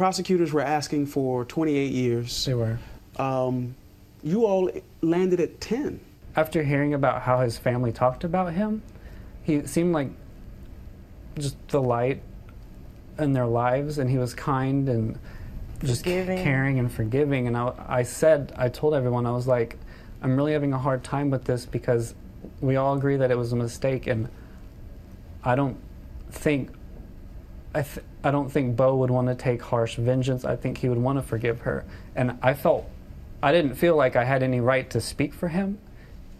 prosecutors were asking for 28 years. They were. Um, you all landed at 10. After hearing about how his family talked about him, he seemed like just the light in their lives, and he was kind and just Forgiving. caring and forgiving. And I, I said, I told everyone, I was like, I'm really having a hard time with this because we all agree that it was a mistake, and I don't think. I, th- I don't think Bo would want to take harsh vengeance. I think he would want to forgive her. And I felt, I didn't feel like I had any right to speak for him.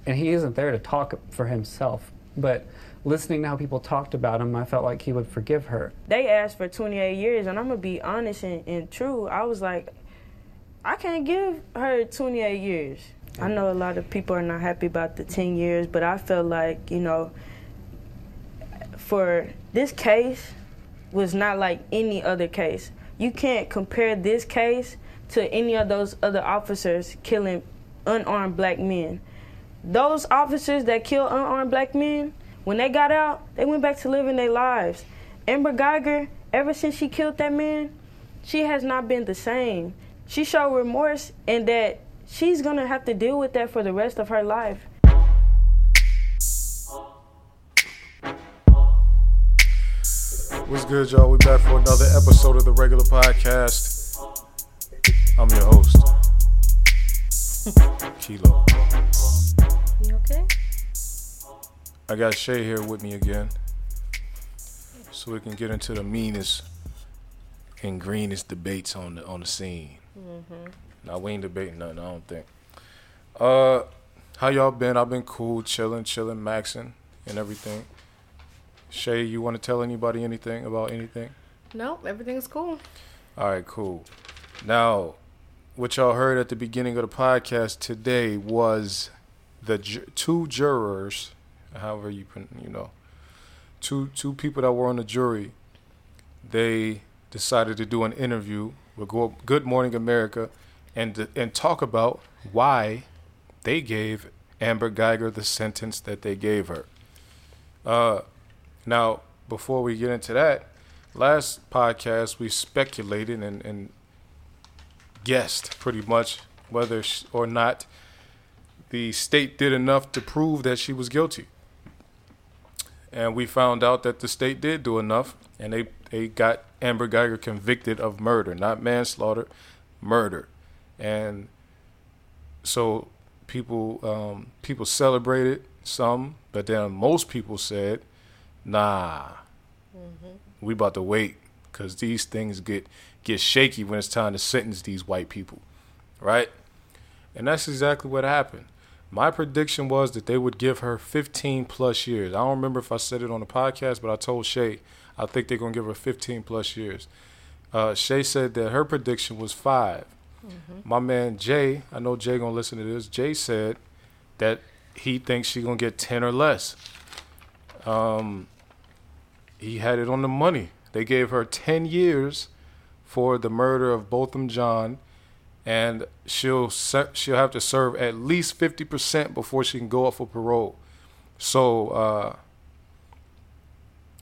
And he isn't there to talk for himself. But listening to how people talked about him, I felt like he would forgive her. They asked for 28 years, and I'm gonna be honest and, and true. I was like, I can't give her 28 years. I know a lot of people are not happy about the 10 years, but I felt like, you know, for this case was not like any other case. You can't compare this case to any of those other officers killing unarmed black men. Those officers that killed unarmed black men, when they got out, they went back to living their lives. Amber Guyger, ever since she killed that man, she has not been the same. She showed remorse and that she's gonna have to deal with that for the rest of her life. What's good, y'all? We back for another episode of the regular podcast. I'm your host, Kilo. You okay? I got Shay here with me again, so we can get into the meanest and greenest debates on the on the scene. Now we ain't debating nothing. I don't think. Uh, how y'all been? I've been cool, chilling, chilling, maxing, and everything. Shay, you want to tell anybody anything about anything? Nope, everything's cool. All right, cool. Now, what y'all heard at the beginning of the podcast today was the ju- two jurors, however you you know, two two people that were on the jury. They decided to do an interview with Good Morning America, and and talk about why they gave Amber Guyger the sentence that they gave her. Uh, now, before we get into that, last podcast we speculated and, and guessed pretty much whether or not the state did enough to prove that she was guilty. And we found out that the state did do enough, and they, they got Amber Guyger convicted of murder, not manslaughter, murder. And so people um, people celebrated some, but then most people said, "Nah, we about to wait because these things get get shaky when it's time to sentence these white people, right?" And that's exactly what happened. My prediction was that they would give her 15 plus years. I don't remember if I said it on the podcast, but I told Shay I think they're gonna give her 15 plus years. Uh, Shay said that her prediction was 5 My man Jay, I know Jay gonna listen to this. Jay said that he thinks she gonna get 10 or less. Um, he had it on the money. They gave her 10 years for the murder of Botham Jean, and she'll she'll have to serve at least 50% before she can go up for parole. So, uh,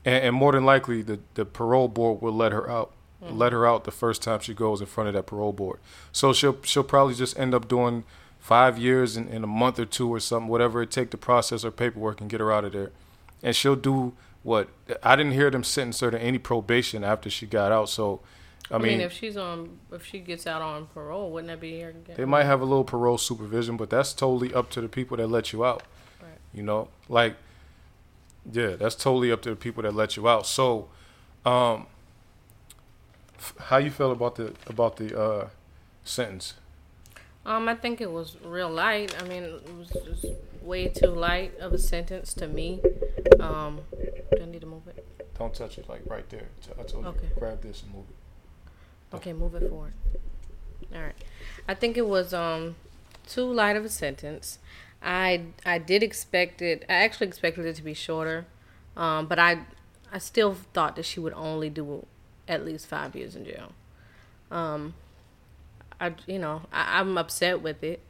and, and more than likely, the, the parole board will let her out. Let her out the first time she goes in front of that parole board. So she'll she'll probably just end up doing five years in, in a month or two or something, whatever it take to process her paperwork and get her out of there. And she'll do what I didn't hear them sentence her to any probation after she got out. So, I I mean, mean, if she's on, if she gets out on parole, wouldn't that be her again? they might have a little parole supervision, but that's totally up to the people that let you out. Right. You know, like, yeah, that's totally up to the people that let you out. So, um, f- how you feel about the about the uh, sentence? Um, I think it was real light. I mean, it was just way too light of a sentence to me. Um, do I need to move it? Don't touch it, like right there. I told Okay. you, grab this and move it. Okay, move it forward. All right. I think it was um too light of a sentence. I I did expect it. I actually expected it to be shorter, um, but I I still thought that she would only do at least five years in jail. Um, I you know I, I'm upset with it,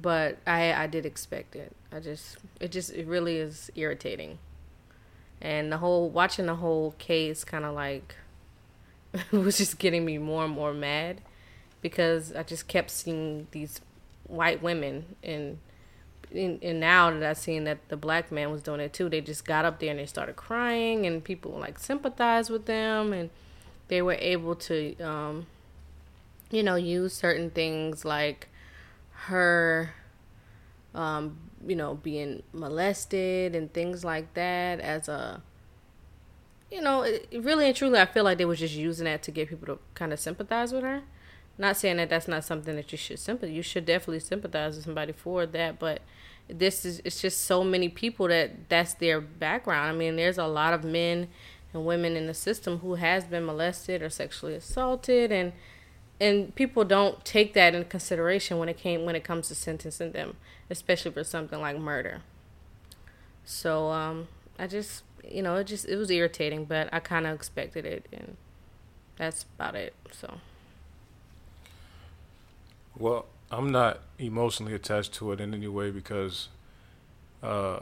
but I I did expect it. I just it just it really is irritating, and the whole watching the whole case kind of like was just getting me more and more mad because I just kept seeing these white women and and, now that I've seen that the black man was doing it too, they just got up there and they started crying and people like sympathized with them and they were able to um, you know use certain things like her um, you know being molested and things like that as a you know it, really and truly i feel like they was just using that to get people to kind of sympathize with her. Not saying that that's not something that you should sympathize you should definitely sympathize with somebody for that but this is it's just so many people that that's their background. I mean there's a lot of men and women in the system who has been molested or sexually assaulted and and people don't take that into consideration when it came when it comes to sentencing them, especially for something like murder. So um, I just you know it just it was irritating, but I kind of expected it, and that's about it. So. Well, I'm not emotionally attached to it in any way because uh,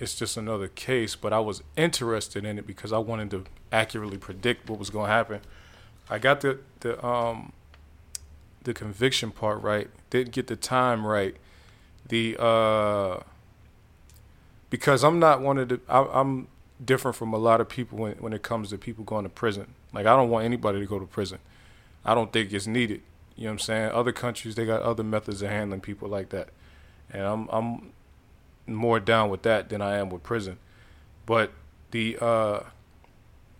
it's just another case. But I was interested in it because I wanted to accurately predict what was going to happen. I got the the um the conviction part right. Didn't get the time right. The uh because I'm not one of the I, am different from a lot of people when when it comes to people going to prison. Like I don't want anybody to go to prison. I don't think it's needed. You know what I'm saying? Other countries they got other methods of handling people like that. And I'm I'm more down with that than I am with prison. But the uh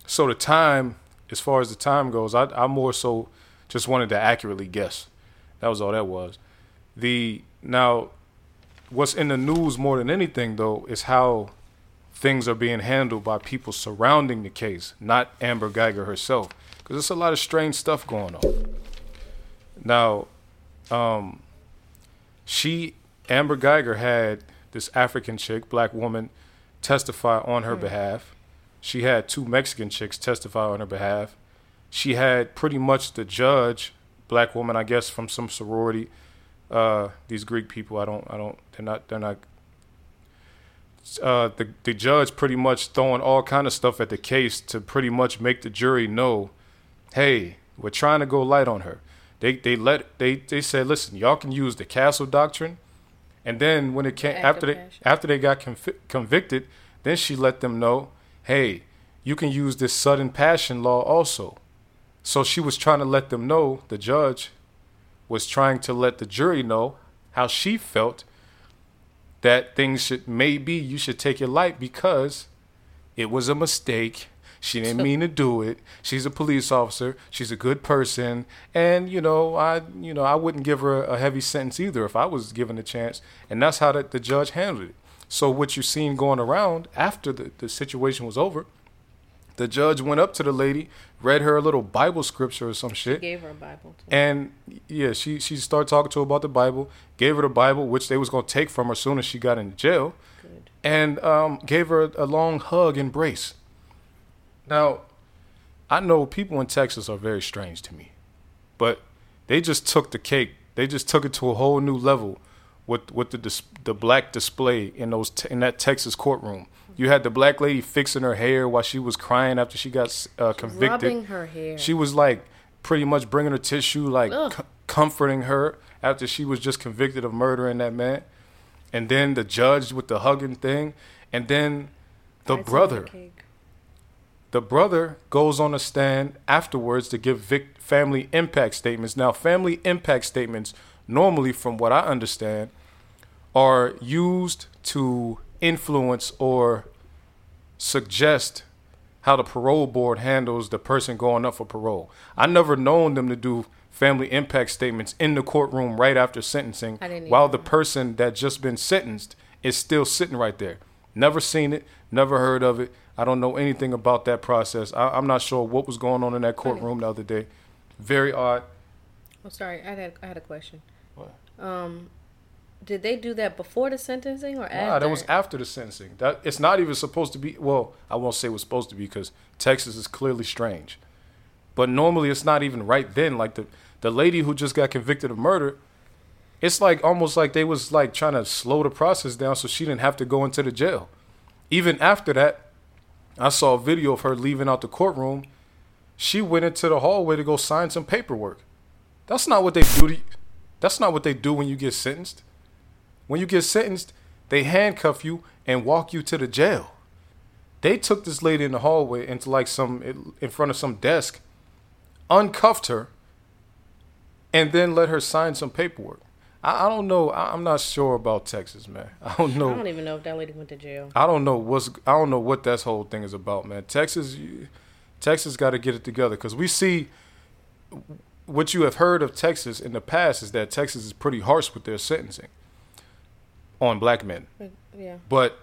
so the time as far as the time goes, I, I more so just wanted to accurately guess. That was all that was. The now, what's in the news more than anything though is how things are being handled by people surrounding the case, not Amber Guyger herself, because there's a lot of strange stuff going on. Now, um, she Amber Guyger had this African chick, black woman, testify on her mm. behalf she had two Mexican chicks testify on her behalf. She had pretty much the judge, black woman, I guess, from some sorority. Uh, these Greek people, I don't, I don't, they're not, they're not. Uh, the the judge pretty much throwing all kind of stuff at the case to pretty much make the jury know, hey, we're trying to go light on her. They they let they they said, listen, y'all can use the castle doctrine, and then when it came after they after they got conv- convicted, then she let them know, hey, you can use this sudden passion law also. So she was trying to let them know, the judge was trying to let the jury know how she felt that things should maybe you should take it light because it was a mistake. She didn't mean to do it. She's a police officer. She's a good person, and you know, I you know I wouldn't give her a heavy sentence either if I was given a chance. And that's how the, the judge handled it. So what you seen going around after the, the situation was over, the judge went up to the lady, read her a little Bible scripture or some shit. He gave her a Bible. Too. And yeah, she she started talking to her about the Bible, gave her the Bible, which they was gonna take from her as soon as she got in jail. Good. And um, gave her a, a long hug, embrace. Now, I know people in Texas are very strange to me, but they just took the cake. They just took it to a whole new level with with the dis- the black display in those te- in that Texas courtroom. You had the black lady fixing her hair while she was crying after she got uh, convicted. Rubbing her hair. She was like pretty much bringing her tissue, like c- comforting her after she was just convicted of murdering that man. And then the judge with the hugging thing, and then the brother. The brother goes on a stand afterwards to give Vic family impact statements. Now, family impact statements normally, from what I understand, are used to influence or suggest how the parole board handles the person going up for parole. I never known them to do family impact statements in the courtroom right after sentencing while the person that just been sentenced is still sitting right there. Never seen it, never heard of it. I don't know anything about that process. I, am not sure what was going on in that courtroom the other day. Very odd. I'm oh, sorry. I had I had a question. Um, did they do that before the sentencing or after? Nah, that was after the sentencing. That it's not even supposed to be. Well, I won't say it was supposed to be because Texas is clearly strange. But normally it's not even right then. Like the the lady who just got convicted of murder, it's like almost like they was like trying to slow the process down so she didn't have to go into the jail. Even after that, I saw a video of her leaving out the courtroom, she went into the hallway to go sign some paperwork. That's not what they do. To, that's not what they do when you get sentenced. When you get sentenced, they handcuff you and walk you to the jail. They took this lady in the hallway into like some in front of some desk, uncuffed her, and then let her sign some paperwork. I, I don't know. I, am not sure about Texas, man. I don't know. I don't even know if that lady went to jail. I don't know what's. I don't know what that whole thing is about, man. Texas, Texas got to get it together because we see what you have heard of Texas in the past is that Texas is pretty harsh with their sentencing on black men. Yeah. But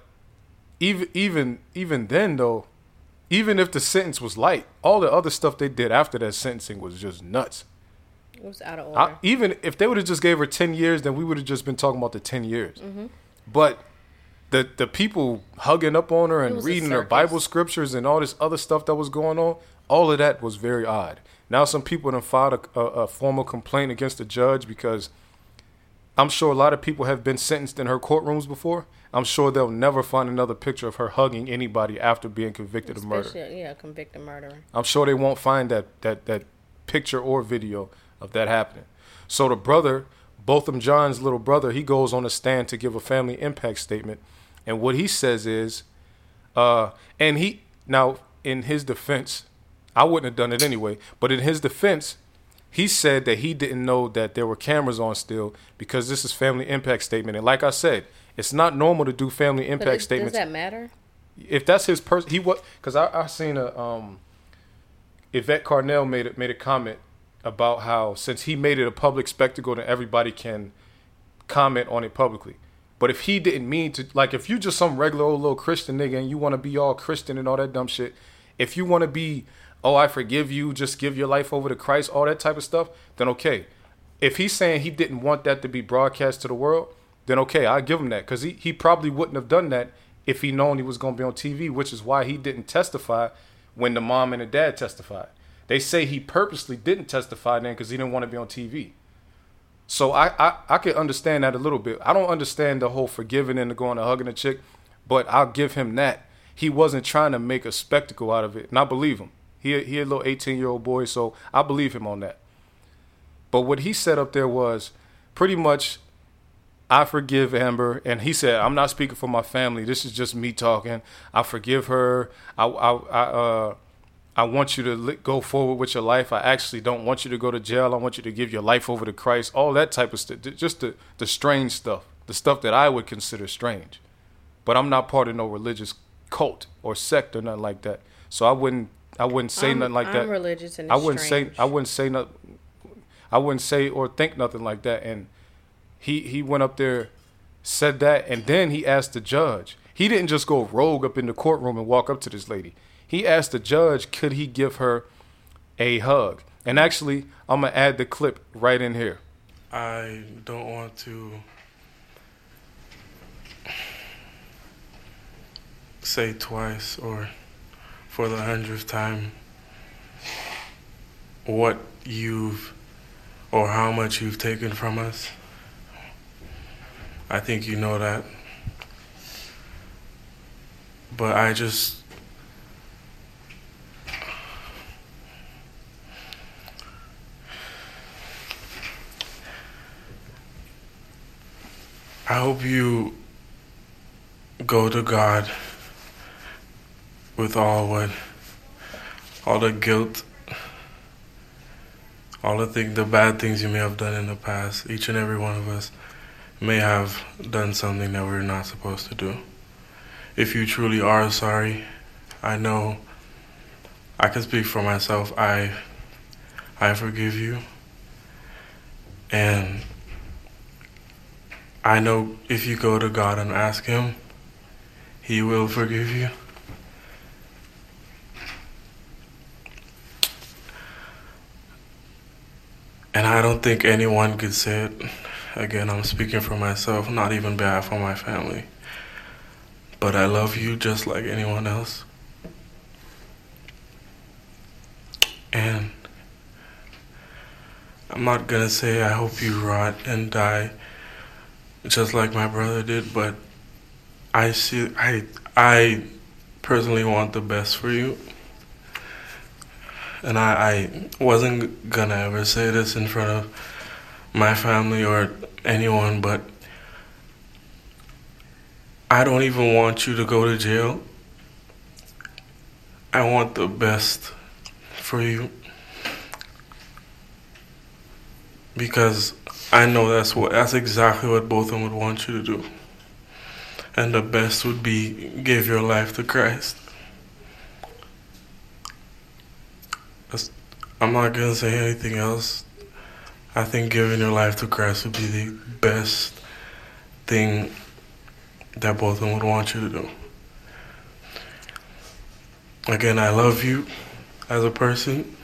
even even even then though, even if the sentence was light, all the other stuff they did after that sentencing was just nuts. It was out of order. I, even if they would have just gave her ten years, then we would have just been talking about the ten years. Mm-hmm. But the the people hugging up on her and reading her Bible scriptures and all this other stuff that was going on, all of that was very odd. Now some people have filed a, a, a formal complaint against the judge because I'm sure a lot of people have been sentenced in her courtrooms before. I'm sure they'll never find another picture of her hugging anybody after being convicted Especially, of murder. Yeah, convicted murderer. I'm sure they won't find that that that picture or video of that happening. So the brother, Botham Jean's little brother, he goes on a stand to give a family impact statement, and what he says is, uh, and he now in his defense, I wouldn't have done it anyway, but in his defense, he said that he didn't know that there were cameras on still because this is family impact statement, and like I said, it's not normal to do family impact statements. Does that matter? If that's his person, he what? Because I I seen a um. Yvette Carnell made it made a comment about how since he made it a public spectacle, then everybody can comment on it publicly. But if he didn't mean to, like, if you just some regular old little Christian nigga and you want to be all Christian and all that dumb shit, if you want to be, oh, I forgive you, just give your life over to Christ, all that type of stuff, then okay. If he's saying he didn't want that to be broadcast to the world, then okay, I'll give him that because he, he probably wouldn't have done that if he known he was going to be on TV, which is why he didn't testify when the mom and the dad testified. They say he purposely didn't testify then because he didn't want to be on TV. So I, I I can understand that a little bit. I don't understand the whole forgiving and the going and hugging a chick, but I'll give him that. He wasn't trying to make a spectacle out of it, and I believe him. He he a little eighteen year old boy, so I believe him on that. But what he said up there was pretty much, I forgive Amber, and he said I'm not speaking for my family. This is just me talking. I forgive her. I I, I uh I want you to go forward with your life. I actually don't want you to go to jail. I want you to give your life over to Christ. All that type of stuff. Just the, the strange stuff. The stuff that I would consider strange. But I'm not part of no religious cult or sect or nothing like that. So I wouldn't I wouldn't say I'm, nothing like I'm that. religious and I wouldn't strange. say I wouldn't say nothing I wouldn't say or think nothing like that. And he he went up there, said that, and then he asked the judge. He didn't just go rogue up in the courtroom and walk up to this lady. He asked the judge, could he give her a hug? And actually, I'm going to add the clip right in here. I don't want to say twice or for the hundredth time what you've or how much you've taken from us. I think you know that. But I just I hope you go to God with all what, all the guilt, all the thing, the bad things you may have done in the past. Each and every one of us may have done something that we're not supposed to do. If you truly are sorry, I know I can speak for myself. I I forgive you. And I know if you go to God and ask Him, He will forgive you. And I don't think anyone could say it. Again, I'm speaking for myself, not even behalf of my family. But I love you just like anyone else. And I'm not gonna say I hope you rot and die just like my brother did, but I see I I personally want the best for you. And I, I wasn't gonna ever say this in front of my family or anyone, but I don't even want you to go to jail. I want the best for you. Because I know that's what that's exactly what Botham would want you to do. And the best would be give your life to Christ. I'm not gonna say anything else. I think giving your life to Christ would be the best thing that Botham would want you to do. Again, I love you as a person.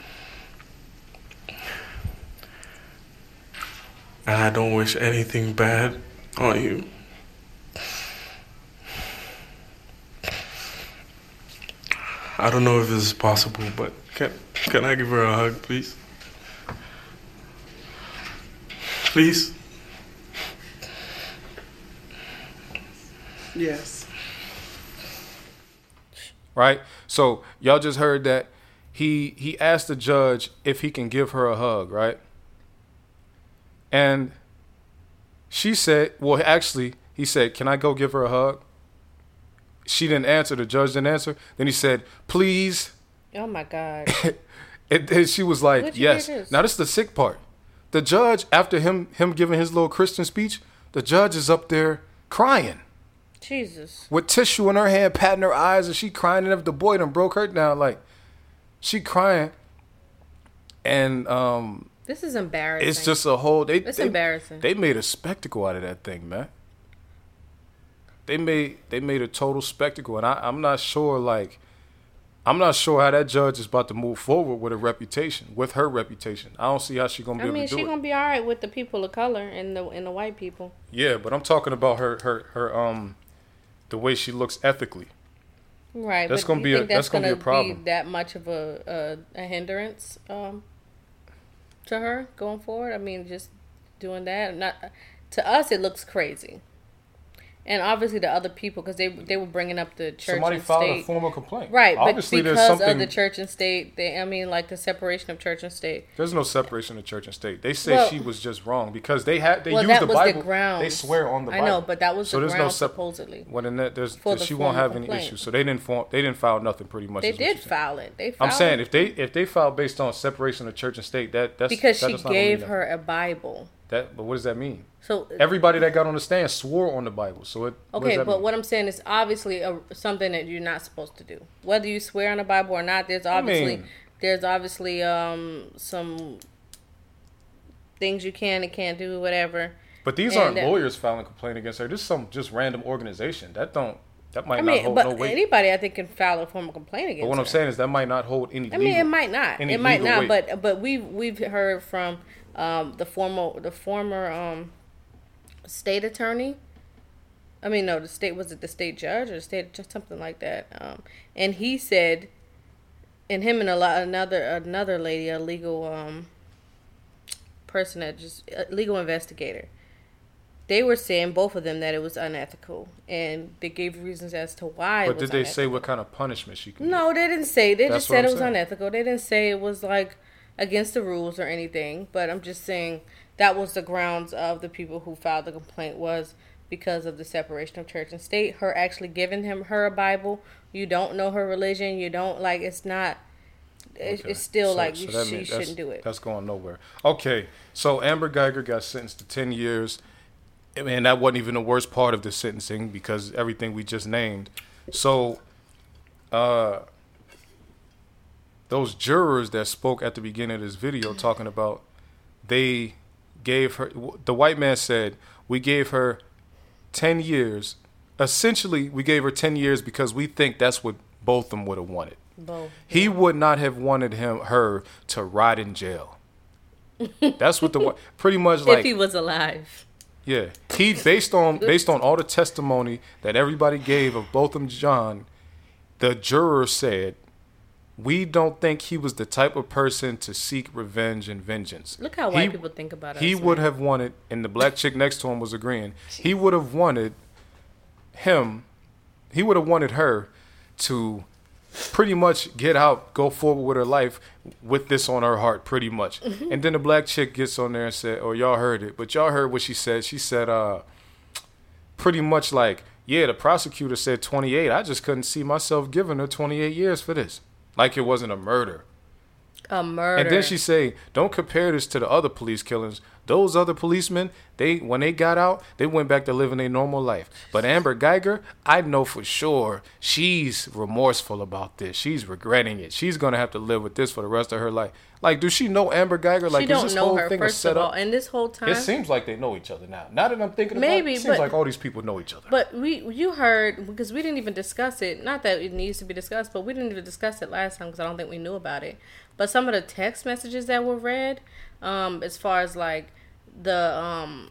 And I don't wish anything bad on you. I don't know if this is possible, but can, can I give her a hug, please? Please? Yes. right? So y'all just heard that he he asked the judge if he can give her a hug, right? And she said, well, actually, he said, "Can I go give her a hug?" She didn't answer. The judge didn't answer. Then he said, "Please." Oh my God. And then she was like, "Yes." Now this is the sick part. The judge, after him him giving his little Christian speech, the judge is up there crying Jesus. with tissue in her hand, patting her eyes, and she crying. And if the boy done broke her down, like she crying, and um, This is embarrassing. it's just a whole. They, It's they- embarrassing. They made a spectacle out of that thing, man. They made they made a total spectacle, and I, I'm not sure. Like, I'm not sure how that judge is about to move forward with a reputation, with her reputation. I don't see how she's gonna be I able mean, to do she it. gonna be all right with the people of color and the and the white people. Yeah, but I'm talking about her her her um, the way she looks ethically. Right. That's gonna be a- think that's gonna be a problem. that much of a a, a hindrance um, to her going forward. I mean, just doing that. Not to us, it looks crazy. And obviously, the other people, because they they were bringing up the church Somebody and filed state, a formal complaint. right? Obviously, but there's because something. of the church and state, they, I mean, like the separation of church and state. There's no separation of church and state. They say Well- she was just wrong because they had they well, use that the was Bible. the ground. They swear on the Bible. I know, but that was So the there's no ground sep- supposedly. Well, then that, there's, the she won't have any complaint. issues. So they didn't form, they didn't file nothing pretty much. They did file it. They I'm saying it if they if they filed based on separation of church and state, that that's because that she gave her a Bible. That. But what does that mean? So Everybody that got on the stand swore on the Bible. So it Okay, that but mean? what I'm saying is obviously a, something that you're not supposed to do. Whether you swear on the Bible or not, there's obviously mean- there's obviously um some things you can and can't do, whatever. But these and aren't that- lawyers filing a complaint against her. This is some just random organization that don't that might I not hold but no weight. anybody I think can file a formal complaint against. but what I'm saying is that might not hold any. I mean, it might not. It might not. weight. But but we've we've heard from um, the former the former um, state attorney. I mean, no, the state was it the state judge or the state just something like that. Um, and he said, and him and a lot another another lady, a legal um, person that just a legal investigator. They were saying both of them that it was unethical, and they gave reasons as to why. But it was did they unethical. say what kind of punishment she can? No, they didn't say. They That's just said it was saying. unethical. They didn't say it was like against the rules or anything. But I'm just saying that was the grounds of the people who filed the complaint was because of the separation of church and state. Her actually giving him her a Bible. You don't know her religion. You don't like. It's not. It's, Okay. it's still So- like so you, she shouldn't do it. That's going nowhere. Okay, so Amber Guyger got sentenced to ten years. and that wasn't even the worst part of the sentencing because everything we just named. So, uh, those jurors that spoke at the beginning of this video talking about they gave her the white man said we gave her 10 years essentially we gave her 10 years because we think that's what Botham would have wanted Both. he would not have wanted him her to rot in jail. That's what the pretty much like if he was alive. yeah. He based on based on all the testimony that everybody gave of Botham Jean, the juror said, "We don't think he was the type of person to seek revenge and vengeance." Look how white He- people think about us. He would man. have wanted, and the black chick next to him was agreeing. He would have wanted him. He would have wanted her to pretty much get out, go forward with her life with this on her heart, pretty much. Mm-hmm. And then the black chick gets on there and said, "Oh, y'all heard it, but y'all heard what she said. She said, uh, pretty much like, yeah, the prosecutor said 28. I just couldn't see myself giving her 28 years for this, like it wasn't a murder." A murder. And then she say, "Don't compare this to the other police killings. Those other policemen, they when they got out, they went back to living a normal life. But Amber Guyger, I know for sure she's remorseful about this. She's regretting it. She's gonna have to live with this for the rest of her life. Like, does she know Amber Guyger? Like, she is don't this know whole her thing a set of all, and this whole time. It seems like they know each other now. Now that I'm thinking about Maybe, it, it seems but- like all these people know each other. But we, you heard because we didn't even discuss it. Not that it needs to be discussed, but we didn't even discuss it last time because I don't think we knew about it. But some of the text messages that were read, um, as far as like the um,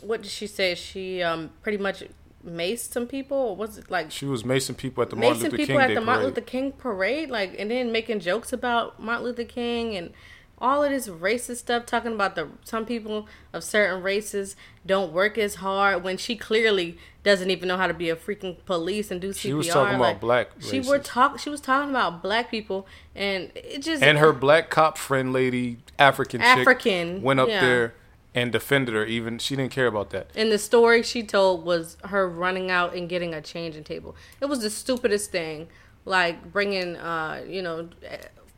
what did she say? She um pretty much maced some people. Or was it like she was macing people at the Martin Luther people King at Day the Martin parade. Luther King parade, like, and then making jokes about Martin Luther King and all of this racist stuff, talking about the some people of certain races don't work as hard when she clearly doesn't even know how to be a freaking police and do CPR. She was talking about like, black She were talk. She was talking about black people, and it just and her black cop friend lady, African chick, African, went up yeah. there and defended her. Even she didn't care about that. And the story she told was her running out and getting a changing table. It was the stupidest thing, like bringing, uh, you know,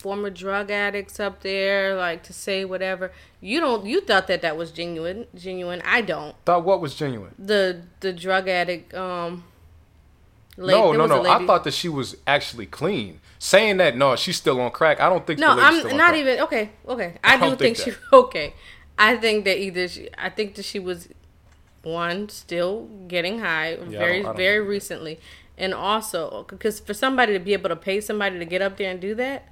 former drug addicts up there, like to say whatever. You don't. You thought that that was genuine. Genuine. I don't. Thought what was genuine? The the drug addict. Um. no, there no, no. I thought that she was actually clean. Saying that, no, she's still on crack. I don't think. No, I'm not crack. even okay. Okay, I, do don't think, think she okay. I think that either she, I think that she was one still getting high I very don't- I don't very recently, and also because for somebody to be able to pay somebody to get up there and do that,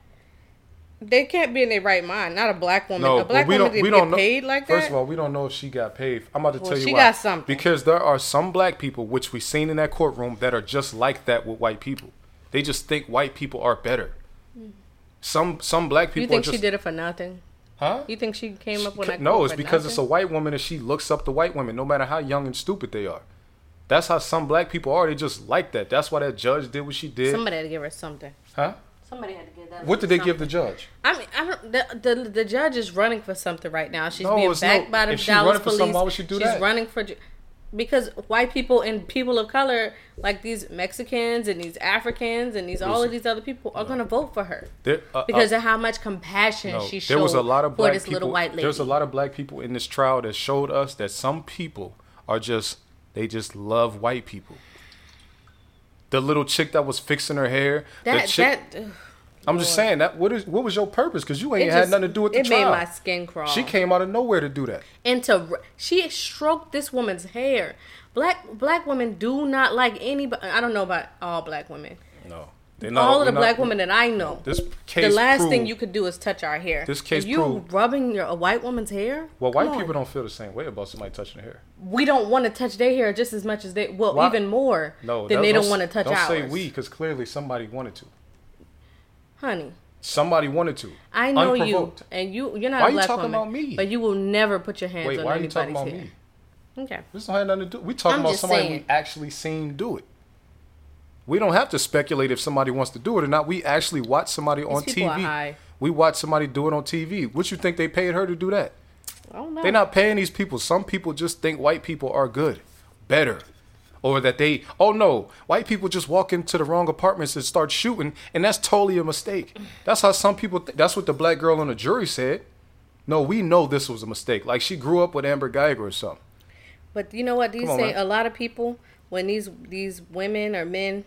they can't be in their right mind. Not a black woman. No, a black we woman don't. We get don't know. paid like that. First of all, we don't know if she got paid. I'm about to Well, tell you she why. got something. Because there are some black people, which we've seen in that courtroom, that are just like that with white people. They just think white people are better. Mm. Some some black people you think just she did it for nothing? Huh? You think she came up with that? no, it's for because it's a white woman and she looks up to white women, no matter how young and stupid they are. That's how some black people are. They just like that. That's why that judge did what she did. somebody had to give her something. huh? Somebody had to give that. What did lady they give the judge? I mean, I don't, the, the the judge is running for something right now. She's No, being backed no- by the if she Dallas running for police. something, why would she do She's that? running for ju- because white people and people of color, like these Mexicans and these Africans and these all of these other people, are gonna vote for her There, uh, because uh, of how much compassion no, she showed there was a lot of black this people. little white lady. There's a lot of black people in this trial that showed us that some people are just they just love white people. The little chick that was fixing her hair. the chick, that. I'm just saying that. What is what was your purpose? Because you ain't it had nothing to do with the it trial. made my skin crawl. She came out of nowhere to do that. and to she stroked this woman's hair. Black black women do not like anybody. I don't know about all black women. No, they're all of the not- black women that I know. This case the last thing you could do is touch our hair. This case And you proved- rubbing your a white woman's hair. Well, white people don't feel the same way about somebody touching their hair. We don't want to touch their hair just as much as they. Well, Why- even more No, than they don't want to touch Don't ours. say we, because clearly somebody wanted to. Honey. Somebody wanted to. I know you, and you. You're not Why a you talking woman, about me? but you will never put your hands Wait, on why are you anybody's talking about hair. me? Okay. This don't have nothing to do. We talking I'm about somebody saying. we actually seen do it. We don't have to speculate if somebody wants to do it or not. We actually watch somebody on These are TV. We watch somebody do it on TV. What you think they paid her to do that? I don't know. They're not paying these people. Some people just think white people are good, better, or that they. Oh no, white people just walk into the wrong apartments and start shooting, and that's totally a mistake. That's how some people. Th- that's what the black girl on the jury said. No, we know this was a mistake. Like she grew up with Amber Guyger or something. But you know what? These Come on, say man. a lot of people when these these women or men,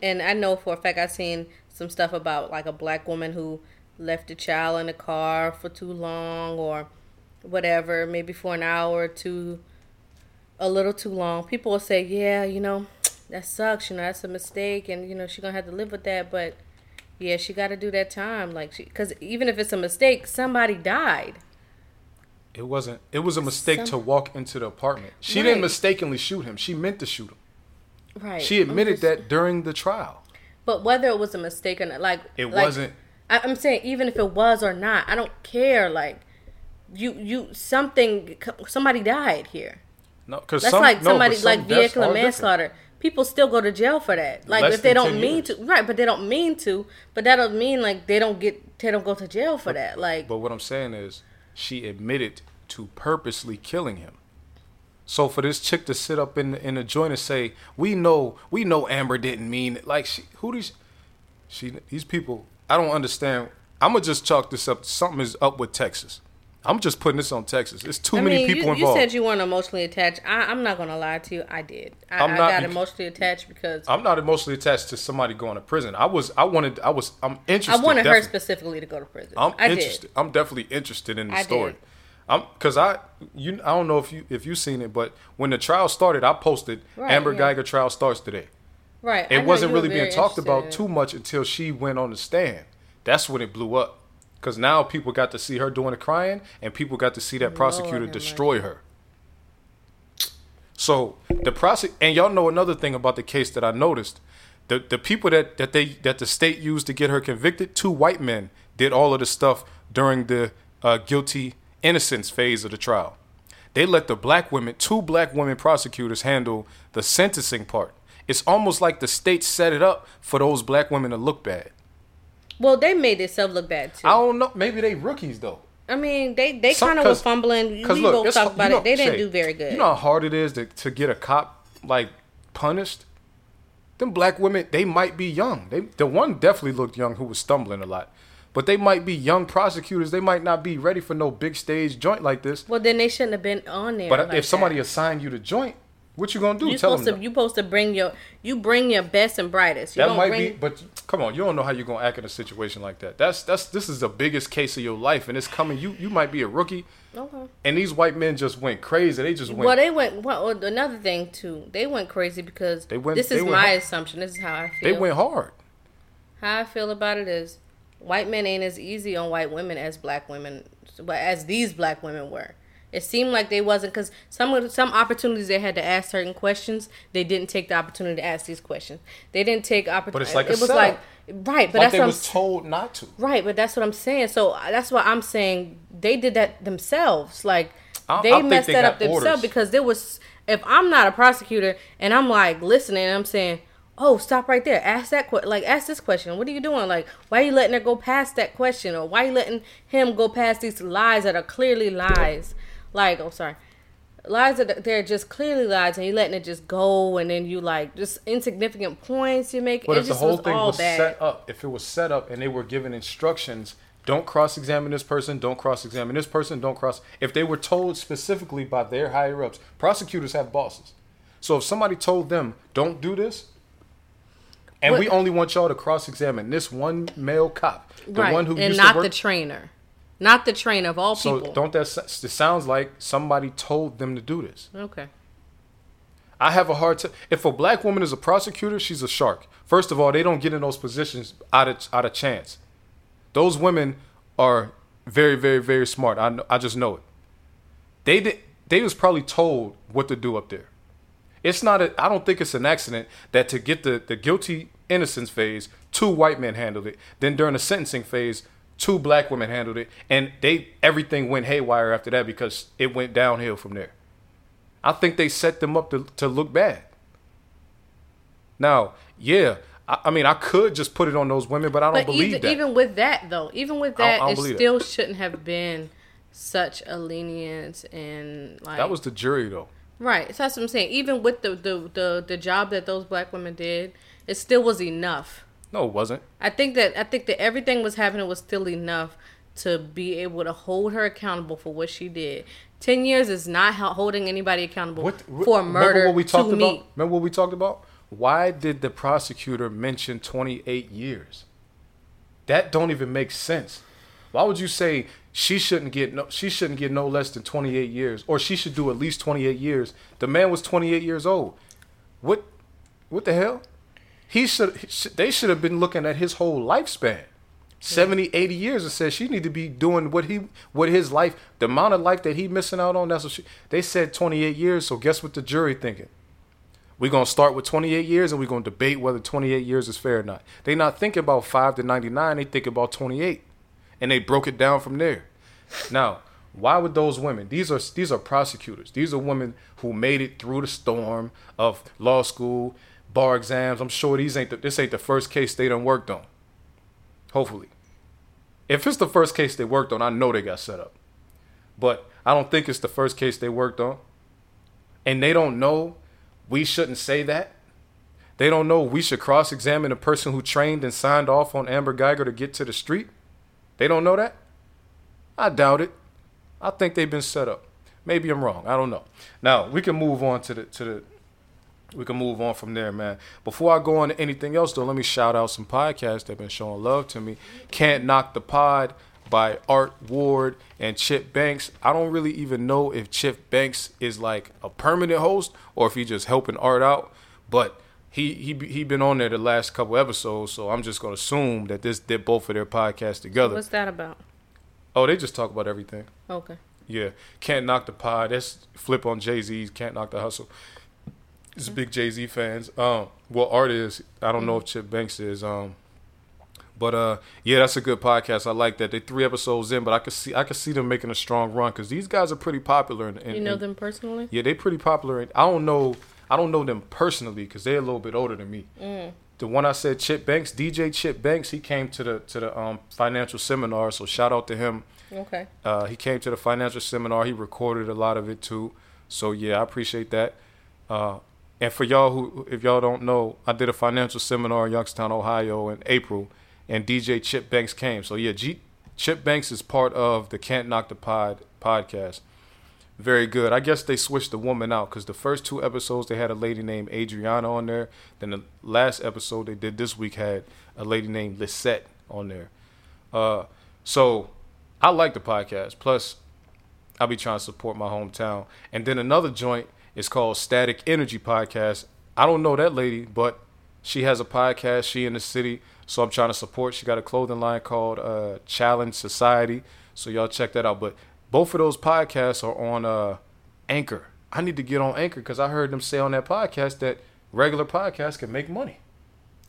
and I know for a fact I've seen some stuff about like a black woman who left a child in the car for too long or whatever, maybe for an hour or two, a little too long. People will say, "Yeah, you know, that sucks. You know, that's a mistake, and you know she's gonna have to live with that." But yeah, she got to do that time, like she, because even if it's a mistake, somebody died. It wasn't. It was a mistake Some- to walk into the apartment. She Right. didn't mistakenly shoot him. She meant to shoot him. Right. She admitted just- that during the trial. But whether it was a mistake or not, like It like, wasn't. I, I'm saying even if it was or not, I don't care. Like you, you something, somebody died here. No, because That's some, like somebody but some like vehicular are different. manslaughter. people still go to jail for that. Like Less if they don't mean years. to, right? But they don't mean to. But that don't mean like they don't get they don't go to jail for that. Like But what I'm saying is, she admitted to purposely killing him. So for this chick to sit up in the, in the joint and say, "We know, we know Amber didn't mean it," like she, who these, she, these people, I don't understand. I'm gonna just chalk this up. Something is up with Texas. I'm just putting this on Texas. There's too I many mean, people you, you involved. said you weren't emotionally attached. I, I'm not gonna lie to you. I did. I, I'm I not got emotionally attached because I'm not emotionally attached to somebody going to prison. I was, I wanted, I was, I'm interested. I wanted her specifically to go to prison. I'm I interested. did. I'm definitely interested in the I story. did. I'm because I you I don't know if you if you seen it, but when the trial started, I posted Right, Amber yeah. Guyger trial starts today. Right. It wasn't really being talked about too much until she went on the stand. That's when it blew up. Because now people got to see her doing the crying, and people got to see that prosecutor destroy her. So the prosec and y'all know another thing about the case that I noticed. The the people that, that they that the state used to get her convicted, two white men did all of the stuff during the uh, guilty innocence phase of the trial. They let the black women, two black women prosecutors handle the sentencing part. It's almost like the state set it up for those black women to look bad. Well, they made themselves look bad too. I don't know. Maybe they rookies though. I mean, they they kind of were 'cause- fumbling. We look, both talked about you know, it. They didn't Shay, do very good. You know how hard it is to, to get a cop like punished. Them black women, they might be young. They the one definitely looked young who was stumbling a lot, but they might be young prosecutors. They might not be ready for no big stage joint like this. well, then they shouldn't have been on there. But like if somebody that. assigned you the joint, what you gonna do? you Tell supposed them to no. you supposed to bring your you bring your best and brightest. You that might bring, be, but come on, you don't know how you're gonna act in a situation like that. That's that's this is the biggest case of your life, and it's coming. You you might be a rookie, Okay. and these white men just went crazy. They just went. Well, they went. Well, another thing too, they went crazy because They went- This is went my hard. assumption. This is how I feel. they went hard. How I feel about it is, white men ain't as easy on white women as black women, but as these black women were. It seemed like they wasn't because some some opportunities they had to ask certain questions, they didn't take the opportunity to ask these questions. They didn't take opportunity. But it's like a it was setup. like right, but like that's they what I'm was told not to. Right, but that's what I'm saying. So uh, that's what I'm saying. They did that themselves. Like I- I they think messed they that up themselves orders. because there was. If I'm not a prosecutor and I'm like listening, and I'm saying, "Oh, stop right there. Ask that question. Like, ask this question. What are you doing? Like, why are you letting her go past that question, or why are you letting him go past these lies that are clearly lies? Like, oh, sorry." Lies that they're just clearly lies, and you letting it just go, and then you like just insignificant points you make. But it if the whole was thing was bad. set up, if it was set up and they were given instructions, don't cross examine this person, don't cross examine this person, don't cross. If they were told specifically by their higher ups, prosecutors have bosses. So if somebody told them, don't do this, and What- we only want y'all to cross examine this one male cop, the right. one who and used not to work. the trainer, not the train of all people. so don't that it sounds like somebody told them to do this. okay. I have a hard time. If a black woman is a prosecutor, she's a shark. First of all, they don't get in those positions out of out of chance. Those women are very, very, very smart. I I just know it. They did. They was probably told what to do up there. It's not. A, I don't think it's an accident that to get the the guilty innocence phase, two white men handled it. Then during the sentencing phase, two black women handled it, and they everything went haywire after that because it went downhill from there. I think they set them up to, to look bad. Now, yeah, I, I mean, I could just put it on those women, but I don't But believe even, that. even with that though, even with I don't- that, I don't it believe that. still shouldn't have been such a lenience and like that was the jury, though. right. So that's what I'm saying. Even with the, the the the job that those black women did, it still was enough. No, it wasn't. I think that I think that everything was happening was still enough to be able to hold her accountable for what she did. Ten years is not holding anybody accountable What, what- for murder Remember what we talked about? me. Remember what we talked about? Why did the prosecutor mention 28 years? That don't even make sense. Why would you say she shouldn't get no she shouldn't get no less than 28 years or she should do at least 28 years? The man was 28 years old. What what the hell? He should they should have been looking at his whole lifespan. 70, 80 years and said she need to be doing what he what his life the amount of life that he missing out on that's what she they said 28 years so guess what the jury thinking we're going to start with 28 years and we're going to debate whether 28 years is fair or not they not thinking about 5 to 99 they think about 28 and they broke it down from there now Why would those women? These are these are prosecutors. These are women who made it through the storm of law school, bar exams. I'm sure these ain't the, this ain't the first case they done worked on. Hopefully, if it's the first case they worked on, I know they got set up. But I don't think it's the first case they worked on. And they don't know we shouldn't say that. They don't know we should cross examine a person who trained and signed off on Amber Guyger to get to the street. They don't know that? I doubt it. I think they've been set up. Maybe I'm wrong. I don't know. Now we can move on to the to the we can move on from there, man. Before I go on to anything else though, let me shout out some podcasts that have been showing love to me. Can't Knock the Pod by Art Ward and Chip Banks. I don't really even know if Chip Banks is like a permanent host or if he just helping Art out, but he he he been on there the last couple episodes, so I'm just gonna assume that this did both of their podcasts together. What's that about? Oh, they just talk about everything. Okay. Yeah, can't knock the pod. That's flip on Jay Z's. Can't knock the hustle. It's big Jay Z fans. Um, well, art is. I don't know if Chip Banks is. Um, but uh, yeah, that's a good podcast. I like that. They three episodes in, but I could see I could see them making a strong run because these guys are pretty popular. In, in, You know them personally? Yeah, they pretty popular. And I don't know. I don't know them personally because they're a little bit older than me. Mm. The one I said, Chip Banks, DJ Chip Banks, he came to the to the um, financial seminar. So shout out to him. Okay. Uh, he came to the financial seminar. He recorded a lot of it too. So yeah, I appreciate that. Uh, and for y'all who, if y'all don't know, I did a financial seminar in Youngstown, Ohio, in April, and DJ Chip Banks came. So yeah, G- Chip Banks is part of the Can't Knock the Pod podcast. Very good. I guess they switched the woman out because the first two episodes they had a lady named Adriana on there. Then the last episode they did this week had a lady named Lisette on there. Uh, so I like the podcast. Plus, I'll be trying to support my hometown. And then another joint is called Static Energy Podcast. I don't know that lady, but she has a podcast. She in the city, so I'm trying to support. She got a clothing line called uh, Challenge Society. So y'all check that out. But both of those podcasts are on uh, Anchor. I need to get on Anchor because I heard them say on that podcast that regular podcasts can make money.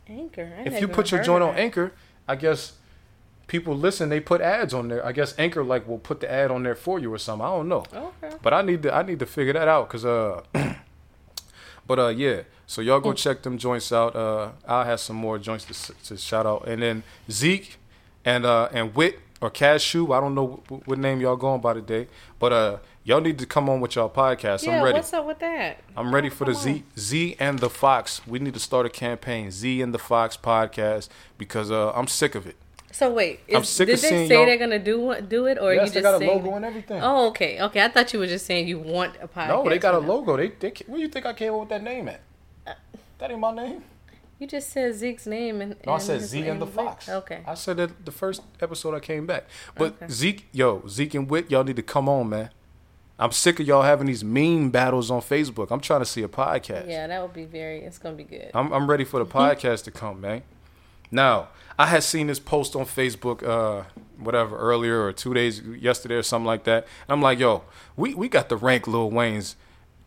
Anchor. I If you put your joint on. Anchor, I guess people listen. They put ads on there. I guess Anchor like will put the ad on there for you or something. I don't know. Okay. But I need to I need to figure that out because uh, but uh yeah. So y'all go check them joints out. Uh, I'll have some more joints to, to shout out, and then Zeke and uh and Wit or Cashew. I don't know what, what name y'all going by today, but uh y'all need to come on with y'all podcast. Yeah, I'm ready. what's up with that? I'm ready for the come Z Z and the Fox. We need to start a campaign, Z and the Fox podcast, because uh, I'm sick of it. So wait, I'm sick did of they seeing say y'all- they're gonna do do it, or yes, you they just got a saying? logo and everything. Oh, okay, okay. I thought you were just saying you want a podcast. no, they got a logo. They, they where you think I came up with that name at? That ain't my name. You just said Zeke's name and. No, I said his Z and the Vic. Fox. Okay. I said that the first episode I came back. But. Zeke, yo, Zeke and Wit, y'all need to come on, man. I'm sick of y'all having these meme battles on Facebook. I'm trying to see a podcast. Yeah, that would be very. It's gonna be good. I'm I'm ready for the podcast to come, man. Now, I had seen this post on Facebook, uh, whatever, earlier or two days yesterday or something like that. And I'm like, yo, we, we got to rank Lil Wayne's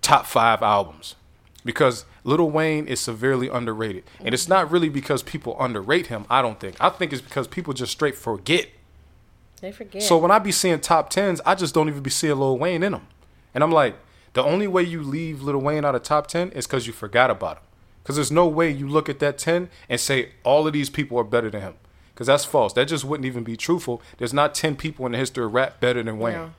top five albums. Because Lil Wayne is severely underrated. And it's not really because people underrate him, I don't think. I think it's because people just straight forget. They forget. So when I be seeing top tens, I just don't even be seeing Lil Wayne in them. And I'm like, the only way you leave Lil Wayne out of top ten is because you forgot about him. Because there's no way you look at that ten and say all of these people are better than him. Because that's false. That just wouldn't even be truthful. There's not ten people in the history of rap better than Wayne. No.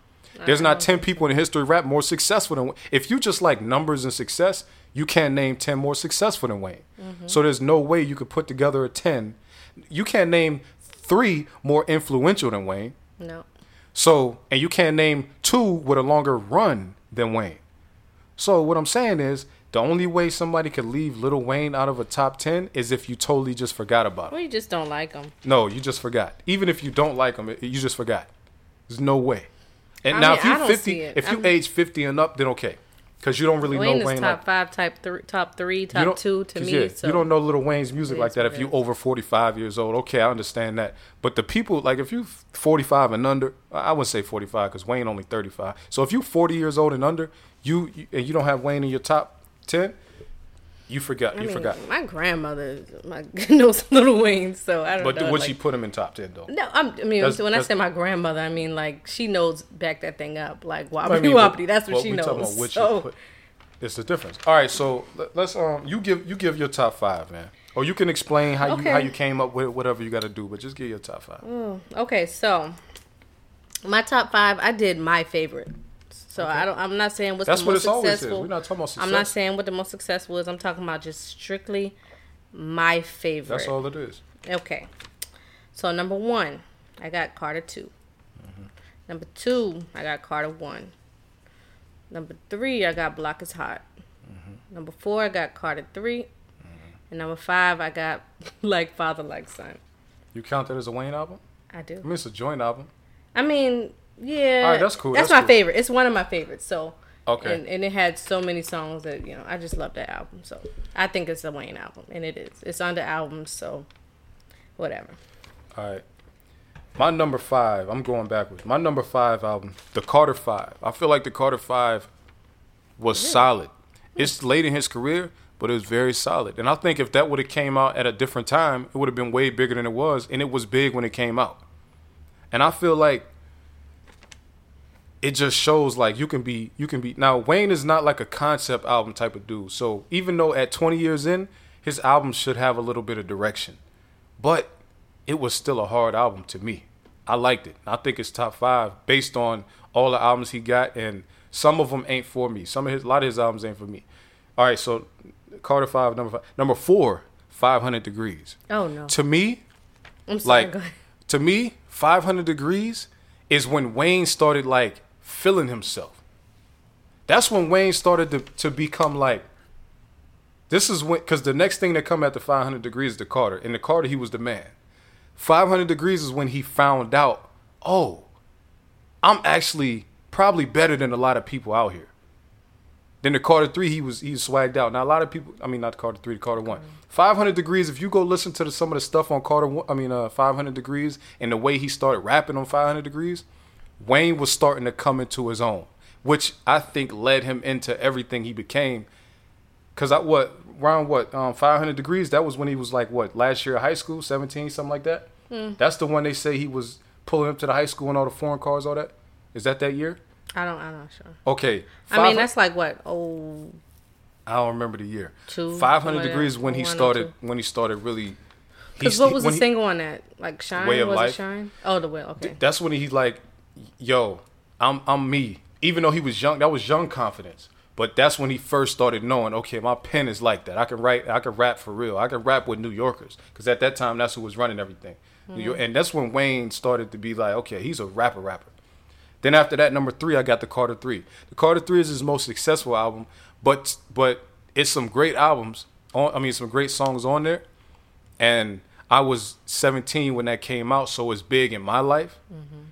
There's not ten people in the history of rap more successful than. Wayne. If you just like numbers and success, you can't name ten more successful than Wayne. Mm-hmm. So there's no way you could put together a ten. You can't name three more influential than Wayne. no. So, and you can't name two with a longer run than Wayne. So, what I'm saying is, the only way somebody could leave Little Wayne out of a top 10 is if you totally just forgot about him. Well, him. you just don't like them. No, you just forgot. Even if you don't like him, you just forgot. There's no way. And I now, mean, if you're 50, if you I'm- age 50 and up, then okay. Because you don't really Wayne know Wayne top like five, type three, top three, top two to 'cause me. yeah, so you don't know Little Wayne's music like that if you over 45 years old. Okay, I understand that. But the people, like if you 45 and under, I wouldn't say 45 because Wayne only 35. So if you 40 years old and under, you, you and you don't have Wayne in your top 10, You forgot. I You mean, forgot. my grandmother my, knows Little Wayne, so I don't But know. But would like- she put him in top ten though? No, I'm, I mean, That's- when I say my grandmother, I mean like she knows back that thing up, like wobbly I mean, wobbly. That's what she talking knows. about which so, put. It's the difference. All right, so let- let's um, you give you give your top five, man, or you can explain how you how you came up with whatever you got to do, but just give your top five. okay, so my top five, I did my favorite. So I don't. I'm not saying what's That's the what most is. successful. We're not talking about success. I'm not saying what the most successful is. I'm talking about just strictly my favorite. That's all it is. Okay. So number one, I got Carter 2 mm-hmm. Number two, I got Carter one. Number three, I got Block is Hot. Mm-hmm. Number four, I got Carter 3 mm-hmm. And number five, I got Like Father, Like Son. You count that as a Wayne album? I do. I mean, it's a joint album. I mean, yeah. All right, that's cool, That's, that's my cool. favorite. It's one of my favorites. So, Okay. and, and it had so many songs that you know I just love that album. So I think it's a Wayne album, and it is. It's on the albums, so whatever. All right. My number five, I'm going backwards. My number five album, the Carter Five. I feel like the Carter Five was solid. It's late in his career, but it was very solid. And I think if that would have came out at a different time, it would have been way bigger than it was. And it was big when it came out. And I feel like it just shows like you can be you can be now Wayne is not like a concept album type of dude. So even though at 20 years in, his album should have a little bit of direction. But it was still a hard album to me. I liked it. I think it's top five based on all the albums he got, and some of them ain't for me. Some of his, a lot of his albums ain't for me. All right, so Carter five, number five, number four, five hundred degrees. Oh no, To me, I'm sorry. like to me, five hundred degrees is when Wayne started like feeling himself. That's when Wayne started to to become like. This is when, because the next thing that come after 500 degrees is the Carter. In the Carter, he was the man. 500 degrees is when he found out, oh, I'm actually probably better than a lot of people out here. Then the Carter three, he was he was swagged out. Now a lot of people, I mean not the Carter three, the Carter one. Five hundred degrees. If you go listen to the, some of the stuff on Carter, one, I mean uh, five hundred degrees, and the way he started rapping on five hundred degrees, Wayne was starting to come into his own, which I think led him into everything he became. Cause I what around what um, 500 degrees? That was when he was like what last year of high school, 17, something like that. That's the one they say he was pulling up to the high school and all the foreign cars, all that. Is that that year? I don't. I'm not sure. Okay. I mean, that's like what? Oh, I don't remember the year. Two, 500 degrees when he started when he started really. because what was the he- single on that? Like Shine. Way of was Life? it Shine? Oh, the way. Okay. That's when he like, yo, I'm I'm me. Even though he was young, that was young confidence. But that's when he first started knowing, okay, my pen is like that. I can write, I can rap for real. I can rap with New Yorkers because at that time that's who was running everything. New York, mm. and that's when Wayne started to be like, okay, he's a rapper, rapper. Then after that, number three, I got the Carter Three. The Carter Three is his most successful album, but but it's some great albums. On, I mean, some great songs on there. And I was 17 when that came out, so it's big in my life. Mm-hmm.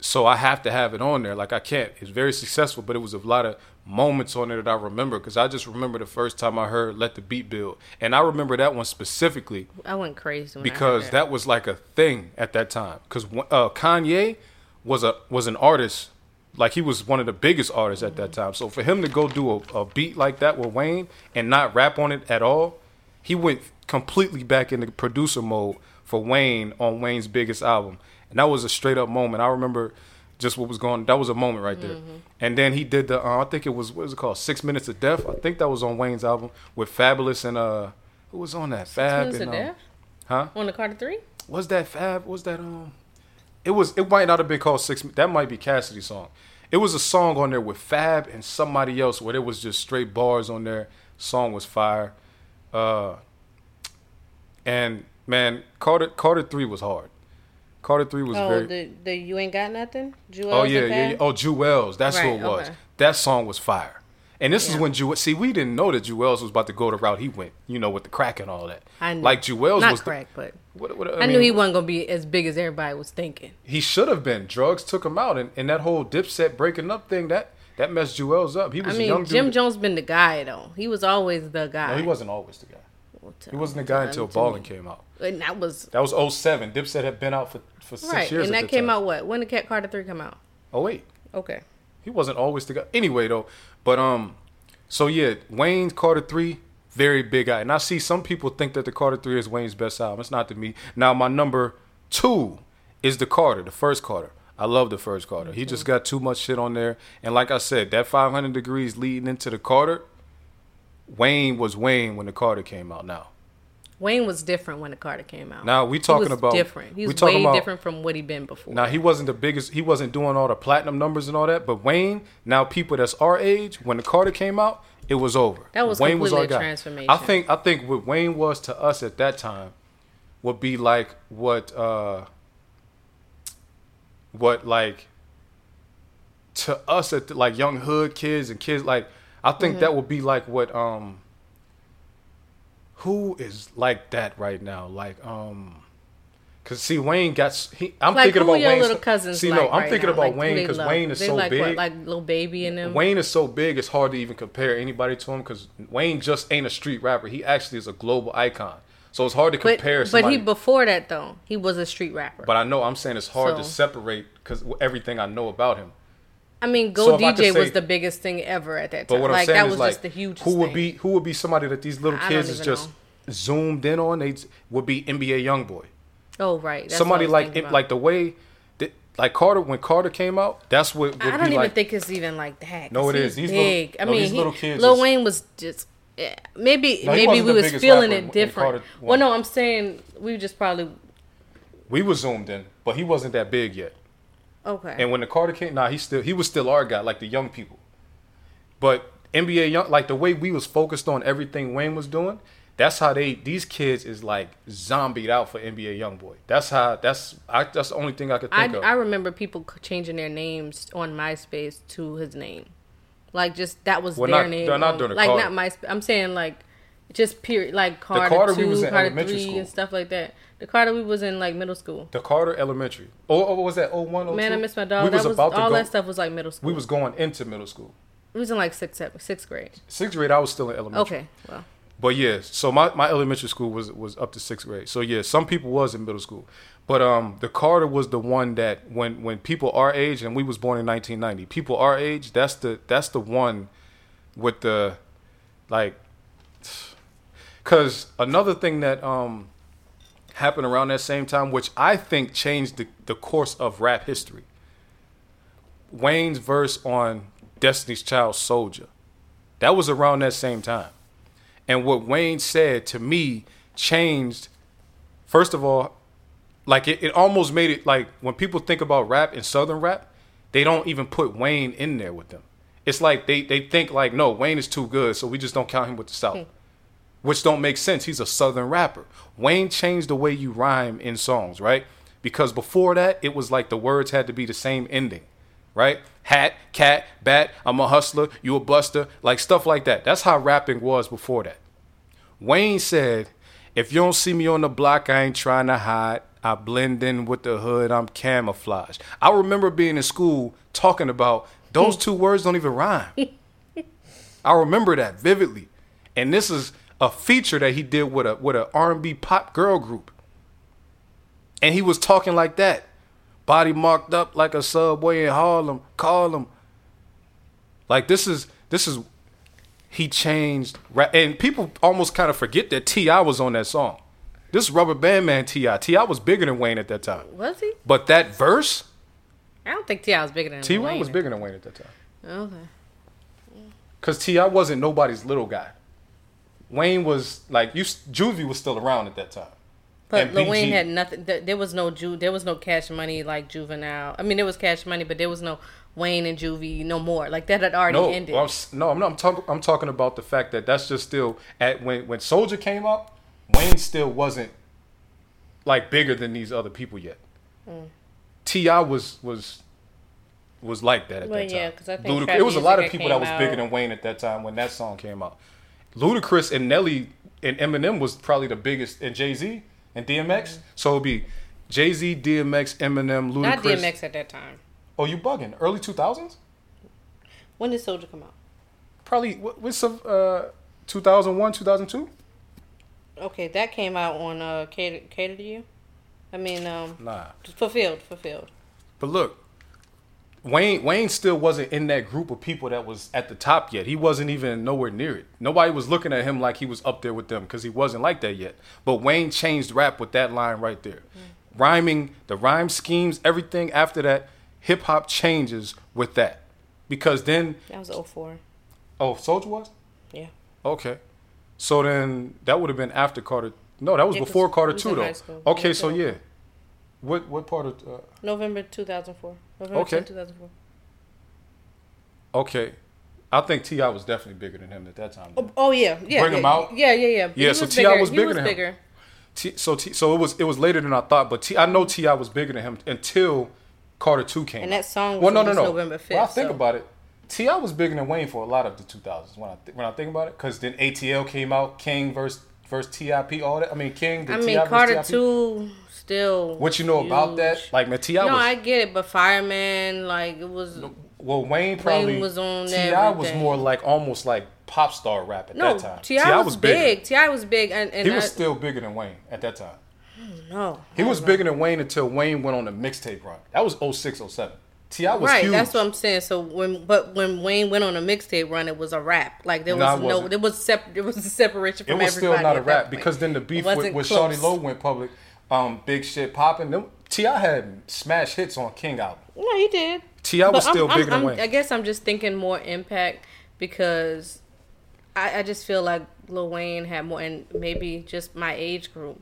So I have to have it on there. Like I can't. It's very successful, but it was a lot of moments on there that I remember because I just remember the first time I heard "Let the Beat Build," and I remember that one specifically I went crazy when I heard because that. that was like a thing at that time. Because uh, Kanye was a was an artist, like he was one of the biggest artists at that time. So for him to go do a, a beat like that with Wayne and not rap on it at all, he went completely back into producer mode for Wayne on Wayne's biggest album, and that was a straight up moment. I remember just what was going. That was a moment right there. And then he did the. Uh, I think it was what is it called? Six Minutes of Death. I think that was on Wayne's album with Fabolous and uh, who was on that? Fab Minutes of um, Death? huh? on the Carter Three. was that Fab? Was that um? It was. It might not have been called Six. That might be Cassidy's song. It was a song on there with Fab and somebody else where there was just straight bars on there. Song was fire. Uh. And man, Carter Carter three was hard. Carter three was Oh, very. the the you ain't got nothing. Juelz oh yeah, yeah, yeah. Oh, Juelz. That's who it was. okay. That song was fire. And this is when Jewel. See, we didn't know that Juelz was about to go the route he went. You know, with the crack and all that. I knew. Like Juelz Not was the- crack, but what, what, I, knew mean, he wasn't gonna be as big as everybody was thinking. he should have been. Drugs took him out, and, and that whole Dipset breaking up thing that that messed Juelz up. He I was young mean, dude. Jim Jones been the guy though. He was always the guy. No, he wasn't always the guy. Well, He wasn't the guy until Ballin' came out. And that was That was 07. Dipset had been out for, for six right, years. and that came time. out what? When did Cat Carter Three come out? Oh wait, Okay. he wasn't always the guy. Anyway though, but um, so yeah, Wayne Carter three very big eye. And I see some people think that the Carter Three is Wayne's best album. It's not to me. Now my number two is the Carter, the first Carter. I love the first Carter. He just got too much shit on there. And like I said, that 500 degrees leading into the Carter, Wayne was Wayne when the Carter came out. Now, Wayne was different when the Carter came out. Now, we He talking was about- different. He was talking way about- different from what he been before. now he wasn't the biggest. He wasn't doing all the platinum numbers and all that. But Wayne, now people that's our age, when the Carter came out, it was over. That was Wayne was our a guy. transformation. I think. I think what Wayne was to us at that time would be like what, uh what like to us at the, like young hood kids and kids like. I think Mm-hmm. that would be like what um. Who is like that right now? Like um. Cause see, Wayne got. He, I'm like thinking about Wayne. little cousins. See, like no, I'm right thinking now? about Like, Wayne because? Wayne is They so like big. What, like little baby in them. Wayne is so big, it's hard to even compare anybody to him because Wayne just ain't a street rapper. He actually is a global icon. So it's hard to compare. but somebody, he before that though he was a street rapper. But I know I'm saying it's hard to separate because everything I know about him. I mean, Go could DJ was the biggest thing ever at that But time. what I'm Like saying that was like, just the huge. who would thing. be who would be somebody that these little kids is just zoomed in on? They would be NBA YoungBoy. Oh right, That's Somebody what I was like about. like the way that like Carter when Carter came out. That's what would I don't even like. think it's even like that. No, it he's is. Little- big. I mean, these he, little kids Lil is- Wayne was just eh, maybe No, maybe we was feeling it different. Well, no, I'm saying we just probably we was zoomed in, but he wasn't that big yet. Okay. And when the Carter came, nah, he still he was still our guy, like the young people. But NBA young, like the way we was focused on everything Wayne was doing, that's how they these kids is like zombied out for NBA YoungBoy. That's how that's I, that's the only thing I could I, think of. I remember people changing their names on MySpace to his name, like just that was Well, their not- name. they're not doing the like Carter. not MySpace. I'm saying like just period, like Carter, Carter we two, was in Carter three, school. and stuff like that. The Carter we was in like middle school. the Carter Elementary. Oh, oh, what was that? Oh one, oh two. Man, I miss my dog. We that was was about to all go. that stuff was like middle school. We was going into middle school. It was in like sixth, sixth grade. Sixth grade, I was still in elementary. Okay, well, But yeah, so my, my elementary school was was up to sixth grade. So yeah, some people was in middle school, but um, the Carter was the one that when when people our age and we was born in 1990, people our age, that's the that's the one with the like, because another thing that um happened around that same time, which I think changed the the course of rap history. Wayne's verse on Destiny's Child Soldier. That was around that same time. And what Wayne said to me changed, first of all, like it, it almost made it like when people think about rap and Southern rap, they don't even put Wayne in there with them. It's like they, they think like, no, Wayne is too good, so we just don't count him with the South. Hmm. Which don't make sense. He's a Southern rapper. Wayne changed the way you rhyme in songs, right? Because before that, it was like the words had to be the same ending right? Hat, cat, bat, I'm a hustler, you a buster, like stuff like that. That's how rapping was before that. Wayne said, if you don't see me on the block, I ain't trying to hide. I blend in with the hood, I'm camouflaged. I remember being in school talking about those two words don't even rhyme. I remember that vividly. And this is a feature that he did with a with a R&B pop girl group. And he was talking like that. Body marked up like a subway in Harlem. Call him. Like this is this is he changed and people almost kind of forget that T.I. was on that song. This Rubber Band Man T.I. T.I. was bigger than Wayne at that time. was he? But that verse, I don't think T.I. was bigger than. Wayne. was bigger than Wayne at that time. Okay. Cause T.I. wasn't nobody's little guy. Wayne was like you Juvie was still around at that time. But Lil Wayne had nothing. There, was no Ju. There was no Cash Money like Juvenile. I mean, there was Cash Money, but there was no Wayne and Juvie no more. Like that had already No, ended. I'm, no, I'm not. I'm talking. I'm talking about the fact that that's just still at when when Soldier came up, Wayne still wasn't like bigger than these other people yet. Mm. T.I. was was was like that at Well, that time. yeah, 'cause I think Ludic- it was a lot of people that was bigger than Wayne at that time when that song came out. Ludacris and Nelly and Eminem was probably the biggest, and Jay Z and DMX. So it'd be Jay Z, DMX, Eminem, Ludacris. Not DMX at that time. Oh, you bugging? Early two thousands? When did Soldier come out? Probably what- what's uh 2001, 2002? Okay, that came out on uh Cater, Cater to You. I mean, um, Nah. fulfilled, fulfilled. But look, Wayne Wayne still wasn't in that group of people that was at the top yet. He wasn't even nowhere near it. Nobody was looking at him like he was up there with them because he wasn't like that yet. But Wayne changed rap with that line right there. Mm. Rhyming, the rhyme schemes, everything after that, hip hop changes with that. Because then That was 04. oh, Soldier was? Yeah. Okay. So then that would have been after Carter. No, that was Yeah, before Carter he was too though. school. Okay, Yeah, so- yeah. What what part of uh, November 2004. November Okay. 2004. Okay. I think T.I. was definitely bigger than him at that time. Oh, oh, yeah, yeah. Bring yeah, him out? Yeah, yeah, yeah. Yeah, He so T.I. was bigger was than him. bigger. T, so T, so it was it was later than I thought, but T, I know T.I. was bigger than him until Carter Two came. And out. that song was well, no, no, no. November When I think so- about it, T.I. was bigger than Wayne for a lot of the 2000s. When I th- when I think about it, because then ATL came out, King versus versus Tip, all that. I mean, King. The I mean, Carter T.I.P.. 2 still. What you know about that? Like, man, T.I. no, was I get it, but Fireman, like, it was. well. Wayne probably was on that. T.I. was more like almost like pop star rap at No, that time. T.I. was, bigger. big. T.I. was big. And, and He was I- still bigger than Wayne at that time. No. He was bigger than Wayne until Wayne went on the mixtape run. That was 06, 07. T.I. was right, huge. that's what I'm saying. So when, but when Wayne went on a mixtape run, it was a rap. Like there was it no, wasn't. there was sep- there was a separation from everybody. It from was still not a rap because then the beef with, with close. Shawty Lo went public. Um, big shit popping. Them T.I. had smash hits on King album. No, he did. T.I. was But still I'm- bigger I'm- than Wayne. I guess I'm just thinking more impact because I, I just feel like Lil Wayne had more, and maybe just my age group.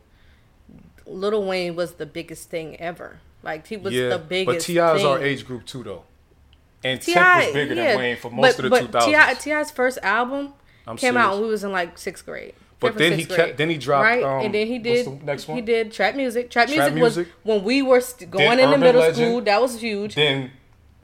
Lil Wayne was the biggest thing ever. Like he was yeah, the but biggest. T.I. is our age group too, though. And T.I. Tip was bigger yeah. than Wayne for most but, of the but 2000s. T.I. T.I.'s first album I'm came out when we was in like sixth grade. But then he kept- then he dropped, right, um, and then he did. the next one? He did trap music. Trap, Trap music was when we were st- going into middle Legend. school. That was huge. then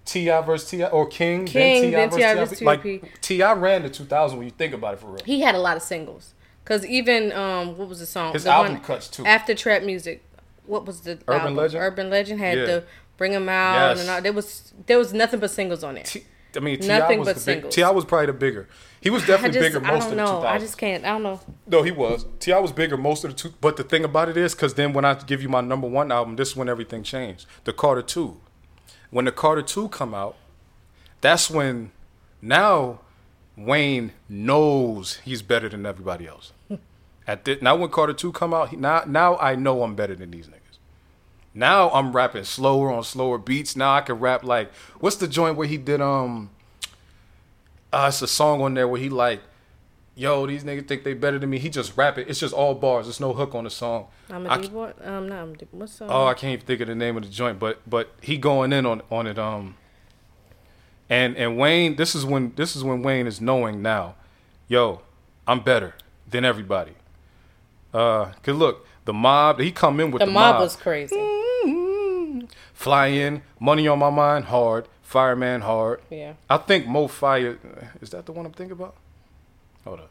T.I. versus T.I. or King, King, then T.I. versus T.I. Like. T.I. ran the 2000 when you think about it for real. he had a lot of singles. Cause even um, what was the song? His the album one cuts too. After trap music, what was the Urban album? Legend? Urban Legend had Yeah. the Bring 'Em Out Yes. and all. There was there was nothing but singles on there. T- I mean, T.I. Nothing was but the big. singles. T.I. was probably the bigger. He was definitely just bigger most of the 2000s. I just can't. I don't know. No, he was. T.I. was bigger most of the two. But the thing about it is, because then when I give you my number one album, this is when everything changed. The Carter Two. When the Carter Two come out, that's when now Wayne knows he's better than everybody else. At this, now when Carter Two come out, he, now now I know I'm better than these niggas. Now I'm rapping slower on slower beats. Now I can rap like what's the joint where he did um. Uh, it's a song on there where he like yo, these niggas think they better than me. He just rap it. It's just all bars. There's no hook on the song. I'm I a c- D boy. Um, no, I'm D- what's song? Oh, I can't even think of the name of the joint, but but he going in on on it. Um, and and Wayne, this is when this is when Wayne is knowing now, yo, I'm better than everybody. Uh, cause look, the mob, he come in with the the, mob mob. was crazy. Fly in, money on my mind, hard. Fireman, hard. Yeah. I think Mo Fire. Is that the one I'm thinking about? Hold up.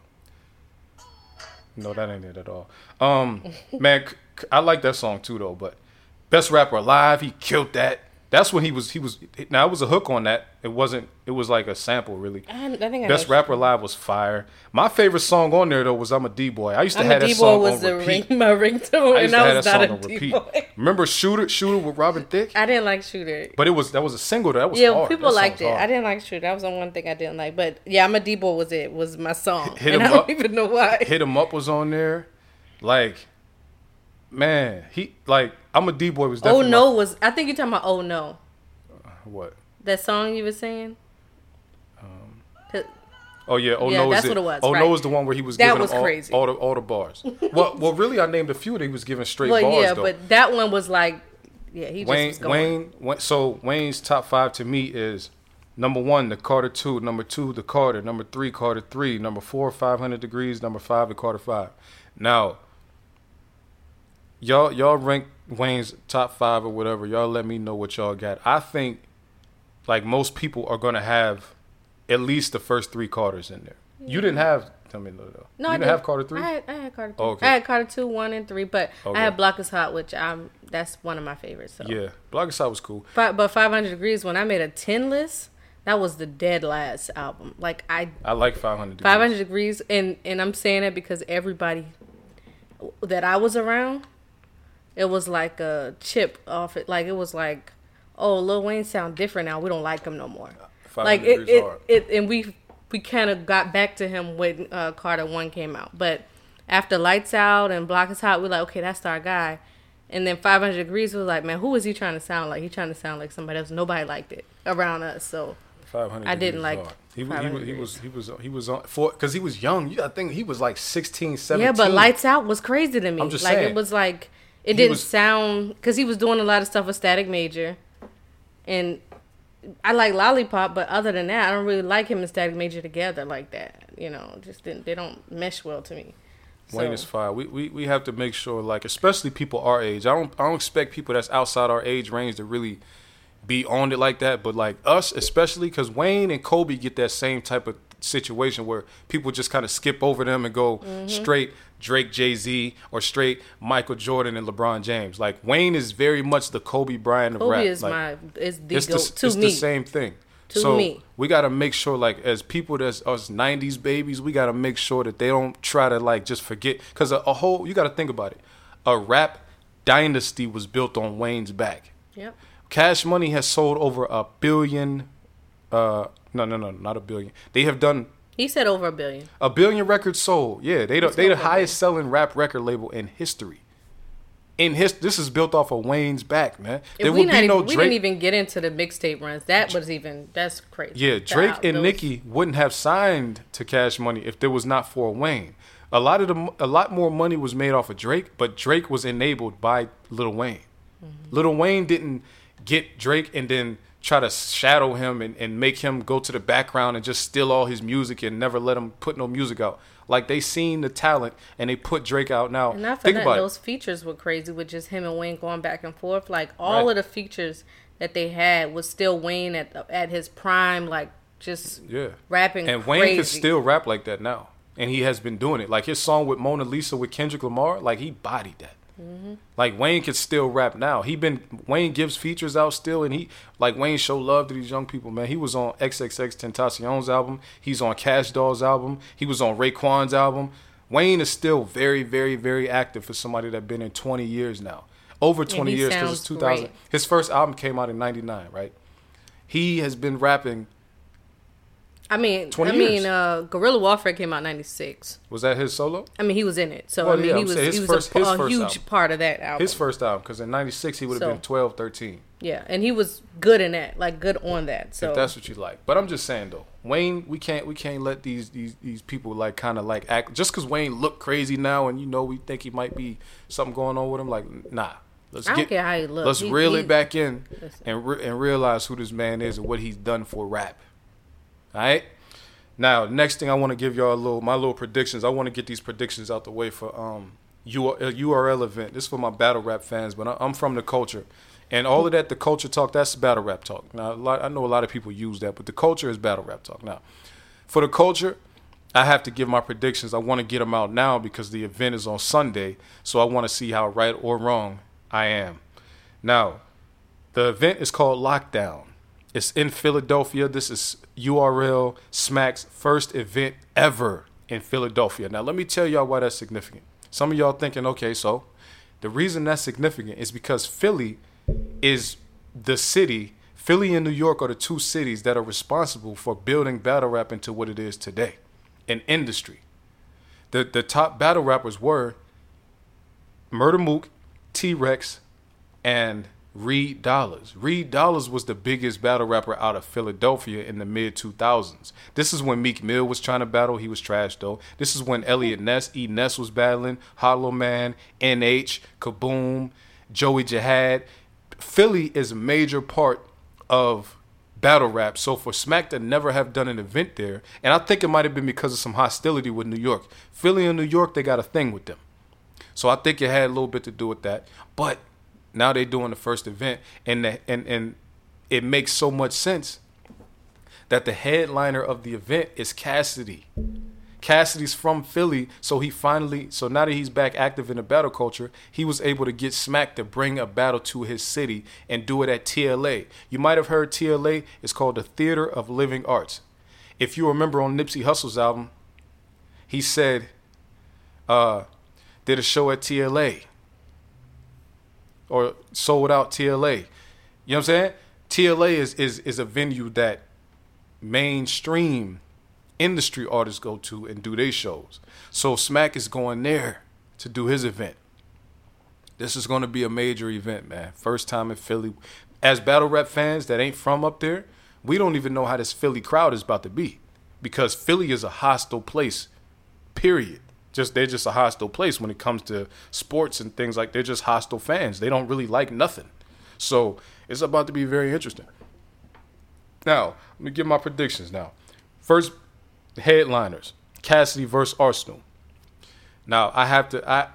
No, that ain't it at all. Um, man, I like that song too though. But best rapper alive, he killed that. That's when he was. He was. Now it was a hook on that. It wasn't. It was like a sample, really. I, I think I Best rapper Live was fire. My favorite song on there though was "I'm a D Boy." I used to I'm have that D song boy was on the repeat. ring, my ringtone, I used and to I have was that song a on repeat. Remember "Shooter"? "Shooter" with Robin Thicke. I didn't like Shooter. But it was that was a single that was Yeah, hard. people That liked it. hard. I didn't like Shooter. That was the one thing I didn't like. But yeah, I'm a D boy was it was my song, Hit and 'em I don't up. even know why. Hit 'em up was on there. Like, man, he like I'm a D boy was definitely. Oh no was I think you're talking about Oh no my- what? that song you were saying. Um, Oh yeah, oh Yeah, no that's is what it. it was, Oh no right. is the one where he was That giving was all, crazy. all the all the bars. well, well, really, I named a few that he was giving straight well, bars yeah, though. but that one was like, yeah, he just Wayne, was going. Wayne, Wayne, so Wayne's top five to me is number one, the Carter two, number two, the Carter, number three, Carter three, number four, five hundred degrees, number five, the Carter five. Now, y'all, y'all rank Wayne's top five or whatever. Y'all let me know what y'all got. I think, like most people are gonna have at least the first three Carters in there. You didn't have. Tell me no, no. No, you I didn't have. Carter three. I had, I had Carter two. Oh, okay. I had Carter two, one, and three, but Okay. I had Block is Hot, which I'm that's one of my favorites. So. yeah, Block is Hot was cool. Fi- but 500 Degrees, when I made a 10 list, that was the dead last album. Like I I like five hundred. 500 Degrees, and and I'm saying it because everybody that I was around, it was like a chip off it. Like it was like oh, Lil Wayne sound different now. We don't like him no more. Like it, it, Hard. it, and we we kind of got back to him when uh, Carter One came out, but after Lights Out and Block is Hot, we're like, okay, that's our guy. And then 500 Degrees was like, man, who was he trying to sound like? He trying to sound like somebody else. Nobody liked it around us. So 500 I didn't like hard. He, he, 500 he was he was he was on for because he was young. You gotta think he was like 16, 17. yeah, but Lights Out was crazy to me. I'm just like saying. it was like it didn't was- sound because he was doing a lot of stuff with Static Major, and I like Lollipop, but other than that, I don't really like him and Static Major together like that. You know, just didn't they don't mesh well to me. Wayne So- is fine. We, we we have to make sure, like, especially people our age. I don't I don't expect people that's outside our age range to really be on it like that. But like us, especially because Wayne and Kobe get that same type of situation where people just kind of skip over them and go Mm-hmm. straight Drake, Jay Z, or straight Michael Jordan and LeBron James. Like Wayne is very much the Kobe Bryant of Kobe rap. is Like, my is the it's goat the, to it's me. the same thing. To so me. we got to make sure, like, as people that's us '90s babies, we got to make sure that they don't try to like just forget because a, a whole you got to think about it. A rap dynasty was built on Wayne's back. Yep. Cash Money has sold over a billion. Uh, no, no, no, not a billion. They have done He said over a billion. a billion records sold. Yeah, they the, they the highest selling rap record label in history. In his, this is built off of Wayne's back, man. There would be even, no Drake. we didn't even get into the mixtape runs. That was even that's crazy. Yeah, Drake and those- Nicki wouldn't have signed to Cash Money if there was not for Wayne. A lot of the a lot more money was made off of Drake, but Drake was enabled by Lil Wayne. Mm-hmm. Lil Wayne didn't get Drake and then try to shadow him and, and make him go to the background and just steal all his music and never let him put no music out. Like they seen the talent and they put Drake out now. And not for Think that, about those it. features were crazy with just him and Wayne going back and forth. Like all Right. of the features that they had was still Wayne at the, at his prime, like just Yeah. rapping. And Wayne crazy. can still rap like that now. And he has been doing it. Like his song with Mona Lisa with Kendrick Lamar, like he bodied that. Mm-hmm. Like Wayne can still rap now. He been Wayne gives features out still, and he like Wayne show love to these young people. Man, he was on XXXTentacion's album. He's on Kash Doll's album. He was on Raekwon's album. Wayne is still very, very, very active for somebody that been in 20 years now, over 20 years because it's 2000. great. His first album came out in '99, right? He has been rapping. I mean, 20 I mean, uh, Guerrilla Warfare came out ninety-six. Was that his solo? I mean, he was in it, so Well, I mean, yeah, he was his he was first- a, his a huge album. part of that album. His first album, because in '96 he would have So- been 12, 13. yeah, and he was good in that, like good on that. So if that's what you like. But I'm just saying though, Wayne, we can't we can't let these these these people like kind of like act just because Wayne look crazy now, and you know we think he might be something going on with him. Like nah, let's I don't get care how he looks. let's He- reel he- it back in Listen. and re- and realize who this man is and what he's done for rap. All right. Now, next thing I want to give y'all a little my little predictions. I want to get these predictions out the way for um URL event. This is for my battle rap fans, but I'm from the culture, and all of that the culture talk that's battle rap talk. Now, lot, I know a lot of people use that, but the culture is battle rap talk. Now, for the culture, I have to give my predictions. I want to get them out now because the event is on Sunday, so I want to see how right or wrong I am. Now, the event is called Lockdown. It's in Philadelphia. This is URL Smack's first event ever in Philadelphia. Now, let me tell y'all why that's significant. Some of y'all thinking, okay, so the reason that's significant is because Philly is the city. Philly and New York are the two cities that are responsible for building battle rap into what it is today, an industry. The the top battle rappers were Murda Mook, T Rex, and Reed Dollaz. Reed Dollaz was the biggest battle rapper out of Philadelphia in the mid 2000s. This is when Meek Mill was trying to battle. He was trash though. This is when Elliot Ness, E Ness was battling, Hollow Man, NH, Kaboom, Joey Jihad. Philly is a major part of battle rap. So for Smack to never have done an event there, and I think it might have been because of some hostility with New York. Philly and New York, they got a thing with them. So I think it had a little bit to do with that. But now they're doing the first event, and the, and and it makes so much sense that the headliner of the event is Cassidy. Cassidy's from Philly, so he finally, so now that he's back active in the battle culture, he was able to get Smack to bring a battle to his city and do it at TLA. You might have heard TLA is called the Theater of Living Arts. If you remember on Nipsey Hussle's album, he said, uh, did a show at TLA or sold out TLA. You know what I'm saying? TLA is is is a venue that mainstream industry artists go to and do their shows. So Smack is going there to do his event. This is going to be a major event, man. First time in Philly. As battle rap fans that ain't from up there, we don't even know how this Philly crowd is about to be because Philly is a hostile place. Period. Just they're just a hostile place when it comes to sports and things like they're just hostile fans. They don't really like nothing. So, it's about to be very interesting. Now, let me give my predictions now. First headliners, Cassidy versus Arsonal. Now, I have to I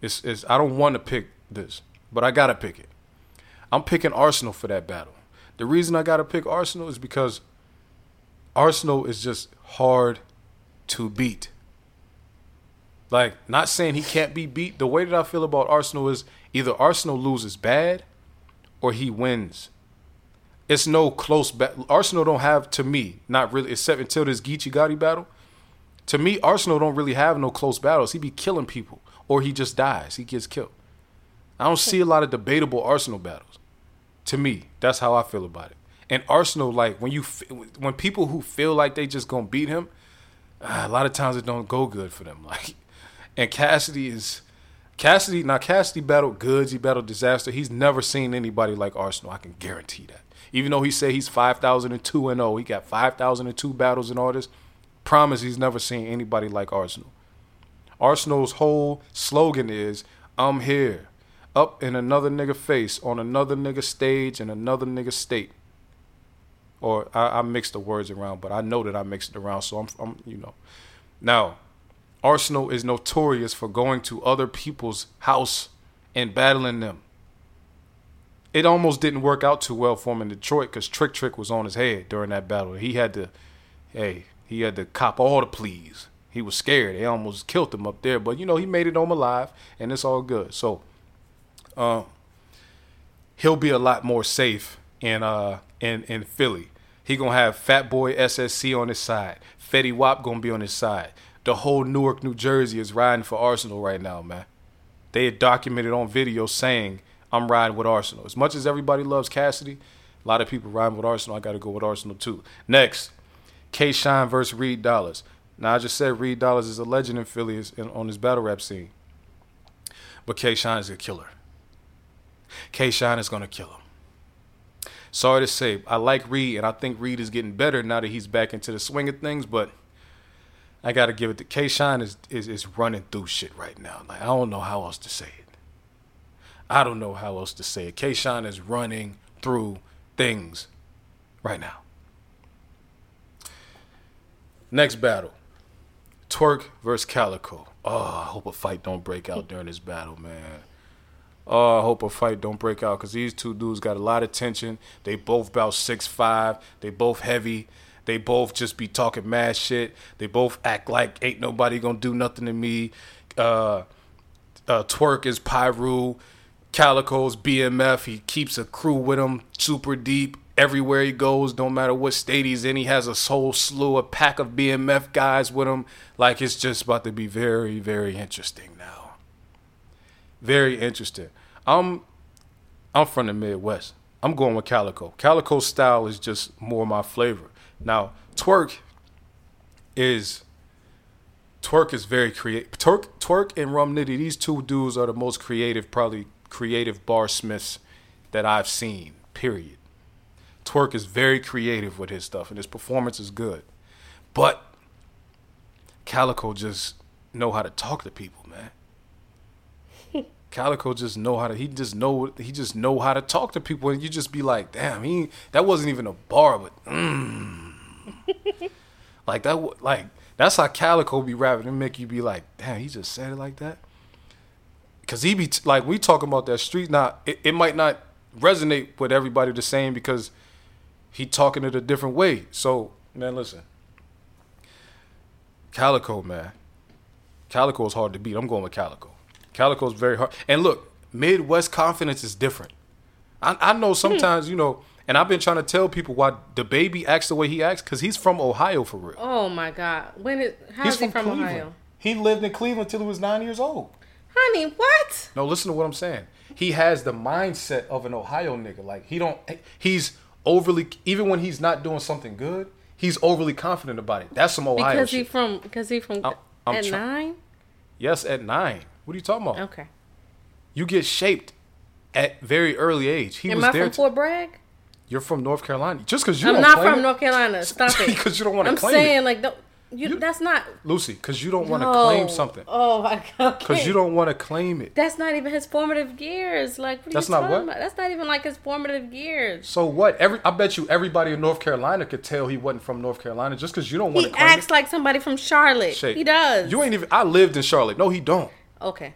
it's, it's I don't want to pick this, but I gotta pick it. I'm picking Arsonal for that battle. The reason I gotta pick Arsonal is because Arsonal is just hard to beat. Like, not saying he can't be beat. The way that I feel about Arsonal is either Arsonal loses bad or he wins. It's no close battle. Arsonal don't have, to me, not really, except until this Geechi Gotti battle. To me, Arsonal don't really have no close battles. He be killing people or he just dies. He gets killed. I don't see a lot of debatable Arsonal battles. To me, that's how I feel about it. And Arsonal, like when you when people who feel like they just gonna beat him, uh, a lot of times it don't go good for them. Like, and Cassidy is Cassidy. Now Cassidy battled Goodz. He battled Dizaster. He's never seen anybody like Arsonal. I can guarantee that. Even though he say he's five thousand and two and zero, he got five thousand and two battles and all this. Promise he's never seen anybody like Arsonal. Arsonal's whole slogan is "I'm here." Up in another nigga face, on another nigga stage, in another nigga state or I, I the words around, but I know that I mixed it around, so I'm, I'm, you know. Now, Arsonal is notorious for going to other people's house and battling them. It almost didn't work out too well for him in Detroit because Trick Trick was on his head during that battle. He had to, hey, he had to cop all the pleas. He was scared. They almost killed him up there, but you know he made it home alive, and it's all good. So, um, he'll be a lot more safe in uh in in Philly. He gonna have Fatboy SSE on his side. Fetty Wap gonna be on his side. The whole Newark, New Jersey is riding for Arsonal right now, man. They had documented on video saying I'm riding with Arsonal. As much as everybody loves Cassidy, a lot of people riding with Arsonal. I got to go with Arsonal too. Next, K Shine versus Reed Dollaz. Now I just said Reed Dollaz is a legend in Philly on his battle rap scene, but K Shine is a killer. K Shine is gonna kill him sorry to say, I like Reed, and I think Reed is getting better now that he's back into the swing of things. But I got to give it to K. Shine is, is is running through shit right now. Like I don't know how else to say it. I don't know how else to say it. K. Shine is running through things right now. Next battle, Twork versus Calicoe. Oh, I hope a fight don't break out during this battle, man. Oh, I hope a fight don't break out because these two dudes got a lot of tension. They both about six five. They both heavy. They both just be talking mad shit. They both act like ain't nobody gonna do nothing to me. Uh, uh, Twork is Piru. Calicoe's BMF. He keeps a crew with him super deep everywhere he goes. Don't matter what state he's in. He has a whole slew, a pack of BMF guys with him. Like it's just about to be very, very interesting. Very interesting. I'm I'm from the Midwest. I'm going with Calicoe. Calicoe's style is just more my flavor. Now, Twork is Twork is very creative. Twerk, Twork and Rum Nitty, these two dudes are the most creative, probably creative bar smiths that I've seen. Period. Twork is very creative with his stuff, and his performance is good. But Calicoe just know how to talk to people, man. Calicoe just know how to he just know he just know how to talk to people and you just be like, damn, he that wasn't even a bar, but mm. like that like that's how Calicoe be rapping and make you be like, damn, he just said it like that. Cause he be t- like we talking about that street now, it, it might not resonate with everybody the same because he talking it a different way. So man, listen, Calicoe, man, Calicoe is hard to beat. I'm going with Calicoe. Calicoe's very hard. And look, Midwest confidence is different. I, I know hmm. sometimes, you know, and I've been trying to tell people why the baby acts the way he acts because he's from Ohio for real. Oh my God! When is how he's is he from Cleveland. Ohio? He lived in Cleveland until he was nine years old. Honey, what? No, listen to what I'm saying. he has the mindset of an Ohio nigga. Like he don't he's overly even when he's not doing something good, he's overly confident about it. That's some Ohio Because he from because he from I'm- I'm at try- nine. yes, at nine. What are you talking about? Okay. You get shaped at very early age. He Am was I there. from Fort Bragg? you're from North Carolina. Just because you I'm not claim from it- North Carolina. Stop it. because you don't want to I'm claim saying it, like don't, you, You- that's not Lucy. Because you don't want to no. claim something. Oh my god. Because you don't want to claim it. That's not even his formative years. Like what are That's you not talking what? about? That's not even like his formative years. So what? Every I bet you everybody in North Carolina could tell he wasn't from North Carolina just because you don't want He to claim acts it. like somebody from Charlotte. He does. You ain't even. I lived in Charlotte. No, he don't. Okay.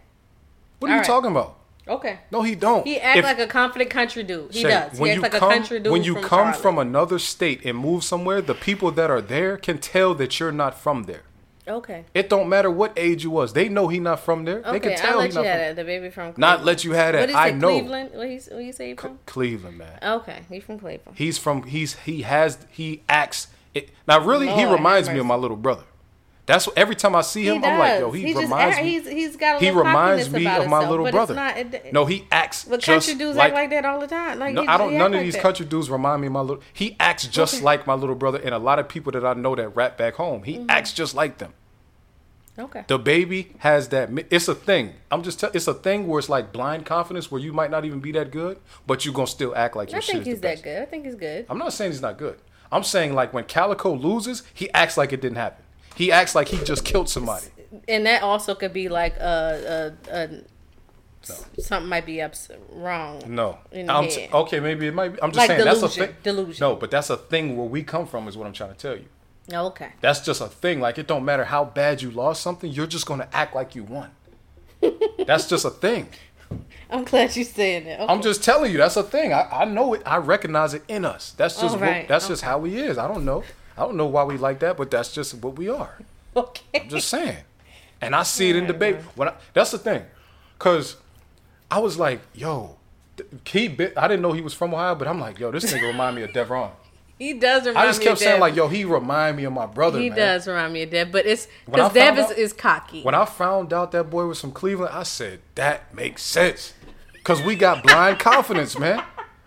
What are you All right. talking about? Okay. No, he don't. He acts If- like a confident country dude. He Shay, does. He When acts you like come, a country dude. when you from come Charlotte. from another state and move somewhere, the people that are there can tell that you're not from there. Okay. It don't matter what age you was. They know he not from there. Okay. they can I'll tell let he you not have from. it. The baby from Cleveland. Not let you have that. What is I it? know. Cleveland. What he what you say he from? Cleveland, man. Okay, he's from Cleveland. He's from. He's he has he acts. It, now, really, he reminds me of my little brother. That's what, every time I see him, I'm like, yo, he reminds act- me. he's- he's got a he reminds me about of my himself, little brother. not- it- no, he acts But just country dudes like, act like that all the time. Like no, he, I don't. None of like these that. country dudes remind me of my little. He acts just Okay. like my little brother, and a lot of people that I know that rap back home. He Mm-hmm. acts just like them. Okay. The baby has that. It's a thing. I'm just. Tell, it's a thing where it's like blind confidence, where you might not even be that good, but you're gonna still act like I think he's that good. I think he's good. I'm not saying he's not good. I'm saying like when Calicoe loses, he acts like it didn't happen. He acts like he just killed somebody. And that also could be like uh, uh, uh, something might be ups wrong. No. In the I'm t- okay, maybe it might be. I'm just Like saying that's a delusion. thing. Delusion. No, but that's a thing where we come from is what I'm trying to tell you. Okay. That's just a thing. Like it don't matter how bad you lost something, you're just gonna act like you won. that's just a thing. I'm glad you're saying that. Okay. I'm just telling you, that's a thing. I, I know it. I recognize it in us. That's just All what, right, that's just how he is. I don't know. I don't know why we like that, but that's just what we are. okay. I'm just saying. And I see it in debate. When I, that's the thing, cause I was like, yo, he bit, I didn't know he was from Ohio, but I'm like, yo, this nigga remind me of Devron. He does remind me. I just kept saying Dev. like, yo, he remind me of my brother. He man. does remind me of Dev, but it's because Dev is, out- is cocky. When I found out that boy was from Cleveland, I said that makes sense, cause we got blind confidence, man.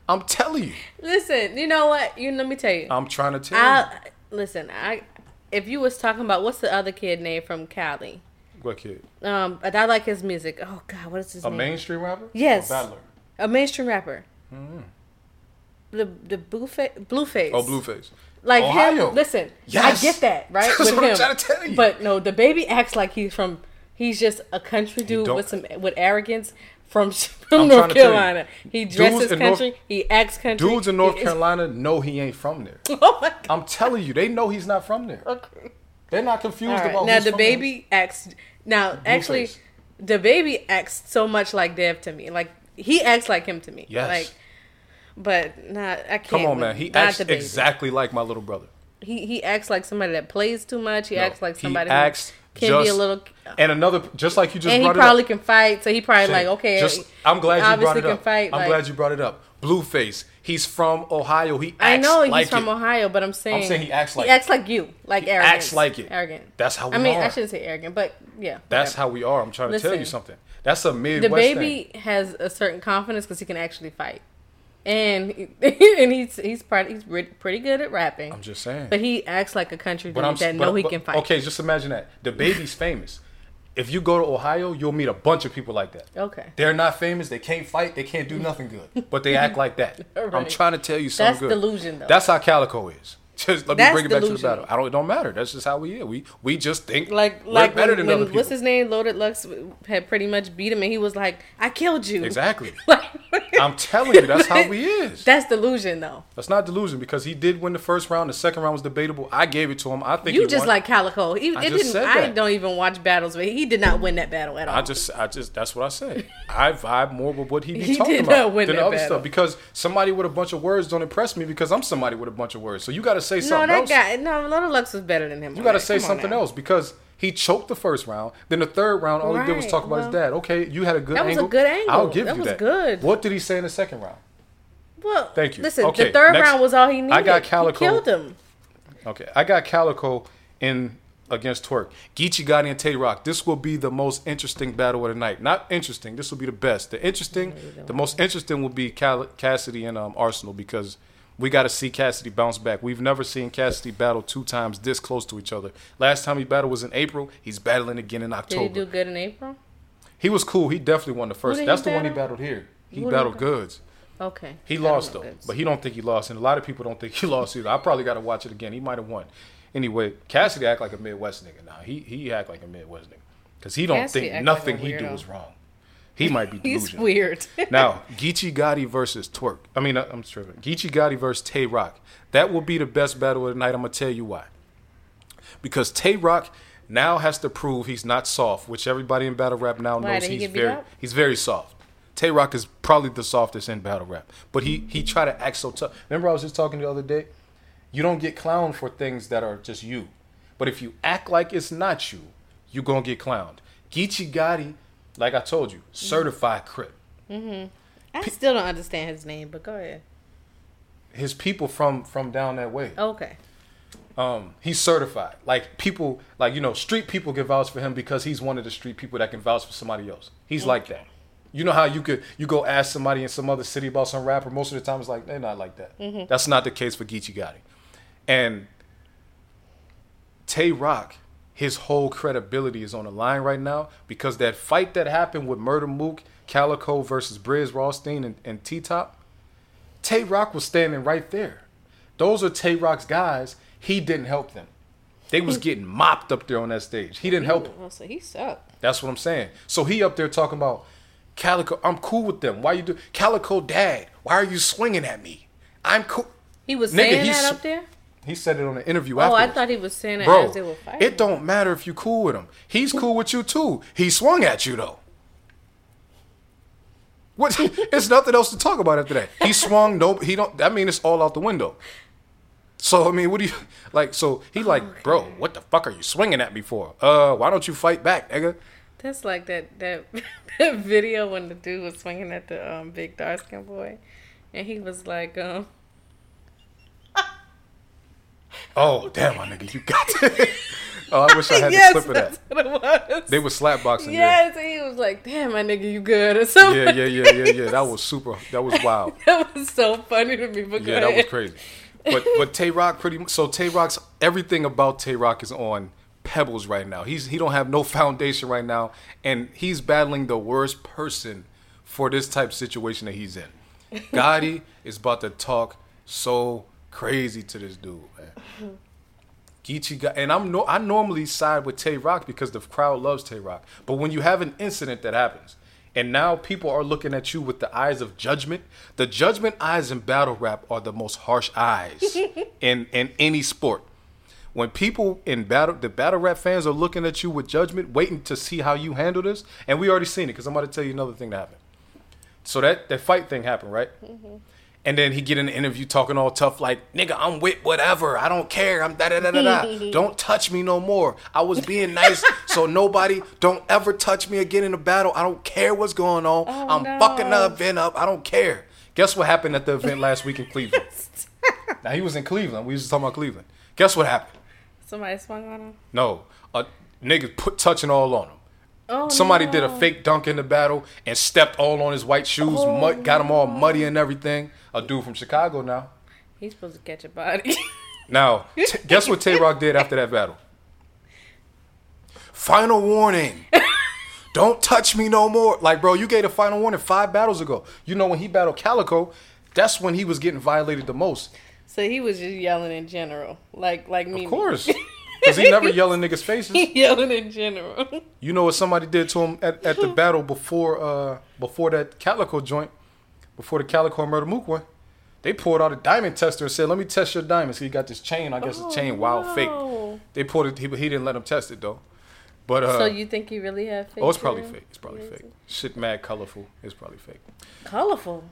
I'm telling you. Listen, you know what? You let me tell you. I'm trying to tell you. Listen. I if you was talking about what's the other kid name from Cali? What kid? Um, but I like his music. Oh God, what is his A name? A mainstream rapper? Yes. A. A mainstream rapper. The the Blueface. Blueface. Oh, Blueface. Like Ohio. him. Listen, Yes. I get that right That's with what I'm him. trying to tell you. But no, the baby acts like he's from. He's just a country dude with some with arrogance from from I'm North tell you, Carolina. He dresses in North- country. he acts country. Dudes in North Carolina know he ain't from there. Oh my god. I'm telling you, they know he's not from there. Okay. They're not confused right. about Now the baby acts. Now actually, Blueface. the baby acts so much like Dev to me. Like he acts like him to me. Yes. Like, but not. I can't. Come on, man. He acts exactly like my little brother. He he acts like somebody that plays too much. He No, acts like he somebody acts who can be a little. And another, just like you just and he brought probably it up. can fight, so he probably like okay. just- I'm glad you brought it can up. fight. I'm like- glad you brought it up. Blueface. He's from Ohio. He acts I know he's like from it. Ohio, but I'm saying I'm saying he acts like he acts like you, like arrogant. acts like it. Arrogant. That's how we I mean, are. I shouldn't say arrogant, but yeah. That's whatever. how we are. I'm trying to tell you something. That's a the Midwest baby thing. has a certain confidence because he can actually fight, and and he's he's part he's re- pretty good at rapping. I'm just saying. but he acts like a country dude I'm that but- know he can fight. Okay, just imagine that. The baby's famous. If you go to Ohio, you'll meet a bunch of people like that. Okay. They're not famous. They can't fight. They can't do nothing good. But they act like that. I'm trying to tell you something That's good. delusion, though. That's how Calicoe is. Just let me bring it back to the battle. I don't. It don't matter. That's just how we are. We we just think Like we're like better when, than when- other people. what's his name? Loaded Lux had pretty much beat him, and he was like, "I killed you." Exactly. Like, I'm telling you, that's how he is. That's delusion, though. That's not delusion because he did win the first round. The second round was debatable. I gave it to him. I think You just won. like Calicoe. He, I it just didn't. said I that. don't even watch battles, but he did not win that battle at all. I just, I just, that's what I said. I vibe more with what he be He talking did about not win than that other battle. stuff. Because somebody with a bunch of words don't impress me because I'm somebody with a bunch of words. So you got to say no, something that else. guy. No, Little Lux was better than him. you got to say something now. else because he choked the first round. Then the third round, all he did was talk about his dad. Okay, you had a good angle. that was a good angle. I'll give That you was that. Was good. What did he say in the second round? Well, Thank you. Listen, Okay, the third next- round was all he needed. I got He Calicoe. killed him. Okay, I got Calicoe in against Twork. Geechi Gotti and Tay Rock. This will be the most interesting battle of the night. Not interesting. This will be the best. The interesting, the most interesting will be Cal- Cassidy and um, Arsonal because we got to see Cassidy bounce back. We've never seen Cassidy battle two times this close to each other. Last time he battled was in April. He's battling again in October. Did he do good in April? He was cool. He definitely won the first. That's the one he battled here. He Who did he battled? Goodz. Okay. He lost though, this. but he don't think he lost, and a lot of people don't think he lost either. I probably got to watch it again. He might have won. Anyway, Cassidy act like a Midwest nigga now. He he act like a Midwest nigga because he don't Cassidy think act like nothing he do is wrong. He might be He's weird. now, Geechi Gotti versus Twork. I mean, uh, I'm tripping. Geechi Gotti versus Tay Rock. That will be the best battle of the night. I'm gonna tell you why. Because Tay Rock now has to prove he's not soft, which everybody in battle rap now Why, knows he he's very he's very soft. Tay Rock is probably the softest in battle rap, but he he try to act so tough. Remember, I was just talking the other day. You don't get clowned for things that are just you, but if you act like it's not you, you're gonna get clowned. Geechi Gotti, like I told you, certified crip. Mm-hmm. I still don't understand his name, but go ahead. His people from from down that way. Okay. um, he's certified. Like people, like you know, street people can vouch for him because he's one of the street people that can vouch for somebody else. He's like that. You know how you could you go ask somebody in some other city about some rapper. Most of the time, it's like they're not like that. That's not the case for Geechi Gotti. And Tay Rock, his whole credibility is on the line right now because that fight that happened with Murda Mook, Calicoe versus Brizz Rawsteen and, and T Top, Tay Rock was standing right there. Those are Tay Rock's guys. He didn't help them. They was getting mopped up there on that stage. He didn't help them. So he sucked. That's what I'm saying. So he up there talking about Calicoe. I'm cool with them. Why you do Calicoe Dad? Why are you swinging at me? I'm cool. He was Nigga, saying that up there. He said it on the interview. Oh, I thought he was saying it Bro, as they were fighting. it don't matter if you cool with him. He's cool with you too. He swung at you though. What? It's nothing else to talk about after that. He swung. No, he don't. That mean, it's all out the window. So I mean, what do you like? So he like, bro, what the fuck are you swinging at me for? Uh, why don't you fight back, nigga? That's like that that that video when the dude was swinging at the um, big dark skin boy, and he was like, um, Oh damn, my nigga, you got it. oh, I wish I had yes, the clip of that's that. what it was. They were slapboxing. yes, and he was like, "Damn, my nigga, you good?" or something. Yeah, yeah, yeah, yeah, yeah. That was super. That was wild. That was so funny to me. But Yeah, that was crazy. But but Tay Rock pretty much. So Tay Rock's everything about Tay Rock is on pebbles right now. He's he don't have no foundation right now, and he's battling the worst person for this type of situation that he's in. Gotti is about to talk so crazy to this dude, man. Geechi got, and I'm no, I normally side with Tay Rock because the crowd loves Tay Rock. But when you have an incident that happens, and now people are looking at you with the eyes of judgment, the judgment eyes in battle rap are the most harsh eyes in in any sport. When people in battle, the battle rap fans are looking at you with judgment, waiting to see how you handle this, and we already seen it because I'm about to tell you another thing that happened. So that that fight thing happened, right? Mm-hmm. And then he get in the interview talking all tough, like, nigga, I'm with whatever. I don't care. I'm da da da da da. Don't touch me no more. I was being nice, so nobody don't ever touch me again in a battle. I don't care what's going on. Oh, I'm no. fucking the event up. I don't care. Guess what happened at the event last week in Cleveland? now he was in Cleveland. We was just talking about Cleveland. Guess what happened? Somebody swung on him. No, a nigga put touching all on him. Oh, Somebody no. did a fake dunk in the battle and stepped all on his white shoes, mud, oh, got him all muddy and everything. A dude from Chicago now. He's supposed to catch a body. Now, t- guess what Tay Rock did after that battle? Final warning. Don't touch me no more. Like, bro, you gave a final warning five battles ago. You know when he battled Calicoe, that's when he was getting violated the most. so he was just yelling in general, like like me. Of course. Because he never yell in niggas' faces. yelling in general. You know what somebody did to him at, at the battle before uh before that Calicoe joint, before the Calicoe Murda Mook one. They pulled out a diamond tester and said, "Let me test your diamond." So he got this chain. I guess the chain wild fake. They pulled it. He, he didn't let him test it though. But uh, so you think he really had fake? oh, it's probably fake. It's probably fake. Shit, mad colorful. It's probably fake. Colorful,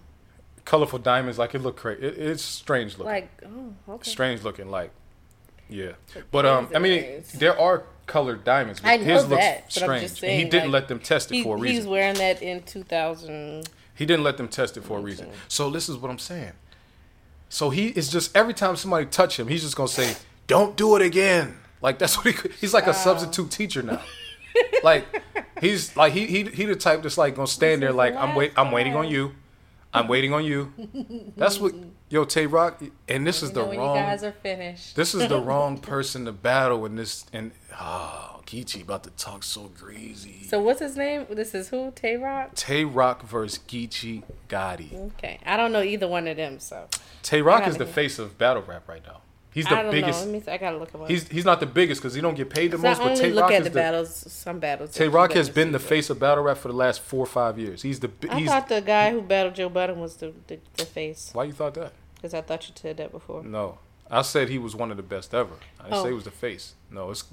Colorful diamonds, like it look crazy. It, it's strange looking. like oh okay. strange looking, like yeah. But um, I mean, there are colored diamonds, but I know his looks that, but strange. I'm just and he didn't like, let them test it He, for a reason. he's wearing that in 2000. He didn't let them test it for a reason. So this is what I'm saying. So he is just every time somebody touch him, he's just gonna say, "Don't do it again." Like that's what he he's like a substitute teacher now. like he's like he he he the type that's like gonna stand there like I'm wait I'm waiting on you. I'm waiting on you. That's what yo Tay Rock and this is the wrong you guys are finished. this is the wrong person to battle in this and oh Geechi about to talk so greasy. So what's his name? This is who? Tay Rock. Tay Rock versus Geechi Gotti. Okay, I don't know either one of them. So Tay Rock is the hear. face of battle rap right now. He's I the don't biggest. know. Let me, I gotta look him up. He's he's not the biggest because he don't get paid the So most. I But Tay look Rock at is the the battles. Some battles. Tay Rock has been the see. face of battle rap for the last four or five years. He's the bi- I he's. thought the guy who battled Joe Budden was the the, the face Why you thought that? because I thought you said that before. No, I said he was one of the best ever. I didn't Oh. say he oh. was the face. No, it's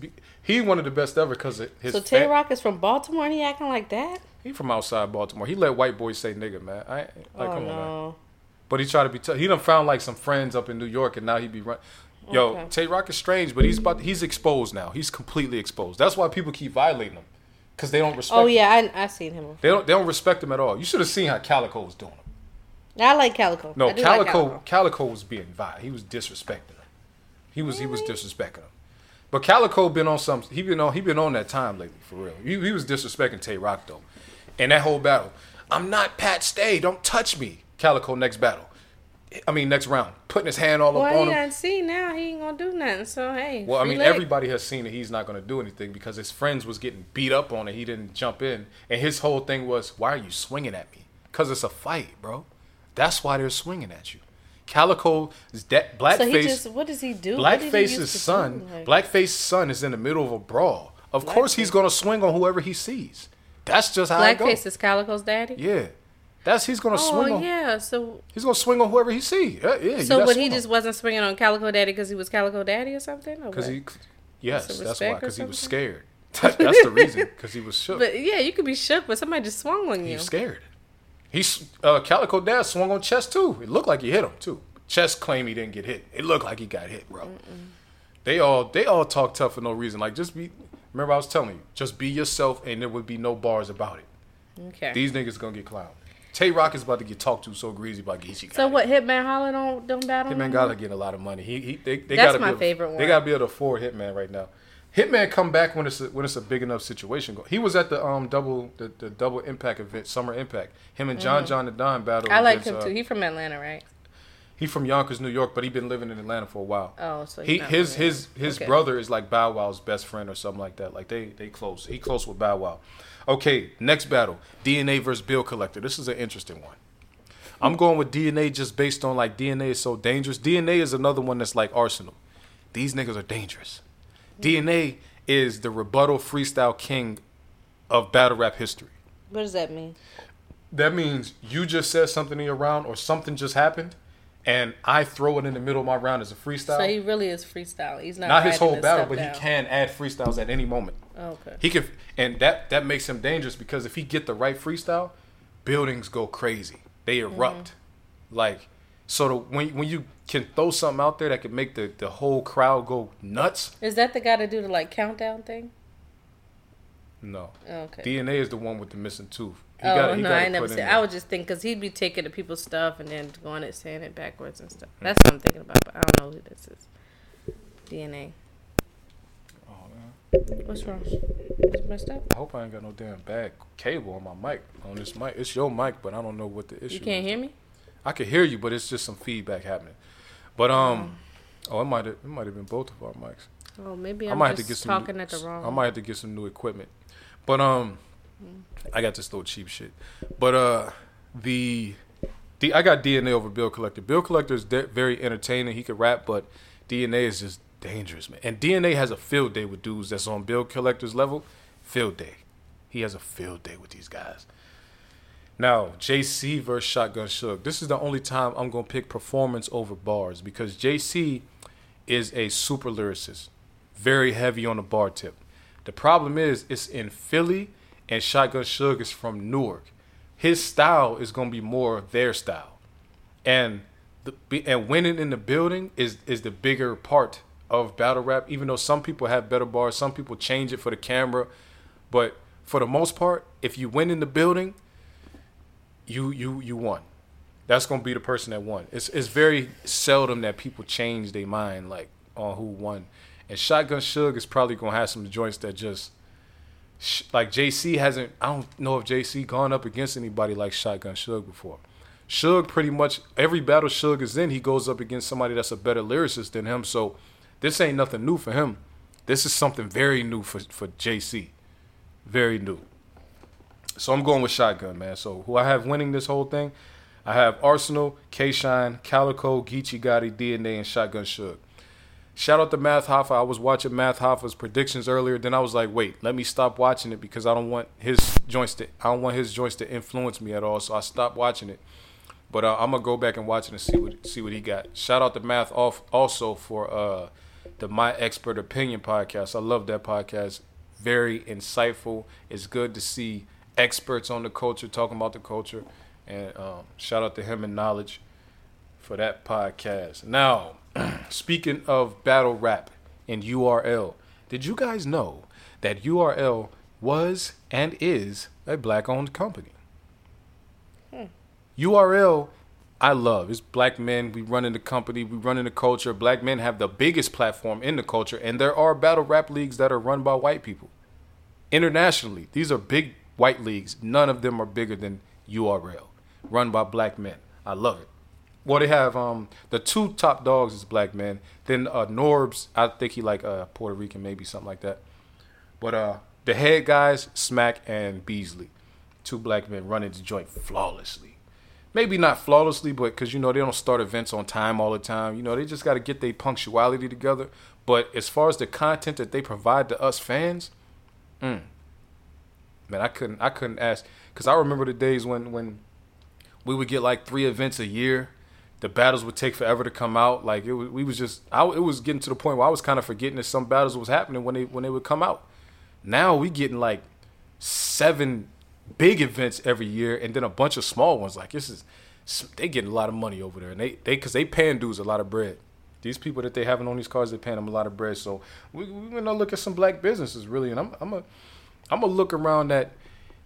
he one of the best ever because his. so Tay Rock is from Baltimore and he acting like that? He from outside Baltimore. He let white boys say nigga, man. I like oh come no. on, man. But he tried to be. T- he done found like some friends up in New York, and now he be run. Yo, Okay. Tay Rock is strange, but he's about. He's exposed now. He's completely exposed. That's why people keep violating him, because they don't oh, respect. Oh him. yeah, I I seen him. Before. They don't. They don't respect him at all. You should have seen how Calicoe was doing him. I like Calicoe. No, do like Calicoe, Calicoe. was being violent. He was disrespecting him. He was. He was disrespecting him. But Calicoe been on some. He been on. He been on that time lately for real. He, he was disrespecting Tay Rock though, and that whole battle. I'm not Pat Stay. Don't touch me. Calicoe next battle. I mean next round, putting his hand all Well, up he on him. done see now he ain't gonna do nothing. So hey. Well, I mean, everybody has seen that he's not going to do anything because his friends was getting beat up on it. He didn't jump in, and his whole thing was, "Why are you swinging at me? Because it's a fight, bro. That's why they're swinging at you." Calicoe is that So he blackface. just what does he do? What did he Blackface's son. Like- Blackface's son is in the middle of a brawl. Of course, he's going to swing on whoever he sees. That's just how it goes. Blackface is Calicoe's daddy. Yeah, that's he's going to Oh swing on. yeah. So He's going to swing on whoever he sees. Yeah, yeah. so but he just wasn't swinging on Calicoe daddy because he was Calicoe daddy or something. Because he. Yes, that's why. Because he was scared. that's the reason. Because he was shook. But yeah, you could be shook, but somebody just swung on He you. was scared. He's uh, Calicoe Dad swung on Chess too. It looked like he hit him too. Chess claim he didn't get hit. It looked like he got hit, bro. They all they all talk tough for no reason. Like just be. Remember I was telling you, just be yourself, and there would be no bars about it. Okay. These niggas gonna get clowned. Tay Rock is about to get talked to so greasy by Geechi. so what? Hitman Holla don't don't battle. Hitman no gotta a lot of money. He, he they, they That's gotta my be able, favorite They one. gotta be able to afford Hitman right now. Hitman come back when it's a, when it's a big enough situation. Go- He was at the um double the, the double impact event, Summer Impact. Him and John John the Don battle. Mm-hmm. I like him uh, too. He from Atlanta, right? He from Yonkers, New York, but he been living in Atlanta for a while. Oh, so he his his his Okay. brother is like Bow Wow's best friend or something like that. Like they they close. He close with Bow Wow. Okay, next battle: DNA versus Bill Collector. This is an interesting one. I'm going with DNA just based on like DNA is so dangerous. DNA is another one that's like Arsonal. These niggas are dangerous. DNA is the rebuttal freestyle king of battle rap history. What does that mean? That means you just said something in your round or something just happened, and I throw it in the middle of my round as a freestyle. So he really is freestyle. He's not. Not his whole battle, but down. he can add freestyles at any moment. Oh, okay. He can, and that that makes him dangerous because if he get the right freestyle, buildings go crazy. They erupt, mm-hmm. like so. The, when when you can throw something out there that can make the the whole crowd go nuts. Is that the guy to do the like countdown thing? No, Oh, okay. DNA is the one with the missing tooth. He oh gotta- no, I never put in seen. there. I would just think because he'd be taking the people's stuff and then going and saying it backwards and stuff. Hmm. That's what I'm thinking about, but I don't know who this is. DNA. Oh, man. What's wrong? It's messed up. I hope I ain't got no damn bad cable on my mic on this mic. It's your mic, but I don't know what the issue. You can't is. hear me. I can hear you, but it's just some feedback happening. But um, oh, it might have it might have been both of our mics. Oh, maybe I I'm might have to get some. talking new, at the wrong. I might have to get some new equipment. But um, I got this little cheap shit. But uh, the the I got DNA over Bill Collector. Bill Collector is de- very entertaining. He could rap, but DNA is just dangerous, man. And DNA has a field day with dudes that's on Bill Collector's level. Field day. He has a field day with these guys. Now, JC versus Shotgun Suge. This is the only time I'm gonna pick performance over bars because JC is a super lyricist, very heavy on the bar tip. The problem is it's in Philly and Shotgun Suge is from Newark. His style is gonna be more their style, and the and winning in the building is is the bigger part of battle rap. Even though some people have better bars, some people change it for the camera, but for the most part, if you win in the building, you you you won. That's gonna be the person that won. It's it's very seldom that people change their mind like on who won. And Shotgun Suge is probably gonna have some joints that just like JC hasn't. I don't know if JC gone up against anybody like Shotgun Suge before. Suge pretty much every battle Suge is in, he goes up against somebody that's a better lyricist than him. So this ain't nothing new for him. This is something very new for for JC, very new. So I'm going with Shotgun, man. So who I have winning this whole thing? I have Arsonal, K Shine, Calicoe, Geechi Gotti, DNA, and Shotgun Suge. Shout out to Math Hoffa. I was watching Math Hoffa's predictions earlier. Then I was like, wait, let me stop watching it because I don't want his joints to I don't want his joints to influence me at all. So I stopped watching it. But uh, I'm gonna go back and watch it and see what see what he got. Shout out to Math Hoffa also for uh, the My Expert Opinion podcast. I love that podcast. Very insightful. It's good to see experts on the culture talking about the culture. And um, shout out to him and Knowledge for that podcast. Now, speaking of battle rap and URL, did you guys know that URL was and is a black owned company? URL, I love. It's black men. We run in the company. We run in the culture. Black men have the biggest platform in the culture, and there are battle rap leagues that are run by white people. Internationally, these are big white leagues. None of them are bigger than URL, run by black men. I love it. Well, they have um the two top dogs is black men. Then uh Norbs, I think he like uh Puerto Rican, maybe something like that. But uh the head guys, Smack and Beasley, two black men running the joint flawlessly. Maybe not flawlessly, but because you know they don't start events on time all the time. You know they just got to get their punctuality together. But as far as the content that they provide to us fans, mm, man, I couldn't I couldn't ask because I remember the days when when we would get like three events a year. The battles would take forever to come out. Like it was, we was just I, it was getting to the point where I was kind of forgetting that some battles was happening when they when they would come out. Now we getting like seven big events every year and then a bunch of small ones. Like this is they getting a lot of money over there, and they they because they paying dudes a lot of bread. These people that they having on these cars, they paying them a lot of bread. So we we gonna look at some black businesses really, and I'm I'm a I'm gonna look around that.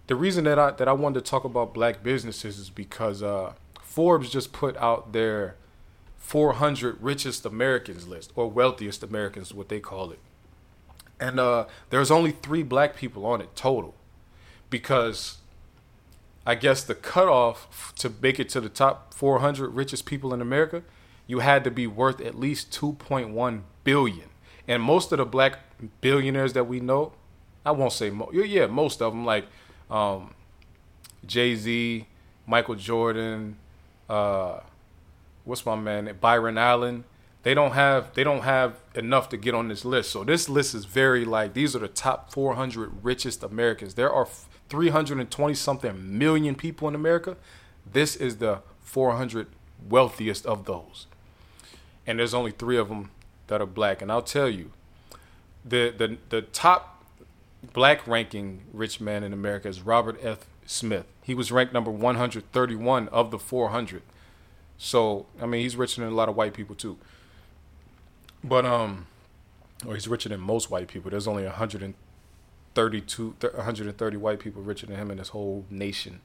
The reason that I that I wanted to talk about black businesses is because uh, Forbes just put out their 400 richest Americans list or wealthiest Americans, what they call it, and uh, there's only three black people on it total, because I guess the cutoff to make it to the top 400 richest people in America, you had to be worth at least 2.1 billion. And most of the black billionaires that we know, I won't say mo- yeah, most of them like um, Jay Z, Michael Jordan, uh, what's my man Byron Allen. They don't have they don't have enough to get on this list. So this list is very like these are the top 400 richest Americans. There are 320 something million people in America. This is the 400 wealthiest of those. And there's only 3 of them that are black and I'll tell you the the the top black ranking rich man in America is Robert F. Smith. He was ranked number 131 of the 400. So, I mean, he's richer than a lot of white people too. But um or he's richer than most white people. There's only 132 130 white people richer than him in this whole nation.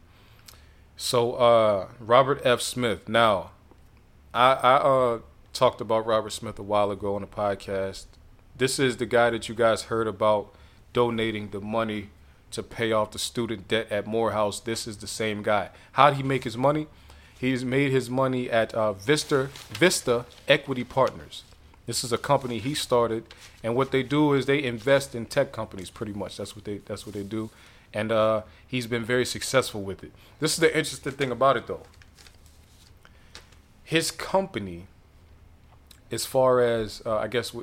So, uh Robert F. Smith. Now, I I uh talked about Robert Smith a while ago on the podcast. This is the guy that you guys heard about donating the money to pay off the student debt at Morehouse. This is the same guy. How did he make his money? He's made his money at uh, Vista Vista Equity Partners. This is a company he started, and what they do is they invest in tech companies. Pretty much, that's what they that's what they do, and uh, he's been very successful with it. This is the interesting thing about it, though. His company, as far as uh, I guess,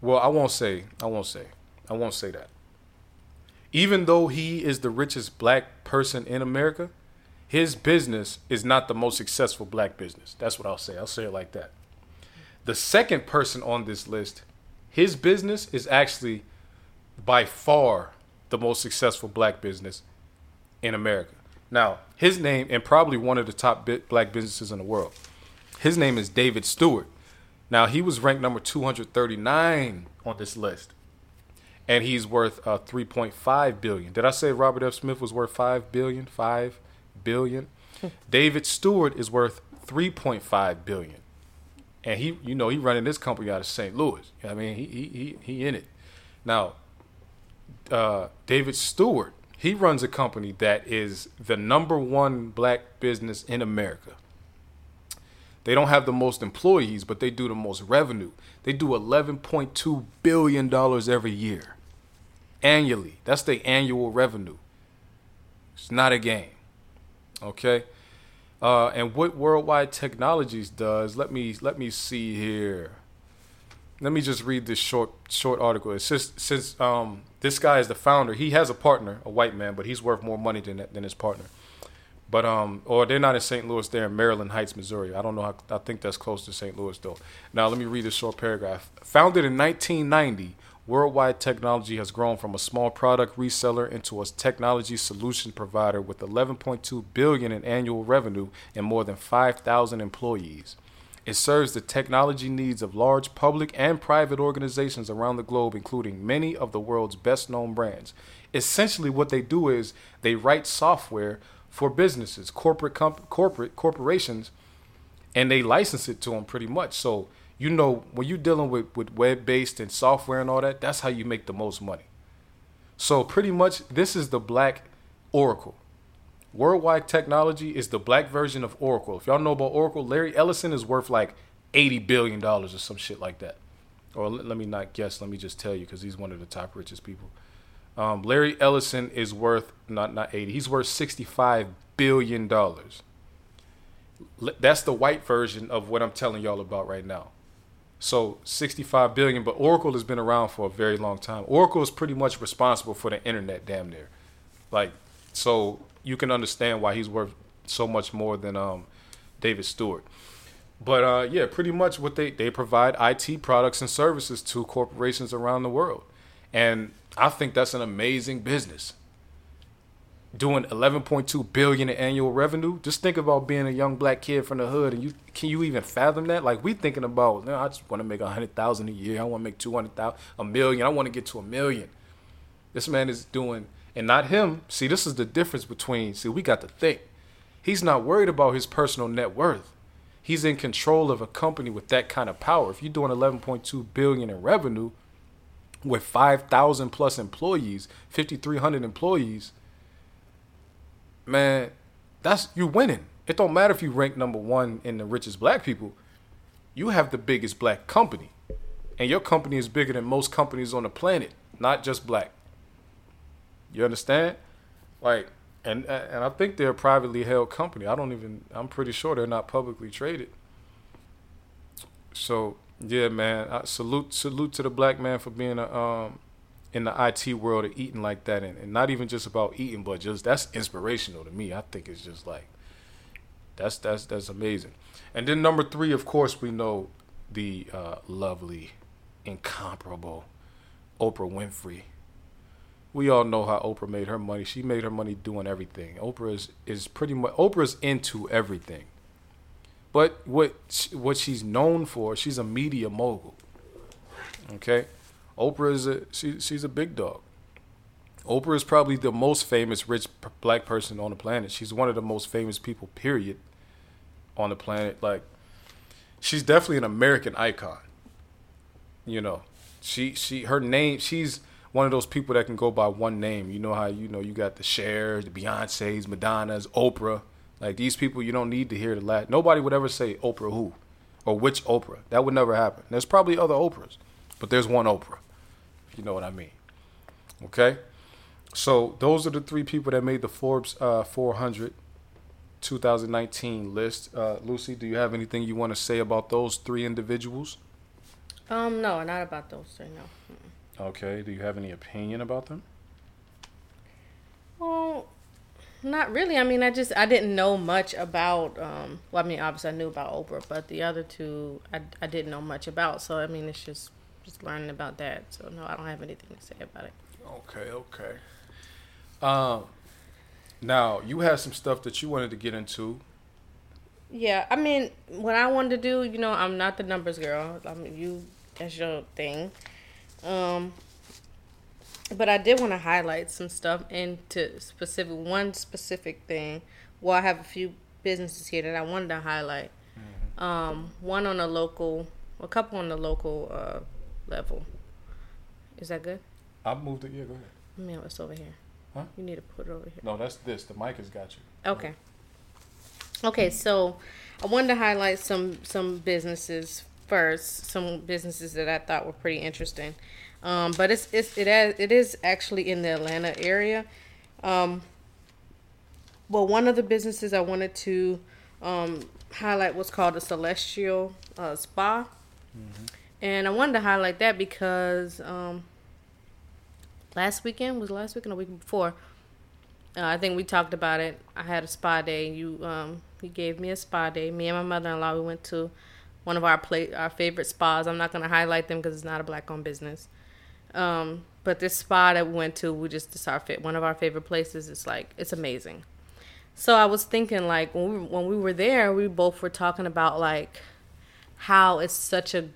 well, I won't say, I won't say, I won't say that. Even though he is the richest black person in America, his business is not the most successful black business. That's what I'll say. I'll say it like that. The second person on this list, his business is actually by far the most successful black business in America. Now, his name, and probably one of the top black businesses in the world, his name is David Stewart. Now, he was ranked number 239 on this list. And he's worth uh, 3.5 billion. Did I say Robert F. Smith was worth 5 billion? 5 billion. David Stewart is worth 3.5 billion. and he, you know, he running this company out of St. Louis. I mean, he he he, he in it. Now, uh, David Stewart, he runs a company that is the number one black business in America. They don't have the most employees, but they do the most revenue. They do $11.2 billion every year, annually. That's their annual revenue. It's not a game. Okay? Uh, and what Worldwide Technologies does, let me let me see here. Let me just read this short short article. It's just since um, this guy is the founder, he has a partner, a white man, but he's worth more money than than his partner. But um, or they're not in St. Louis. They're in Maryland Heights, Missouri. I don't know. How, I think that's close to St. Louis, though. Now let me read this short paragraph. Founded in 1990, Worldwide Technology has grown from a small product reseller into a technology solution provider with 11.2 billion in annual revenue and more than 5,000 employees. It serves the technology needs of large public and private organizations around the globe, including many of the world's best known brands. Essentially, what they do is they write software for businesses, corporate comp- corporate corporations, and they license it to them pretty much. So you know when you're dealing with, with web based and software and all that, that's how you make the most money. So pretty much this is the black Oracle. Worldwide Technology is the black version of Oracle. If y'all know about Oracle, Larry Ellison is worth like eighty billion dollars or some shit like that. Or let, let me not guess. Let me just tell you because he's one of the top richest people. Um, Larry Ellison is worth not not eighty. He's worth sixty five billion dollars. That's the white version of what I'm telling y'all about right now. So 65 billion, but Oracle has been around for a very long time. Oracle is pretty much responsible for the internet, damn near. Like, so you can understand why he's worth so much more than um, David Stewart. But uh, yeah, pretty much what they they provide IT products and services to corporations around the world, and I think that's an amazing business. Doing 11.2 billion in annual revenue. Just think about being a young black kid from the hood, and you can you even fathom that? Like we thinking about, I just want to make a hundred thousand a year. I want to make two hundred thousand, a million. I want to get to a million. This man is doing, and not him. See, this is the difference between. See, we got to think. He's not worried about his personal net worth. He's in control of a company with that kind of power. If you're doing 11.2 billion in revenue, with 5,000 plus employees, 5,300 employees man, that's you winning. It don't matter if you rank number one in the richest black people. You have the biggest black company, and your company is bigger than most companies on the planet, not just black. You understand? Like, and and I think they're a privately held company. I don't even. I'm pretty sure they're not publicly traded. So yeah, man. I salute salute to the black man for being a um in the IT world of eating like that, and, and not even just about eating, but just that's inspirational to me. I think it's just like that's that's that's amazing. And then number three, of course, we know the uh, lovely, incomparable Oprah Winfrey. We all know how Oprah made her money. She made her money doing everything. Oprah is, is pretty much Oprah's into everything. But what what she's known for, she's a media mogul. Okay? Oprah is a she, she's a big dog. Oprah is probably the most famous rich black person on the planet. She's one of the most famous people, period, on the planet. Like, she's definitely an American icon. You know, she she her name. She's one of those people that can go by one name. You know how you know you got the Chers, the Beyonces, Madonnas, Oprah. Like these people, you don't need to hear the last. Nobody would ever say Oprah who, or which Oprah. That would never happen. There's probably other Oprahs, but there's one Oprah you know what I mean. Okay? So those are the three people that made the Forbes uh, 400 2019 list. Uh, Lucy, do you have anything you want to say about those three individuals? Um, no, not about those three. No. Mm-mm. Okay. Do you have any opinion about them? Well, not really. I mean, I just I didn't know much about. Um, well, I mean, obviously I knew about Oprah, but the other two I I didn't know much about. So I mean, it's just just learning about that. So no, I don't have anything to say about it. Okay, okay. Um, now you had some stuff that you wanted to get into. Yeah, I mean, what I wanted to do, you know, I'm not the numbers girl. I mean, you, that's your thing. Um, but I did want to highlight some stuff into specific one specific thing. Well, I have a few businesses here that I wanted to highlight. Um, one on a local, a couple on the local uh, level. Is that good? I moved it. Yeah, go ahead. Man, it's over here. Huh? You need to put it over here. No, that's this. The mic has got you. Okay. Okay, so I wanted to highlight some some businesses first, some businesses that I thought were pretty interesting. Um, but it's it's it has, it is actually in the Atlanta area. Um, well, one of the businesses I wanted to um, highlight was called the Celestial uh, Spa, and I wanted to highlight that because um, last weekend was last weekend or week before. Uh, I think we talked about it. I had a spa day. You um you gave me a spa day. Me and my mother in law we went to one of our our favorite spas. I'm not gonna highlight them because it's not a black owned business. Um, but this spa that we went to, we just it's our fit one of our favorite places. It's like it's amazing. So I was thinking like when we when we were there, we both were talking about like how it's such a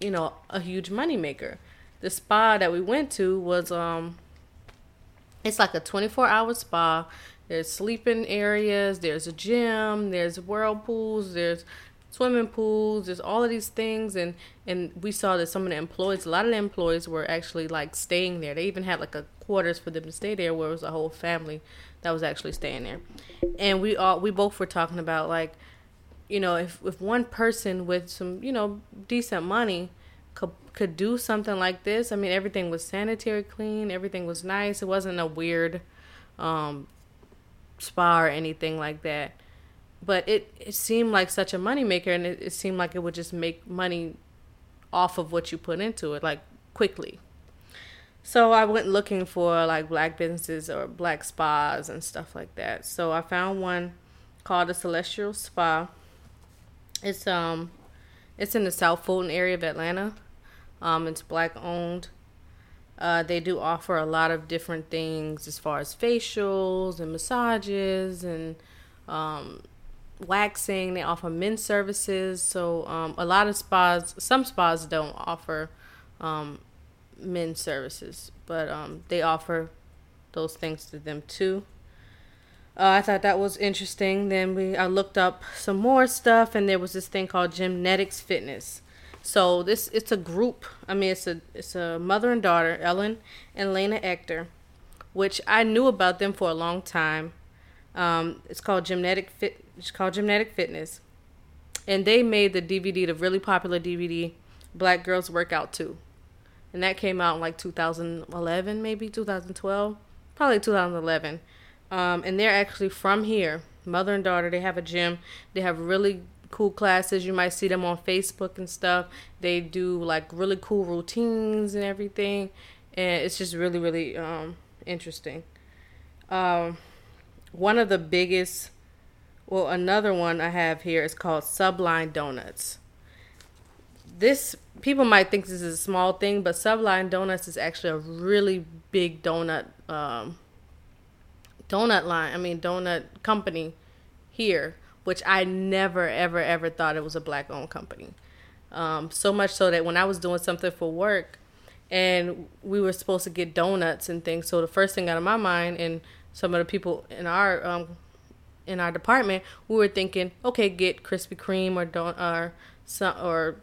you know a huge moneymaker. The spa that we went to was um it's like a 24 hour spa. There's sleeping areas, there's a gym, there's whirlpools, there's swimming pools, there's all of these things and and we saw that some of the employees, a lot of the employees were actually like staying there. They even had like a quarters for them to stay there where it was a whole family that was actually staying there. And we all we both were talking about like you know, if if one person with some, you know, decent money could could do something like this, I mean, everything was sanitary, clean, everything was nice. It wasn't a weird um, spa or anything like that. But it it seemed like such a moneymaker, and it, it seemed like it would just make money off of what you put into it, like quickly. So I went looking for like black businesses or black spas and stuff like that. So I found one called the Celestial Spa. It's um it's in the South Fulton area of Atlanta. Um it's black owned. Uh, they do offer a lot of different things as far as facials and massages and um, waxing. They offer men's services. So um, a lot of spas, some spas don't offer um, men's services, but um, they offer those things to them too. Uh, I thought that was interesting. Then we I looked up some more stuff, and there was this thing called Gymnetics Fitness. So this it's a group. I mean, it's a it's a mother and daughter, Ellen and Lena Ector, which I knew about them for a long time. Um, it's called Gymnetic Fit. It's called Gymnetic Fitness, and they made the DVD, the really popular DVD, Black Girls Workout Too, and that came out in like 2011, maybe 2012, probably 2011. Um, and they're actually from here, mother and daughter. They have a gym. They have really cool classes. You might see them on Facebook and stuff. They do like really cool routines and everything, and it's just really really um, interesting. Um, one of the biggest, well, another one I have here is called Sublime Donuts. This people might think this is a small thing, but Sublime Donuts is actually a really big donut um, donut line. I mean donut company here which I never, ever, ever thought it was a black owned company. Um, so much so that when I was doing something for work and we were supposed to get donuts and things, so the first thing out of my mind and some of the people in our um, in our department, we were thinking, okay, get Krispy Kreme or don or some or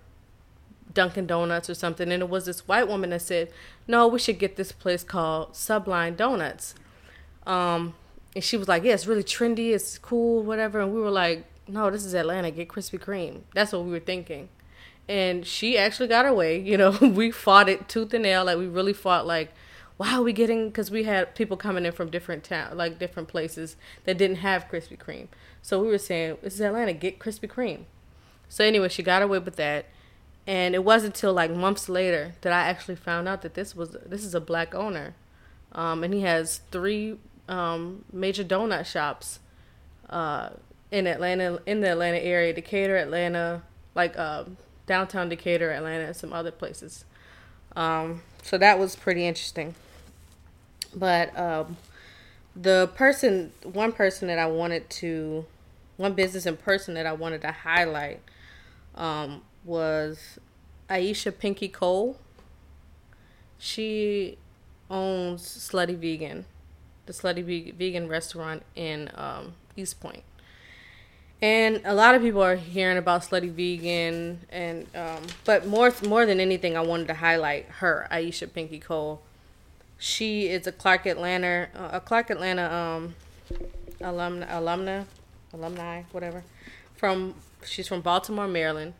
Dunkin' Donuts or something. And it was this white woman that said, no, we should get this place called Sublime Donuts. Um, and she was like, "Yeah, it's really trendy. It's cool, whatever." And we were like, "No, this is Atlanta. Get Krispy Kreme." That's what we were thinking. And she actually got her way. You know, we fought it tooth and nail. Like we really fought. Like, why are we getting? Because we had people coming in from different town, like different places that didn't have Krispy Kreme. So we were saying, "This is Atlanta. Get Krispy Kreme." So anyway, she got away with that. And it wasn't until like months later that I actually found out that this was this is a black owner, um, and he has three um, major donut shops uh, in Atlanta, in the Atlanta area, Decatur, Atlanta, like uh, downtown Decatur, Atlanta, and some other places. Um, so that was pretty interesting. But um, the person, one person that I wanted to, one business in person that I wanted to highlight um, was Aisha Pinky Cole. She owns Slutty Vegan the Slutty Vegan restaurant in um, East Point. And a lot of people are hearing about slutty vegan, and um, but more more than anything, I wanted to highlight her, Aisha Pinky Cole. She is a Clark Atlanta, uh, a Clark Atlanta um, alumna, alumna, alumni, whatever. From she's from Baltimore, Maryland,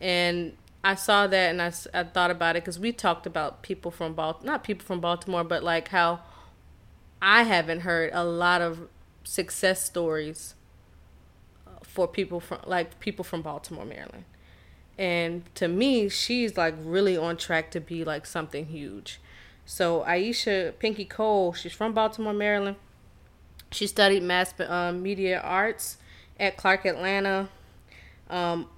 and I saw that and I, I thought about it because we talked about people from Bal not people from Baltimore, but like how I haven't heard a lot of success stories for people from like people from Baltimore, Maryland. And to me, she's like really on track to be like something huge. So Aisha Pinky Cole, she's from Baltimore, Maryland. She studied mass um, media arts at Clark Atlanta. Um,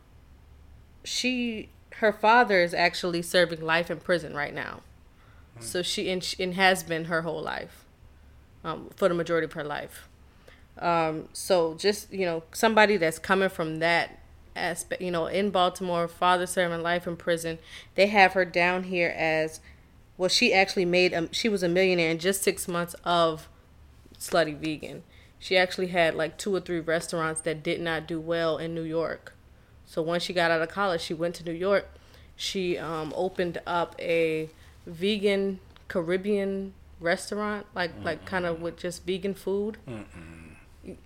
she her father is actually serving life in prison right now. So she and, she- and has been her whole life, um, for the majority of her life. Um, so just you know, somebody that's coming from that aspect, you know, in Baltimore, father serving life in prison, they have her down here as well. She actually made a, she was a millionaire in just six months of slutty vegan. She actually had like two or three restaurants that did not do well in New York. So once she got out of college, she went to New York. She um, opened up a vegan Caribbean restaurant, like like kind of with just vegan food.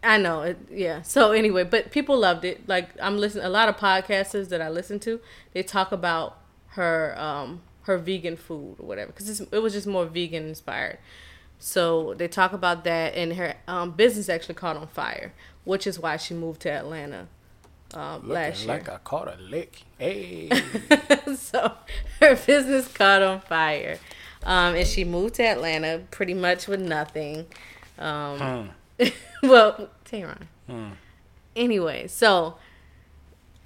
I know, it, yeah. So anyway, but people loved it. Like I'm listening, a lot of podcasters that I listen to, they talk about her um, her vegan food or whatever, because it was just more vegan inspired. So they talk about that, and her um, business actually caught on fire, which is why she moved to Atlanta um, last year. like I caught a lick. Hey. so her business caught on fire, um, and she moved to Atlanta pretty much with nothing. Um, well, Tehran. Anyway, so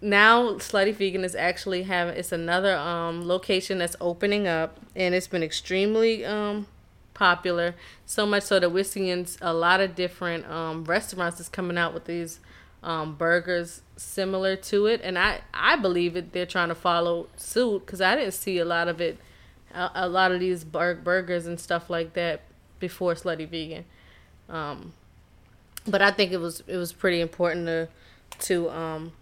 now Slutty Vegan is actually having it's another um, location that's opening up, and it's been extremely um, popular. So much so that we're seeing a lot of different um, restaurants that's coming out with these um, burgers similar to it, and I I believe it they're trying to follow suit because I didn't see a lot of it, a, lot of these bur- burgers and stuff like that before Slutty Vegan. Um, but I think it was it was pretty important to to um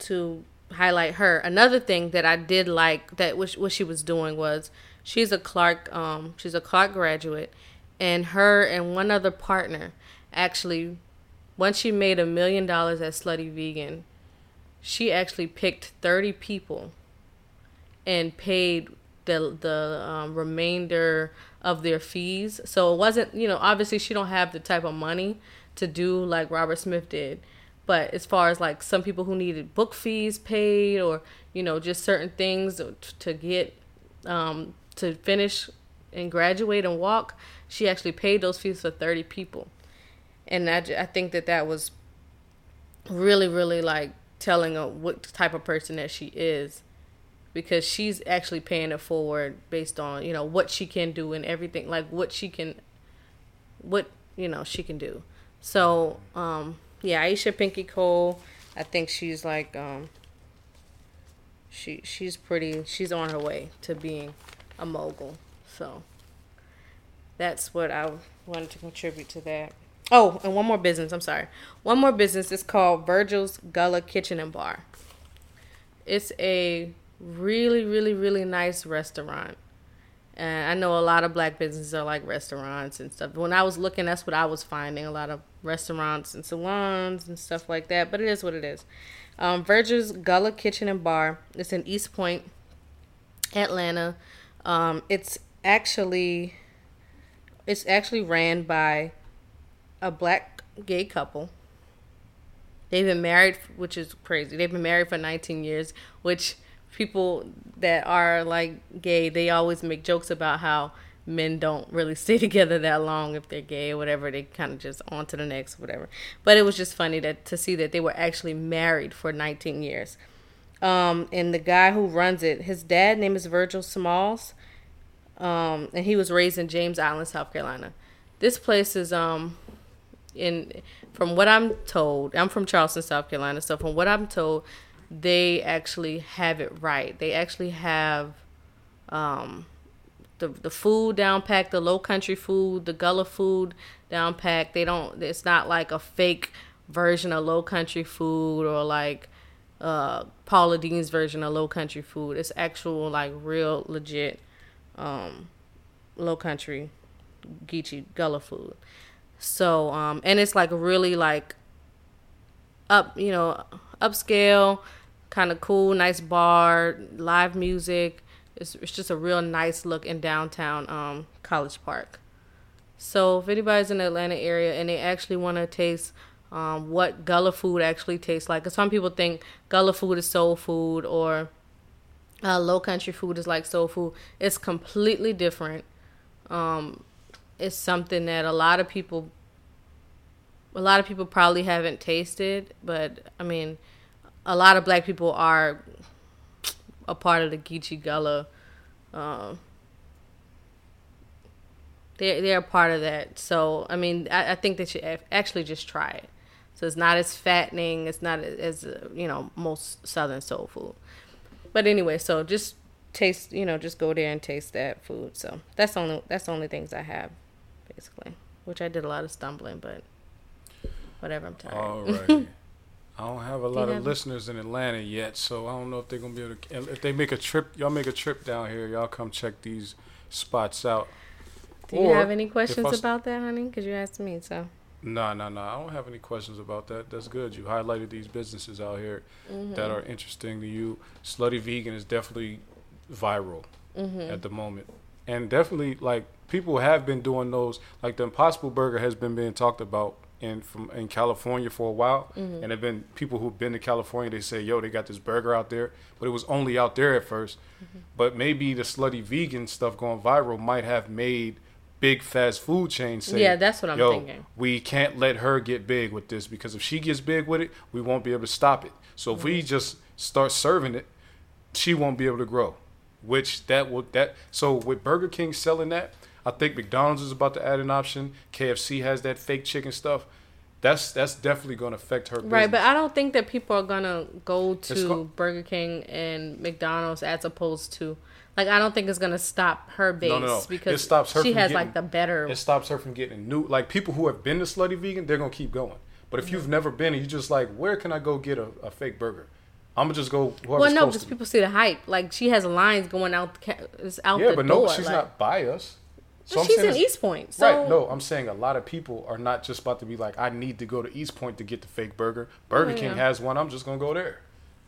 to highlight her. Another thing that I did like that what, what she was doing was she's a Clark um she's a Clark graduate and her and one other partner actually once she made a million dollars at Slutty Vegan, she actually picked 30 people and paid the the um, remainder of their fees. So it wasn't, you know, obviously she don't have the type of money to do like Robert Smith did. But as far as like some people who needed book fees paid or, you know, just certain things to get um, to finish and graduate and walk, she actually paid those fees for 30 people. And I, I think that that was really, really like telling her what type of person that she is because she's actually paying it forward based on you know what she can do and everything like what she can what you know she can do. So um yeah aisha pinky cole i think she's like um she she's pretty she's on her way to being a mogul. So that's what i wanted to contribute to that. Oh and one more business i'm sorry. One more business is called virgil's gullah kitchen and bar. It's a really, really, really nice restaurant. And I know a lot of black businesses are like restaurants and stuff. When I was looking, that's what I was finding a lot of restaurants and salons and stuff like that. But it is what it is. Um, Virgil's Gullah Kitchen and Bar. It's in East Point, Atlanta. Um, it's actually it's actually ran by a black gay couple. They've been married, which is crazy. They've been married for 19 years, which people that are like gay, they always make jokes about how men don't really stay together that long if they're gay or whatever. They kind of just on to the next, whatever. But it was just funny that to see that they were actually married for 19 years. Um, and the guy who runs it, his dad name is Virgil Smalls, um, and he was raised in James Island, South Carolina. This place is um, in from what I'm told, I'm from Charleston, South Carolina. So from what I'm told, they actually have it right. They actually have um, the the food down packed, the low country food, the Gullah food down packed. They don't. It's not like a fake version of low country food or like uh Paula Deen's version of low country food. It's actual like real legit um low country Geechee Gullah food. So um and it's like really like up, you know, upscale, kind of cool, nice bar, live music. It's, it's just a real nice look in downtown um, College Park. So if anybody's in the Atlanta area and they actually want to taste um, what Gullah food actually tastes like, because some people think Gullah food is soul food or uh, low country food is like soul food. It's completely different. Um, it's something that a lot of people a lot of people probably haven't tasted, but I mean, a lot of black people are a part of the Geechee Gullah. Um, they're they're a part of that. So I mean, I, I think they should actually just try it. So it's not as fattening. It's not as uh, you know most Southern soul food. But anyway, so just taste. You know, just go there and taste that food. So that's only that's the only things I have, basically. Which I did a lot of stumbling, but whatever. I'm tired. All right. I don't have a lot of listeners in Atlanta yet, so I don't know if they're gonna be able to. If they make a trip, y'all make a trip down here. Y'all come check these spots out. Do you Or have any questions I about that, honey? Because you asked me, so. No, no, no. I don't have any questions about that. That's good. You highlighted these businesses out here Mm-hmm. that are interesting to you. Slutty Vegan is definitely viral Mm-hmm. at the moment, and definitely like people have been doing those. Like the Impossible Burger has been being talked about in from in California for a while, Mm-hmm. and have been people who've been to California. They say, "Yo, they got this burger out there," but it was only out there at 1st Mm-hmm. But maybe the Slutty Vegan stuff going viral might have made big fast food chains say, Yeah, that's what I'm Yo, thinking. we can't let her get big with this because if she gets big with it, we won't be able to stop it. So if Mm-hmm. we just start serving it, she won't be able to grow. Which that will that so with Burger King selling that, I think McDonald's is about to add an option. KFC has that fake chicken stuff. That's that's definitely going to affect her. Right, but. I don't think that people are gonna go to go- Burger King and McDonald's as opposed to, like, I don't think it's gonna stop her base No, no, no. because It stops her she has getting- like the better. it stops her from getting new like people who have been to Slutty Vegan, they're gonna keep going. But if Mm-hmm. you've never been and you just like, where can I go get a, a fake burger? I'm gonna just go. Well, no, because people see the hype. Like she has lines going out, it's out Yeah, but door. no, she's like, not by But I'm she's in East Point, so right. No, I'm saying a lot of people are not just about to be like, I need to go to East Point to get the fake burger. Burger Oh, King yeah. has one. I'm just gonna go there.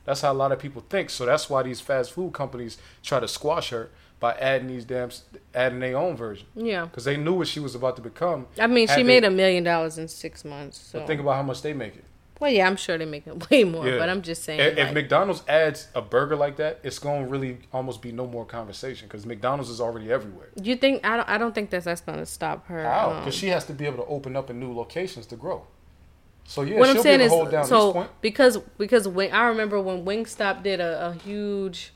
That's how a lot of people think. So that's why these fast food companies try to squash her by adding these damn, adding their own version yeah. because they knew what she was about to become. I mean, she made a million dollars in six months. So But think about how much they make it. Well, yeah, I'm sure they make it way more. Yeah. But I'm just saying, If, if McDonald's adds a burger like that, it's gonna really almost be no more conversation because McDonald's is already everywhere. you think I don't? I don't think that's that's gonna stop her. How? um, Because she has to be able to open up in new locations to grow. So yeah, what she'll I'm saying be is, able to hold down East so Point. because because when I remember when Wingstop did a, a huge,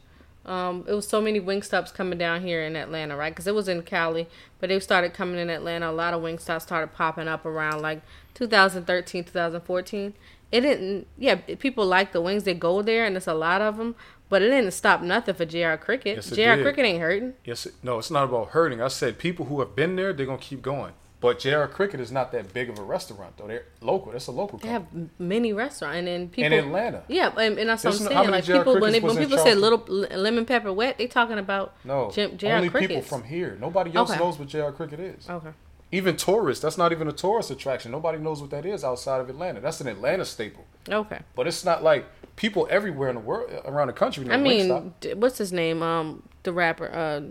um, it was so many Wingstops coming down here in Atlanta, right? Because it was in Cali, but they started coming in Atlanta. A lot of Wingstops started popping up around like 2013, 2014. It didn't, yeah, people like the wings. They go there, and it's a lot of them. But it didn't stop nothing for Jr. Cricket. Yes, Jr. Cricket ain't hurting. Yes, it- no, it's not about hurting. I said people who have been there, they're gonna keep going. But JR Cricket is not that big of a restaurant though. They're local. That's a local They company. have many restaurants, and then people in Atlanta. Yeah, and, and that's what I'm There's no- saying. Like J.R. people when they, when people say little lemon pepper wet, they talking about No, J- J.R. only people from here. Nobody else Okay. knows what JR Cricket is. okay. Even tourists. That's not even a tourist attraction. Nobody knows what that is outside of Atlanta. That's an Atlanta staple. Okay. But it's not like people everywhere in the world, around the country. Know I mean, d- what's his name? Um, the rapper, uh,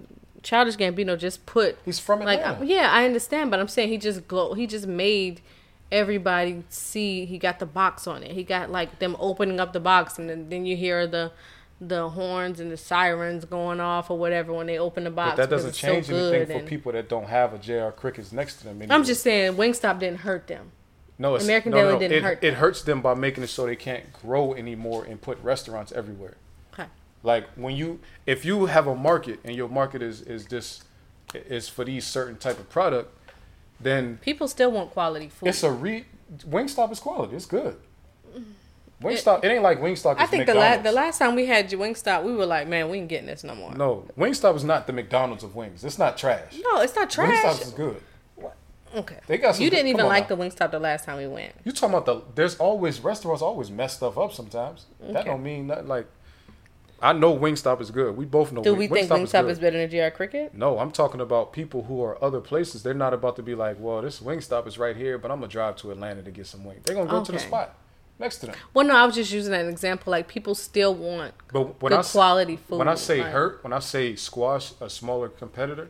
Childish Gambino just put he's from like, Atlanta. uh, yeah, I understand, but I'm saying he just glow. He just made everybody see he got the box on it. He got like them opening up the box, and then, then you hear the the horns and the sirens going off or whatever when they open the box. But that doesn't it's so change anything for people that don't have a JR Crickets next to them. I'm just saying, Wingstop didn't hurt them. no, it's, American no, Deli no, didn't it, hurt It them. hurts them by making it so they can't grow anymore and put restaurants everywhere. Okay. Like when you, if you have a market and your market is is just is for these certain type of product, then People still want quality food. it's a re. Wingstop is quality. It's good. Wingstop. It, ain't like Wingstop. I is think the, la- McDonald's. the last time we had Wingstop, we were like, man, we ain't getting this no more. No, Wingstop is not the McDonald's of wings. It's not trash. No, it's not trash. Wingstop is good. Okay. They got some you didn't come even like now. the Wingstop the last time we went. You talking about the? There's always restaurants always mess stuff up sometimes. That don't mean nothing. Like I know Wingstop is good. We both know. Do Wing- we think Wingstop Wingstop good. is better than JR Cricket? No, I'm talking about people who are other places. They're not about to be like, well, this Wingstop is right here, but I'm gonna drive to Atlanta to get some wings. They're gonna go to the spot next to them. Well, no, I was just using an example. Like people still want But when good I quality food. when I say like- hurt, when I say squash a smaller competitor,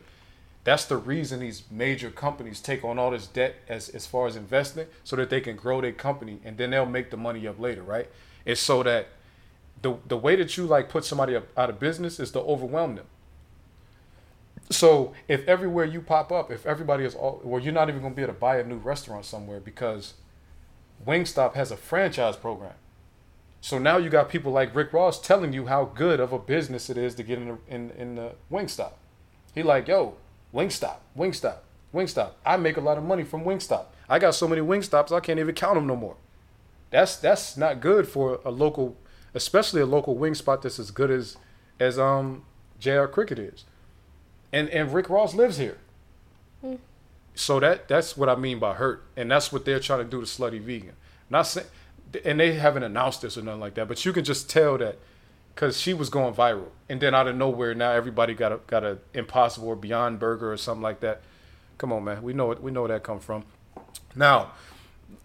that's the reason these major companies take on all this debt as as far as investing, so that they can grow their company and then they'll make the money up later, right? It's so that the the way that you like put somebody up, out of business is to overwhelm them. So if everywhere you pop up, if everybody is all, well, you're not even gonna be able to buy a new restaurant somewhere because Wingstop has a franchise program. So now you got people like Rick Ross telling you how good of a business it is to get in the, in, in the Wingstop. He like, yo, Wingstop, Wingstop, Wingstop. I make a lot of money from Wingstop. I got so many Wingstops I can't even count them no more. That's that's not good for a local, especially a local wing spot that's as good as as um JR Cricket is. And and Rick Ross lives here. So that that's what I mean by hurt, and that's what they're trying to do to Slutty Vegan. Not saying, and they haven't announced this or nothing like that, but you can just tell that because she was going viral, and then out of nowhere now everybody got a got a Impossible or Beyond Burger or something like that. Come on, man, we know it. We know where that come from. Now,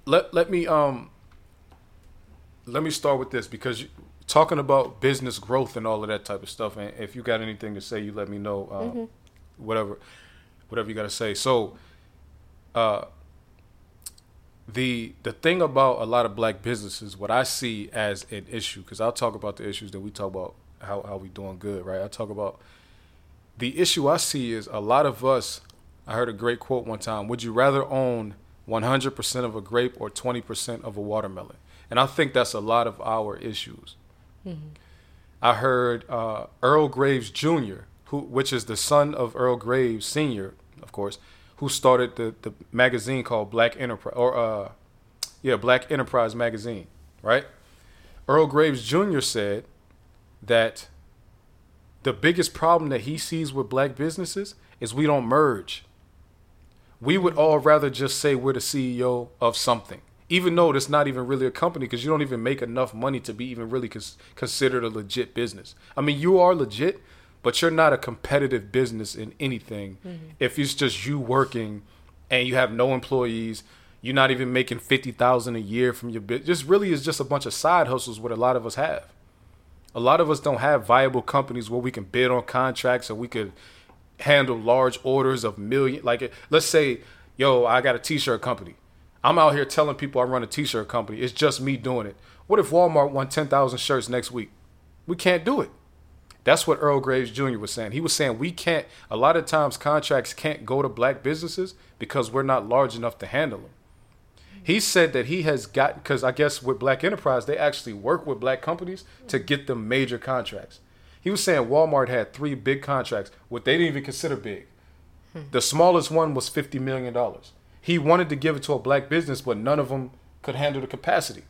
let let me um let me start with this because you, talking about business growth and all of that type of stuff. And if you got anything to say, you let me know. Uh, Whatever, whatever you got to say. So, uh, the the thing about a lot of black businesses, what I see as an issue, because I'll talk about the issues that we talk about how how we doing good, right? I talk about the issue I see is a lot of us. I heard a great quote one time. Would you rather own 100% of a grape or 20% of a watermelon? And I think that's a lot of our issues. I heard uh, Earl Graves Jr., who, which is the son of Earl Graves Sr., of course, who started the, the magazine called Black Enterprise, or uh, yeah, Black Enterprise magazine, right? Earl Graves Jr. said that the biggest problem that he sees with black businesses is we don't merge. We would all rather just say we're the CEO of something, even though it's not even really a company because you don't even make enough money to be even really cons- considered a legit business. I mean, you are legit, but you're not a competitive business in anything mm-hmm. if it's just you working and you have no employees. You're not even making fifty thousand a year from your business. Just really is just a bunch of side hustles. What a lot of us have a lot of us don't have viable companies where we can bid on contracts or we could handle large orders of million like let's say yo i got a t-shirt company i'm out here telling people i run a t-shirt company it's just me doing it what if walmart won 10000 shirts next week we can't do it that's what earl graves jr was saying he was saying we can't a lot of times contracts can't go to black businesses because we're not large enough to handle them he said that he has got because I guess with Black Enterprise they actually work with black companies to get them major contracts. He was saying Walmart had three big contracts, what they didn't even consider big. The smallest one was fifty million dollars. He wanted to give it to a black business, but none of them could handle the capacity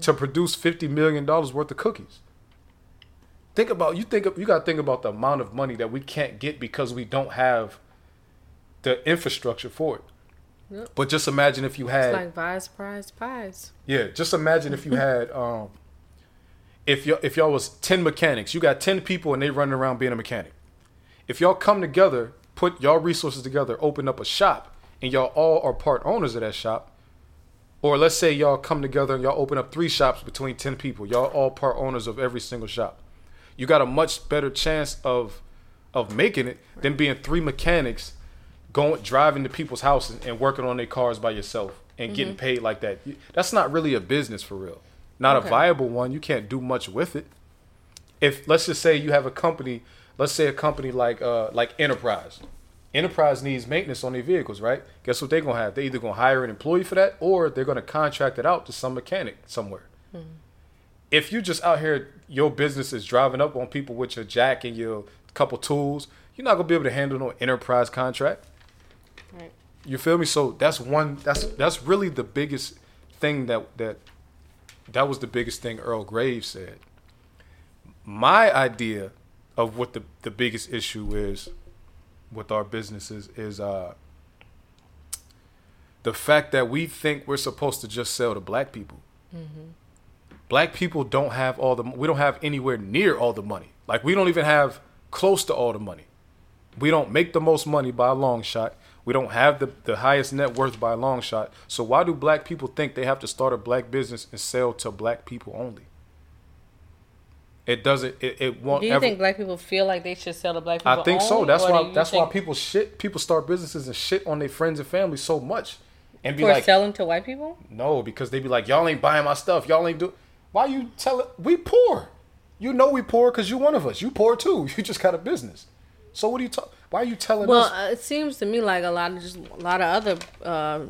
to produce fifty million dollars worth of cookies. Think about you think you got to think about the amount of money that we can't get because we don't have the infrastructure for it. Yep. But just imagine if you had It's like Vice Prize Pies. yeah, just imagine if you had um if y'all if y'all was ten mechanics, you got ten people and they running around being a mechanic. If y'all come together, put y'all resources together, open up a shop, and y'all all are part owners of that shop, or let's say y'all come together and y'all open up three shops between ten people, y'all all part owners of every single shop. You got a much better chance of of making it than being three mechanics going driving to people's houses and working on their cars by yourself and getting paid like that. That's not really a business for real. Not Okay. a viable one. You can't do much with it. If let's just say you have a company, let's say a company like uh like Enterprise. Enterprise needs maintenance on their vehicles, right? Guess what they're gonna have? They're either gonna hire an employee for that or they're gonna contract it out to some mechanic somewhere. If you just out here, your business is driving up on people with your jack and your couple tools, you're not gonna be able to handle no enterprise contract. Right. You feel me? So that's one. That's that's really the biggest thing that that that was the biggest thing Earl Graves said. My idea of what the the biggest issue is with our businesses is uh the fact that we think we're supposed to just sell to black people. Black people don't have all the we don't have anywhere near all the money. Like we don't even have close to all the money. We don't make the most money by a long shot. We don't have the, the highest net worth by a long shot. So why do black people think they have to start a black business and sell to black people only? It doesn't it, it won't Do you ever think black people feel like they should sell to black people? I think so. That's why. That's why people shit. People start businesses and shit on their friends and family so much, and be for like, selling to white people. no, because they'd be like, y'all ain't buying my stuff. Y'all ain't do. Why you tell it? We poor. You know we poor because you one of us. You poor too. You just got a business. So what are you talk? Why are you telling Well, us? uh, it seems to me like a lot of just a lot of other uh,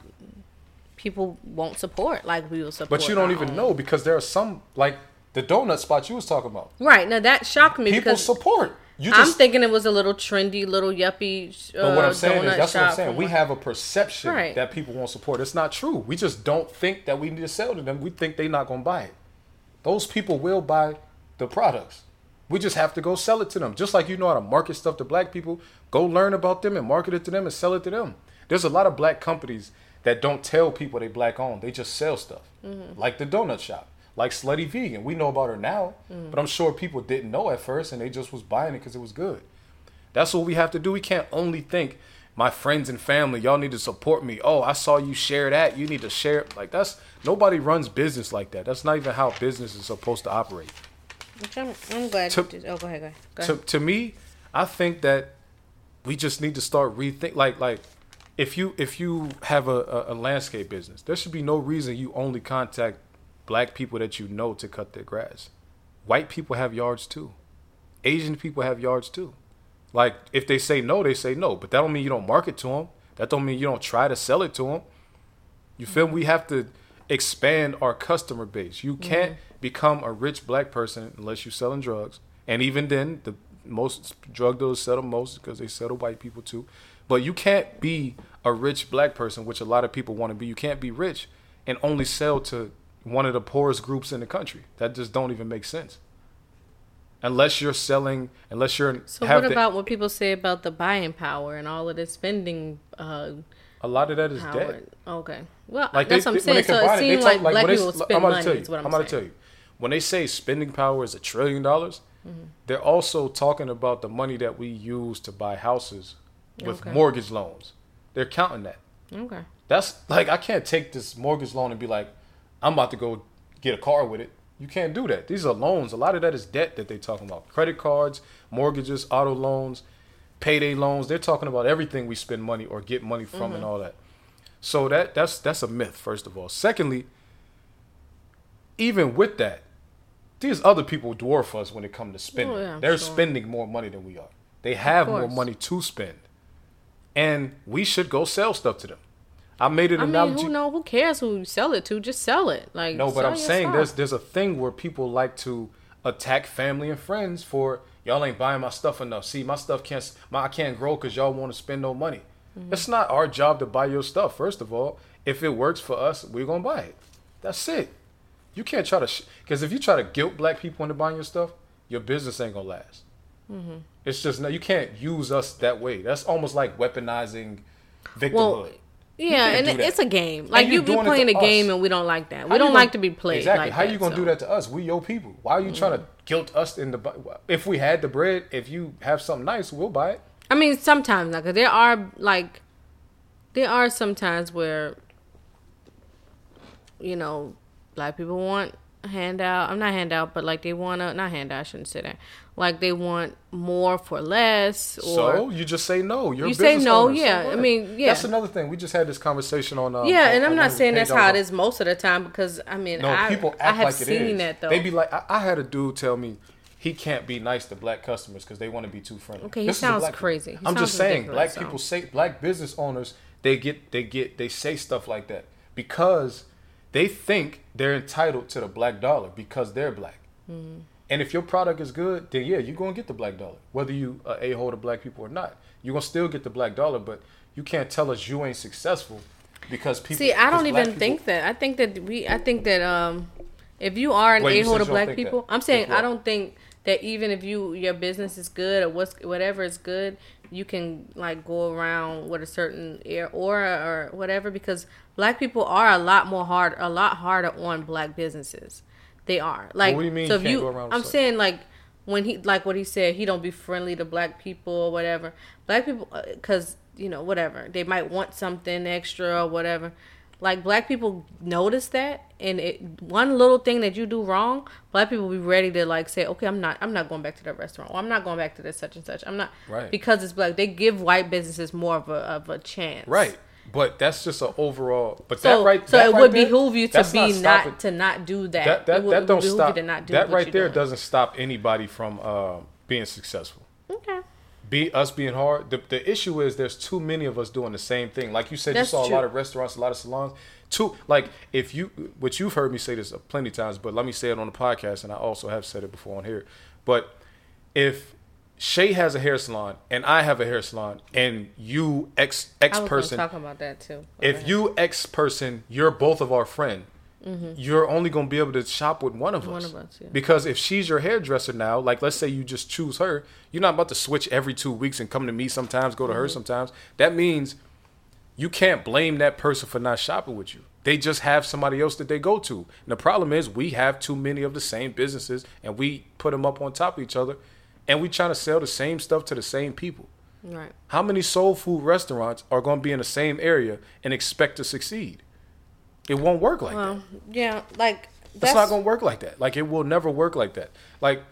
people won't support like we will support. But you don't even own. know because there are some like the donut spot you was talking about. Right now, that shocked me because People support. You I'm thinking it was a little trendy, little yuppie. Uh, but what I'm saying is, that's what I'm saying. We have a perception Right. that people won't support. It's not true. We just don't think that we need to sell to them. We think they're not gonna buy it. Those people will buy the products. We just have to go sell it to them. Just like you know how to market stuff to black people, go learn about them and market it to them and sell it to them. There's a lot of black companies that don't tell people they black owned. They just sell stuff. Mm-hmm. Like the donut shop, like Slutty Vegan. We know about her now, mm-hmm. but I'm sure people didn't know at first and they just was buying it because it was good. That's what we have to do. We can't only think my friends and family, y'all need to support me. Oh, I saw you share that. You need to share it. Like that's nobody runs business like that. That's not even how business is supposed to operate. Which I'm, I'm glad. To- you did. Oh, go ahead, go ahead. Go To to me, I think that we just need to start rethink like like if you if you have a, a, a landscape business, there should be no reason you only contact black people that you know to cut their grass. White people have yards too. Asian people have yards too. Like if they say no, they say no. But that don't mean you don't market to them. That don't mean you don't try to sell it to them. You feel me? We have to expand our customer base. You can't mm-hmm. become a rich black person unless you're selling drugs. And even then, the most drug dealers sell the most because they sell to white people too. But you can't be a rich black person, which a lot of people want to be. You can't be rich and only sell to one of the poorest groups in the country. That just don't even make sense. Unless you're selling, unless you're So what the- about what people say about the buying power and all of the spending uh, a lot of that is power? dead. Okay, well Like that's they, what I'm they- when they saying. So it seems talk- like black people I'm spend to money. tell you, Is what I'm, I'm about to tell you. When they say spending power is a trillion dollars, they're also talking about the money that we use to buy houses with Okay. mortgage loans. They're counting that. Okay. That's like I can't take this mortgage loan and be like, I'm about to go get a car with it. You can't do that. These are loans. A lot of that is debt that they're talking about. Credit cards, mortgages, auto loans, payday loans. They're talking about everything we spend money or get money from and mm-hmm. all that. So that that's that's a myth, first of all. Secondly, even with that, these other people dwarf us when it comes to spending. Oh, yeah, They're sure. spending more money than we are. They have more money to spend. And we should go sell stuff to them. I made an I mean, who know? Who cares who you sell it to? Just sell it. Like No, but I'm saying stuff. there's there's a thing where people like to attack family and friends for y'all ain't buying my stuff enough. See, my stuff can't my I can't grow because y'all want to spend no money. Mm-hmm. It's not our job to buy your stuff. First of all, if it works for us, we're gonna buy it. That's it. You can't try to because if you try to guilt black people into buying your stuff, your business ain't gonna last. Mm-hmm. It's just no, you can't use us that way. That's almost like weaponizing victimhood. Well, yeah, and do it- that. it's a game. Like you're you, doing playing a game, and we don't like that. How We don't gonna- like to be played. Exactly. Like How that, you gonna so. do that to us? We your people. Why are you trying to mm-hmm. guilt us in the? If we had the bread, if you have something nice, we'll buy it. I mean, sometimes like there are like there are some times where you know black people want handout. I'm not handout, but like they want to not handout. I shouldn't say that. Like they want more for less, or so you just say no. You're You say no, owner. So yeah. I mean, yeah. That's another thing. We just had this conversation on. Uh, yeah. And I'm not saying that's how it is most of the time because I mean, No, I, people I act have like it seen is. that though. They be like, I, I had a dude tell me he can't be nice to black customers because they want to be too friendly. Okay, he This sounds crazy. He I'm just saying, black so. people say black business owners they get they get they say stuff like that because they think they're entitled to the black dollar because they're black. Mm-hmm. And if your product is good, then yeah, you're gonna get the black dollar, whether you uh, a hole to black people or not. You're gonna still get the black dollar, but you can't tell us you ain't successful because people. See, I don't even people- think that. I think that we. I think that um, if you are an a hole to black think that. people, I'm saying? I don't think that even if you your business is good or what's whatever is good, you can like go around with a certain air aura or whatever because black people are a lot more hard a lot harder on black businesses. They are. Like what do you mean so you if you I'm something? saying like when he like what he said he don't be friendly to black people or whatever. Black people uh, because you know whatever. They might want something extra or whatever. Like black people notice that and it one little thing that you do wrong black people be ready to like say okay i'm not i'm not going back to that restaurant or i'm not going back to this such and such. I'm not Right. because it's black. They give white businesses more of a of a chance. Right. But that's just an overall. But so that right. so that it right would there, behoove you to be stopping- not to not do that That that, would- that don't would behoove you stop. to not do that right there doing. doesn't stop anybody from uh, being successful. okay Be us being hard. The, the issue is there's too many of us doing the same thing. Like you said, That's you saw true. a lot of restaurants, a lot of salons. Too like if you, which you've heard me say this plenty of times, but let me say it on the podcast, and I also have said it before on here. But if Shay has a hair salon and I have a hair salon, and you ex ex person talking about that too if you ex person, you're both of our friend. You're only gonna be able to shop with one of Mm-hmm. One us. of us, yeah. Because if she's your hairdresser now, like let's say you just choose her, you're not about to switch every two weeks and come to me sometimes, go to Mm-hmm. her sometimes. That means you can't blame that person for not shopping with you. They just have somebody else that they go to. And the problem is we have too many of the same businesses and we put them up on top of each other and we trying to sell the same stuff to the same people. right How many soul food restaurants are going to be in the same area and expect to succeed? It won't work like well that. yeah like It's not going to work like that. Like it will never work like that. Like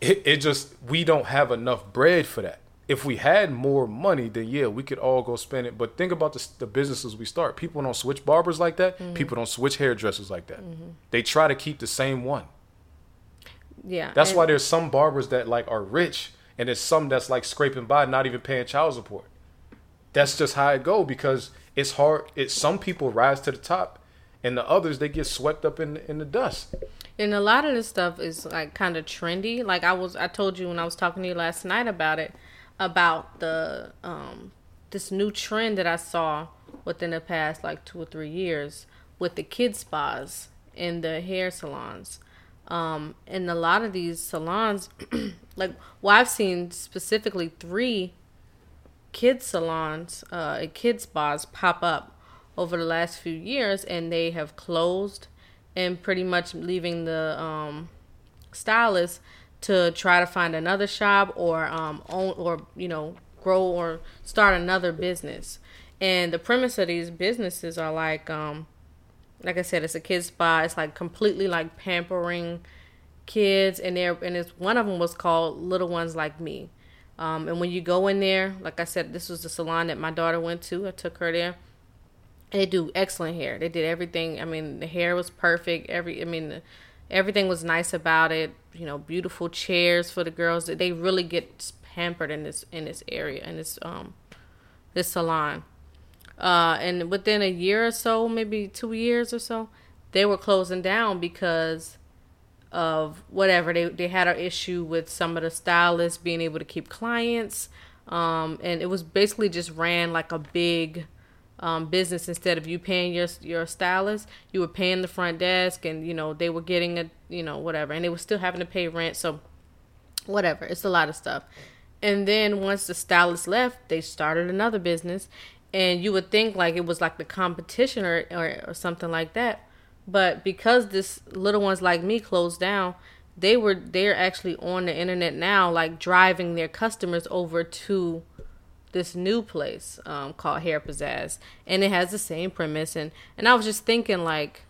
it, it just we don't have enough bread for that. If we had more money, then yeah, we could all go spend it. But think about the, the businesses we start. People don't switch barbers like that. Mm-hmm. People don't switch hairdressers like that. They try to keep the same one. Yeah That's and- why there's some barbers that like are rich, and there's some that's like scraping by, not even paying child support. That's just how it go because it's hard. It some people rise to the top, and the others they get swept up in in the dust. And a lot of this stuff is like kind of trendy. Like I was, I told you when I was talking to you last night about it, about the um this new trend that I saw within the past like two or three years with the kid spas and the hair salons. Um, and a lot of these salons, like well, I've seen specifically three kid salons, uh, and kid spas pop up over the last few years, and they have closed and pretty much leaving the um, stylist to try to find another shop or um, own or you know grow or start another business. And the premise of these businesses are like, um, like I said, it's a kid spa. It's like completely like pampering kids, and there and it's one of them was called Little Ones Like Me. Um, and when you go in there, like I said, this was the salon that my daughter went to. I took her there. They do excellent hair. They did everything. I mean, the hair was perfect. Every, I mean, everything was nice about it. You know, beautiful chairs for the girls. They really get pampered in this in this area in this um this salon. Uh, and within a year or so, maybe two years or so, they were closing down because of whatever. They they had an issue with some of the stylists being able to keep clients. Um and it was basically just ran like a big um business. Instead of you paying your your stylist you were paying the front desk and you know they were getting a you know whatever. And they were still having to pay rent. So whatever. It's a lot of stuff. And then once the stylist left they started another business and you would think like it was like the competition or, or, or something like that. But because this little ones like me closed down they were they're actually on the internet now like driving their customers over to this new place um, called hair pizzazz and it has the same premise. And and i was just thinking like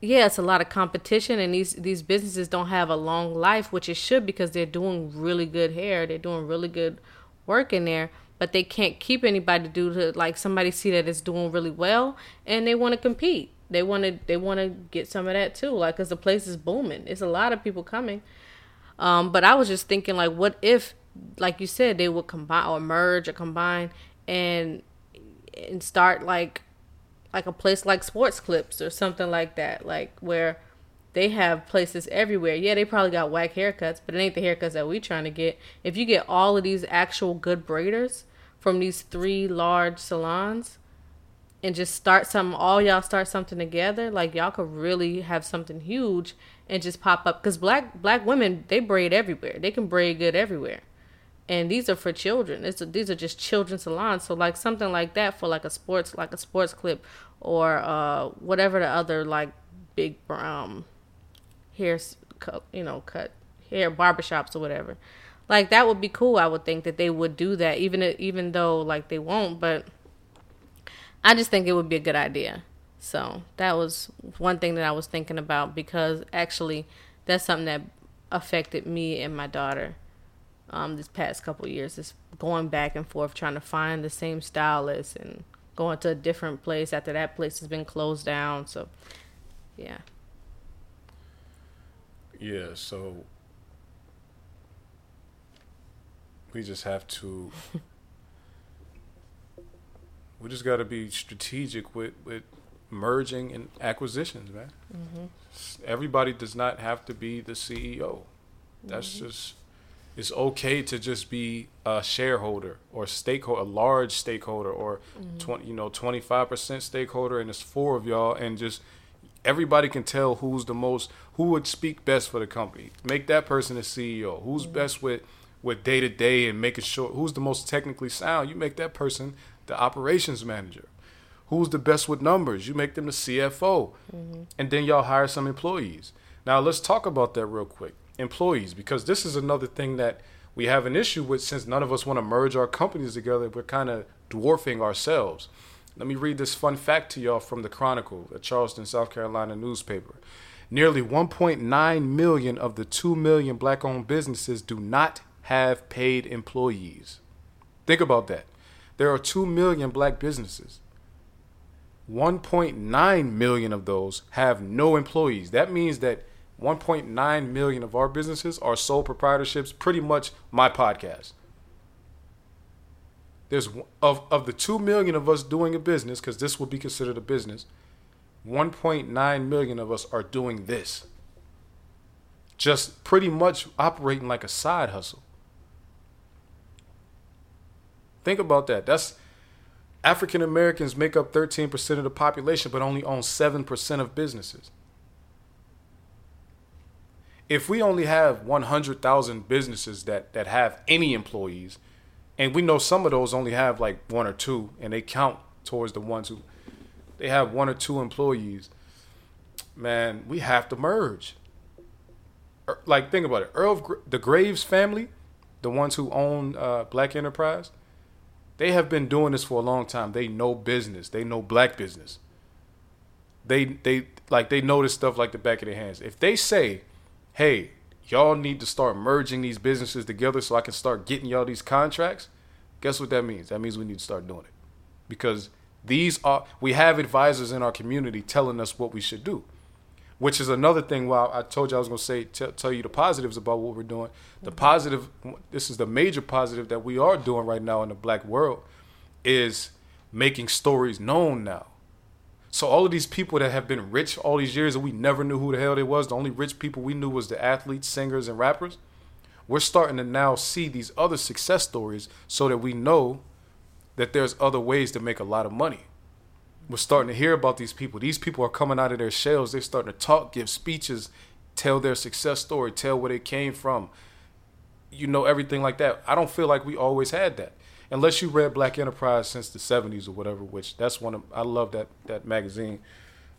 yeah, it's a lot of competition, and these these businesses don't have a long life, which it should because they're doing really good hair, they're doing really good work in there, but they can't keep anybody due to like somebody see that it's doing really well, and they want to compete. They want to they want to get some of that too, like because the place is booming. It's a lot of people coming. Um, but I was just thinking, like, what if, like you said, they would combine or merge or combine and and start like like a place like Sports Clips or something like that, like where they have places everywhere. Yeah, they probably got whack haircuts, but it ain't the haircuts that we trying to get. If you get all of these actual good braiders from these three large salons, and just start something all y'all start something together like y'all could really have something huge and just pop up. Because black black women they braid everywhere. They can braid good everywhere. And these are for children. It's a, these are just children's salons. So like something like that for like a sports like a sports clip or uh whatever the other like big um hair you know cut hair barbershops or whatever like that would be cool i would think that they would do that even even though like they won't but I just think it would be a good idea. So that was one thing that I was thinking about because actually that's something that affected me and my daughter um, this past couple years. Is going back and forth trying to find the same stylist and going to a different place after that place has been closed down. So yeah. Yeah, so we just have to we just got to be strategic with with merging and acquisitions, man. Mm-hmm. Everybody does not have to be the CEO. That's mm-hmm. just it's okay to just be a shareholder or stakeholder, a large stakeholder, or mm-hmm. twenty, you know, twenty five percent stakeholder, and it's four of y'all, and just everybody can tell who's the most, who would speak best for the company. Make that person the CEO. Who's best with with day to day and making sure who's the most technically sound. You make that person the operations manager. Who's the best with numbers? You make them the CFO. Mm-hmm. And then y'all hire some employees. Now let's talk about that real quick. Employees, because this is another thing that we have an issue with since none of us want to merge our companies together. We're kind of dwarfing ourselves. Let me read this fun fact to y'all from the Chronicle, a Charleston, South Carolina newspaper. Nearly 1.9 million of the 2 million black owned businesses do not have paid employees. Think about that. There are 2 million black businesses. 1.9 million of those have no employees. That means that 1.9 million of our businesses are sole proprietorships, pretty much my podcast. There's of of the 2 million of us doing a business cuz this would be considered a business. 1.9 million of us are doing this. Just pretty much operating like a side hustle. Think about that. That's African Americans make up 13% of the population, but only own 7% of businesses. If we only have 100,000 businesses that, that have any employees, and we know some of those only have like one or two, and they count towards the ones who they have one or two employees, man, we have to merge. Er- Like, think about it. Earl, the Graves family, the ones who own uh, Black Enterprise, they have been doing this for a long time. They know business. They know black business. They they like they know this stuff like the back of their hands. If they say, "Hey, y'all need to start merging these businesses together so I can start getting y'all these contracts," guess what that means? That means we need to start doing it. Because these are we have advisors in our community telling us what we should do which is another thing. Well, I told you I was going to say tell, tell you the positives about what we're doing. The mm-hmm. positive, this is the major positive that we are doing right now in the black world, is making stories known now. So all of these people that have been rich all these years and we never knew who the hell they was. The only rich people we knew was the athletes, singers, and rappers. We're starting to now see these other success stories so that we know that there's other ways to make a lot of money we're starting to hear about these people. These people are coming out of their shells. They're starting to talk, give speeches, tell their success story, tell where they came from. You know, everything like that. I don't feel like we always had that. Unless you read Black Enterprise since the 70s or whatever, which that's one of, I love that, that magazine.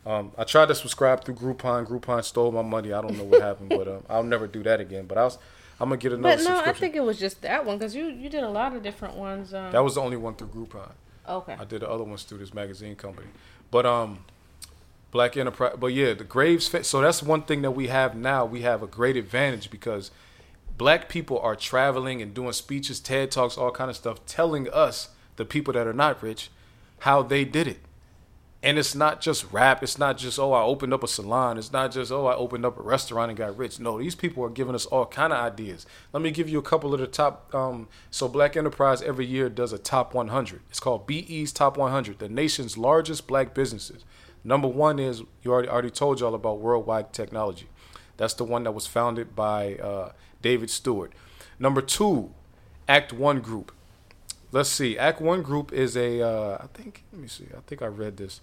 Um, I tried to subscribe through Groupon. Groupon stole my money. I don't know what happened, but um, I'll never do that again. But I was, I'm going to get another But no, I think it was just that one because you, you did a lot of different ones. Um, that was the only one through Groupon. Okay. I did the other ones through this magazine company. But um Black Enterprise but yeah, the Graves so that's one thing that we have now. We have a great advantage because black people are traveling and doing speeches, TED Talks, all kind of stuff telling us, the people that are not rich, how they did it. And it's not just rap. It's not just oh I opened up a salon. It's not just oh I opened up a restaurant and got rich. No, these people are giving us all kind of ideas. Let me give you a couple of the top. Um, so Black Enterprise every year does a top 100. It's called BE's Top 100, the nation's largest black businesses. Number one is you already already told y'all about Worldwide Technology. That's the one that was founded by uh, David Steward. Number two, Act One Group. let's see. Act One Group is a. Uh, I think. Let me see. I think I read this.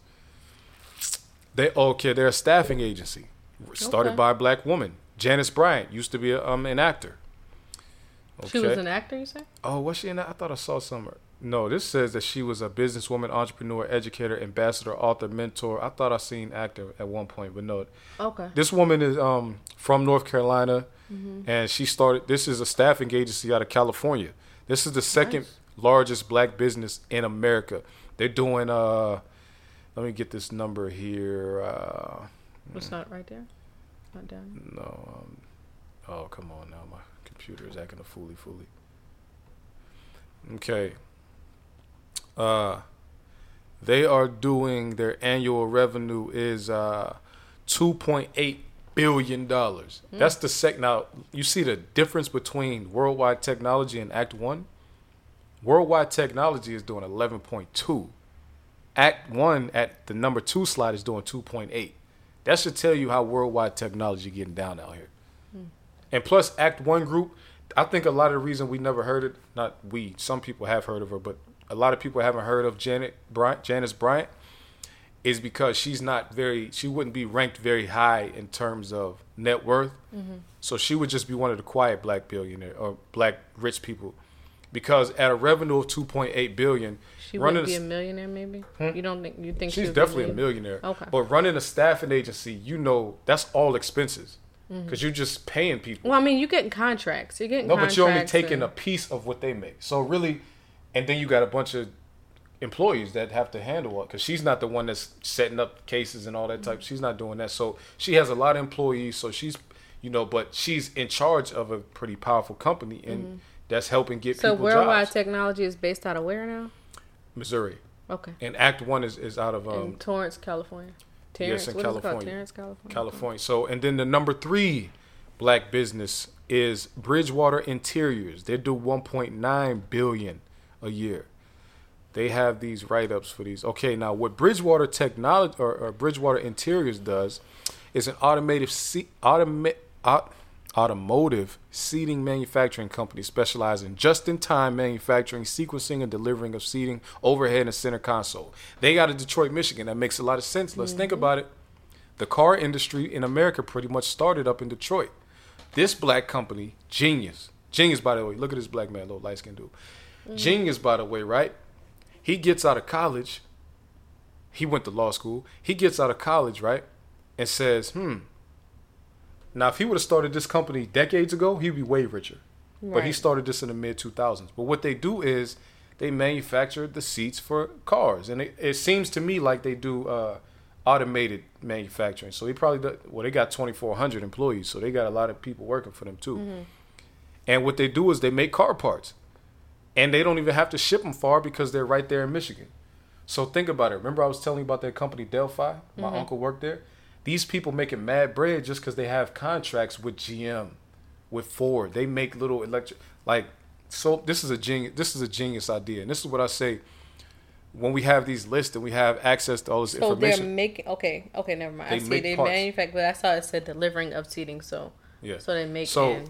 They okay. They're a staffing agency started Okay. by a black woman. Janice Bryant used to be a, um, an actor. She was an actor, you say? Oh, was she in that? I thought I saw somewhere. No, this says that she was a businesswoman, entrepreneur, educator, ambassador, author, mentor. I thought I seen actor at one point, but no. Okay. This woman is um from North Carolina, and she started. This is a staffing agency out of California. This is the second Nice. largest black business in America. They're doing uh, let me get this number here. Uh, It's not right there. Not down. no, um, oh come on now, my computer is acting a fooly fooly. Okay. Uh, they are doing their annual revenue is uh, two point eight billion dollars. That's the sec. Now you see the difference between Worldwide Technology and Act One. Worldwide Technology is doing eleven point two. Act One at the number two slide is doing two point eight. That should tell you how Worldwide Technology getting down out here. Hmm. And plus, Act One Group, I think a lot of the reason we never heard it, not we, some people have heard of her, but a lot of people haven't heard of Janet Bryant, Janice Bryant, is because she's not very, she wouldn't be ranked very high in terms of net worth. Mm-hmm. So she would just be one of the quiet black billionaire or black rich people, because at a revenue of two point eight billion, She running would be a millionaire, maybe. Hmm? You don't think you think She's definitely a millionaire. Okay. But running a staffing agency, you know, that's all expenses mm-hmm. because you're just paying people. Well, I mean, you're getting contracts. You're getting no, but you're only taking and- a piece of what they make. So really, and then you got a bunch of employees that have to handle it because she's not the one that's setting up cases and all that Mm-hmm. type. She's not doing that. So she has a lot of employees. So she's, you know, but she's in charge of a pretty powerful company and mm-hmm. That's helping get. So people worldwide jobs. technology is based out of where now? Missouri Okay. and Act One is, is out of um, in Torrance, California. Terrence, in what is it called? California. Terrence, California. California. So, and then the number three black business is Bridgewater Interiors. They do 1.9 billion a year. They have these write-ups for these. Okay, now what Bridgewater Technology or, or Bridgewater Interiors does is an automated automa- au- automotive seating manufacturing company specializing just-in-time manufacturing, sequencing, and delivering of seating, overhead, and center console. They got a Detroit, Michigan. That makes a lot of sense. Let's think about it. The car industry in America pretty much started up in Detroit. This black company, Genius, Genius, by the way, look at this black man, little light skinned dude. Genius, by the way, right? He gets out of college. He went to law school. He gets out of college, right? And says, hmm. Now, if he would have started this company decades ago, he'd be way richer. But he started this in the mid 2000s. But what they do is they manufacture the seats for cars. And it, it seems to me like they do uh, automated manufacturing. So he probably, does, well, they got 2,400 employees. So they got a lot of people working for them too. And what they do is they make car parts. And they don't even have to ship them far because they're right there in Michigan. So think about it. Remember I was telling you about that company Delphi? My uncle worked there. These people making mad bread just because they have contracts with GM, with Ford. They make little electric like so this is a genius this is a genius idea. And this is what I say when we have these lists and we have access to all this So they're making okay, okay, never mind. I They see make they parts. manufacture, but I saw it said delivering of seating. So Yeah. so they make So.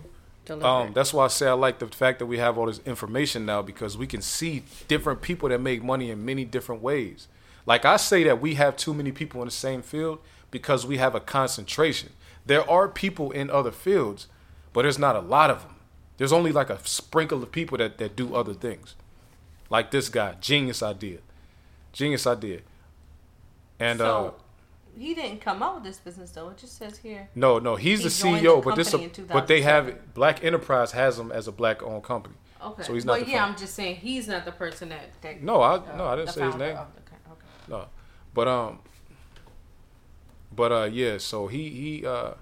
Um, that's why I say I like the fact that we have all this information now because we can see different people that make money in many different ways. Like I say that we have too many people in the same field because we have a concentration. There are people in other fields, but there's not a lot of them. There's only like a sprinkle of people that, that do other things. Like this guy, genius idea. Genius idea. And uh so he didn't come up with this business though. It just says here. no, no, he's He the CEO, the but this in but they have 2007. Black Enterprise has him as a black owned company. Okay. So he's not Well, yeah, founder. I'm just saying he's not the person that. that No, I uh, no, I didn't say his name. No, but um, but uh, yeah. So he he uh,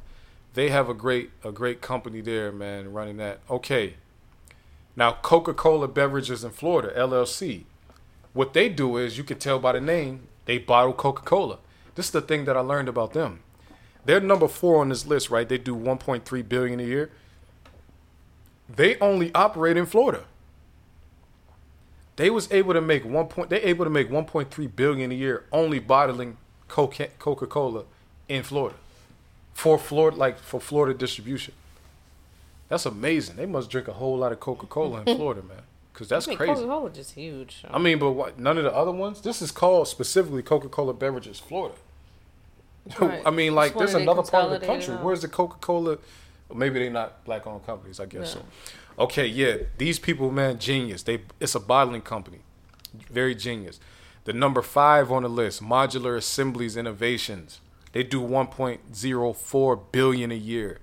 they have a great a great company there, man, running that. Okay. Now Coca Cola Beverages in Florida LLC, what they do is you can tell by the name they bottle Coca Cola. This is the thing that I learned about them. They're number four on this list, right? They do 1.3 billion a year. They only operate in Florida. They was able to make one point. They able to make 1.3 billion a year only bottling Coca Cola in Florida for Florida, like for Florida distribution. That's amazing. They must drink a whole lot of Coca Cola in Florida, man. because that's I mean, crazy. Coca-Cola just huge. so. I mean, but what? None of the other ones. This is called specifically Coca-Cola Beverages Florida. Right. I mean, like, there's another part of the country. Where's the Coca-Cola? Maybe they're not black-owned companies. I guess Yeah. so. Okay, yeah, these people, man, genius. They it's a bottling company, very genius. The number five on the list, Modular Assemblies Innovations. They do 1.04 billion a year.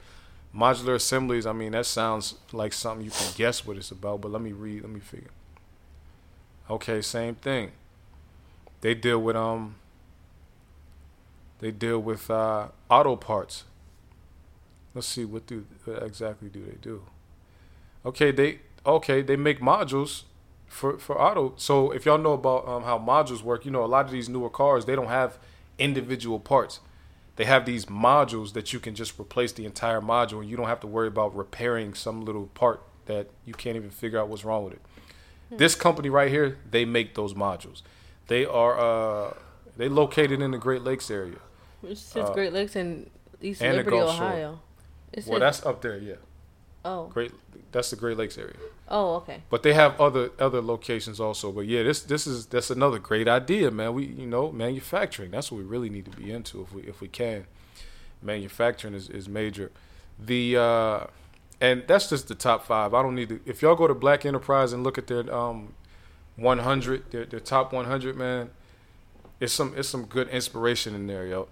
Modular assemblies. I mean, that sounds like something you can guess what it's about. But let me read. Let me figure. Okay, same thing. They deal with um. They deal with uh, auto parts. Let's see what do what exactly do they do. Okay, they okay they make modules for for auto. So if y'all know about um, how modules work, you know a lot of these newer cars they don't have individual parts. They have these modules that you can just replace the entire module, and you don't have to worry about repairing some little part that you can't even figure out what's wrong with it. This company right here, they make those modules. They are uh, they located in the Great Lakes area. It says uh, Great Lakes and East Liberty, Ohio. Well, that's up there, yeah. Oh Great, that's the Great Lakes area. oh okay. But they have other other locations also. But yeah, this this is that's another great idea, man. We you know manufacturing. That's what we really need to be into if we if we can. Manufacturing is, is major. The uh, and that's just the top five. I don't need to. If y'all go to Black Enterprise and look at their um, 100, their, their top 100, man, it's some it's some good inspiration in there, yo.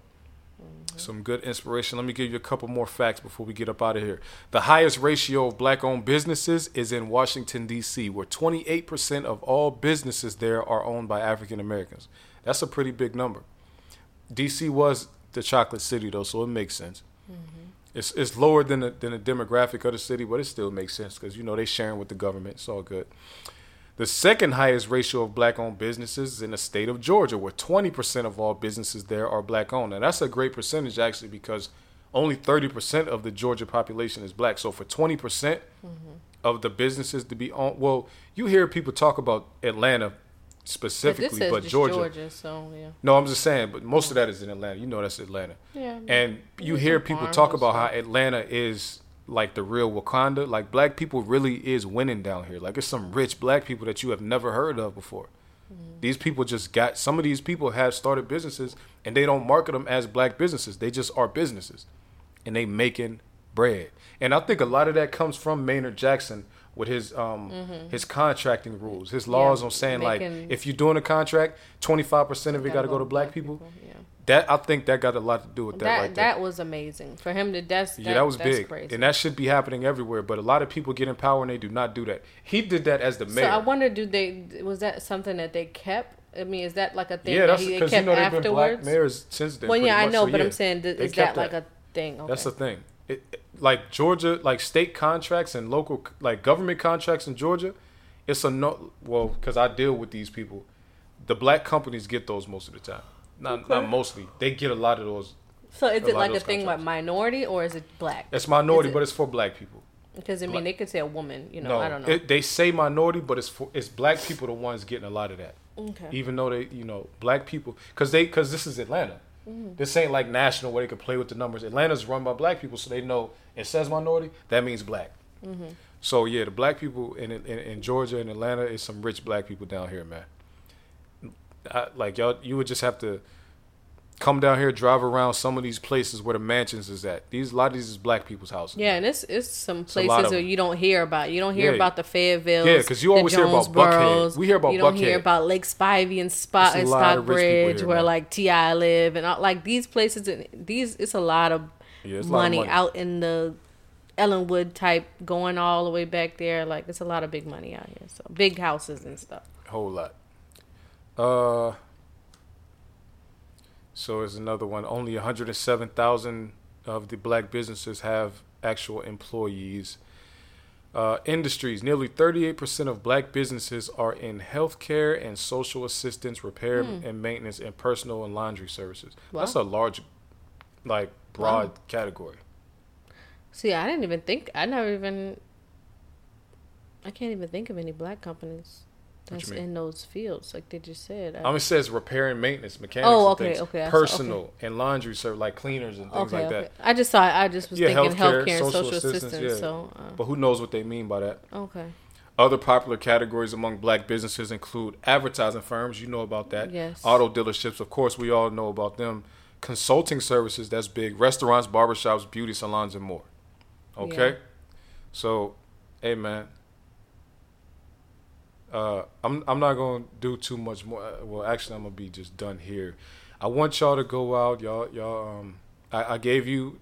Mm-hmm. Some good inspiration. Let me give you a couple more facts before we get up out of here. The highest ratio of black owned businesses is in Washington, D.C., where 28% of all businesses there are owned by African Americans. That's a pretty big number. D.C. was the chocolate city, though, so it makes sense. Mm-hmm. It's, it's lower than the, than the demographic of the city, but it still makes sense because, you know, they sharing with the government. It's all good. The second highest ratio of black owned businesses is in the state of Georgia, where 20% of all businesses there are black owned. And that's a great percentage, actually, because only 30% of the Georgia population is black. So for 20% of the businesses to be owned, well, you hear people talk about Atlanta specifically, says but Georgia. Georgia. so yeah. No, I'm just saying, but most of that is in Atlanta. You know that's Atlanta. Yeah. And you hear people talk about how. Atlanta is like the real Wakanda. Like black people really is winning down here. Like it's some rich black people that you have never heard of before. Mm-hmm. These people just got some of these people have started businesses and they don't market them as black businesses. They just are businesses. And they making bread. And I think a lot of that comes from Maynard Jackson with his um his contracting rules, his laws on saying like Mm-hmm. if you're doing a contract, 25% of it got to go to black people. Yeah. That I think that got a lot to do with that, That right that was amazing for him to. That's yeah, that was big, Crazy. and that should be happening everywhere. But a lot of people get in power and they do not do that. He did that as the mayor. so. I wonder, do they? Was that something that they kept? I mean, is that like a thing yeah, that that's he because you kept know they've been black afterwards? mayors since then. well, yeah, I know, So, but yeah, I'm saying, th- is that kept like a thing? Okay. That's the thing. It, it- like Georgia, like state contracts and local, like government contracts in Georgia, it's a no. Well, because I deal with these people, the black companies get those most of the time. Not not mostly. They get a lot of those. so is it like a thing with contracts. minority or is it black? It's minority, it- but it's for black people. Because I mean, black- they could say a woman. You know, no, I don't know. It, they say minority, but it's for it's black people the ones getting a lot of that. okay. Even though they, you know, black people, because they, because this is Atlanta. Mm-hmm. This ain't like national where they could play with the numbers. Atlanta's run by black people, so they know it says minority. That means black. Mm-hmm. So yeah, the black people in, in in Georgia and Atlanta is some rich black people down here, man. I, like y'all, you would just have to come down here, drive around some of these places where the mansions is at. These a lot of these is black people's houses. Yeah, and it's it's some places of that you don't hear about. You don't hear Yeah. about the Fayetteville. Yeah, because you always hear about Buckhead. We hear about You don't hear about Lake Spivey and Spot and a lot of rich people Stockbridge, where like T.I live, and all, like these places. And these, it's a lot of Yeah, it's a lot of money, money. out in the Ellenwood type, going all the way back there. Like it's a lot of big money out here. So big houses and stuff. whole lot. Uh, so is another one. Only 107,000 of the black businesses have actual employees. Uh, industries. Nearly 38% of black businesses are in healthcare and social assistance, repair and maintenance, and personal and laundry services. That's a large, like, broad Wow. category. See, I didn't even think. I never even. I can't even think of any black companies that's in those fields, like they just said. I- I mean, it says repair and maintenance, mechanics, Oh, okay, things, okay, saw- personal and laundry service, like cleaners and things okay, like okay. that. I just saw. I just was Yeah, thinking healthcare, healthcare, and social social assistance, assistance. yeah. So, uh, But who knows what they mean by that? okay. Other popular categories among black businesses include advertising firms, you know about that. Yes. Auto dealerships, of course, we all know about them. Consulting services, that's big. Restaurants, barbershops, beauty salons, and more. Okay? Yeah. So, hey man. Uh, I'm I'm not gonna do too much more. Uh, Well, actually, I'm gonna be just done here. I want y'all to go out, y'all. Y'all, um, I, I gave you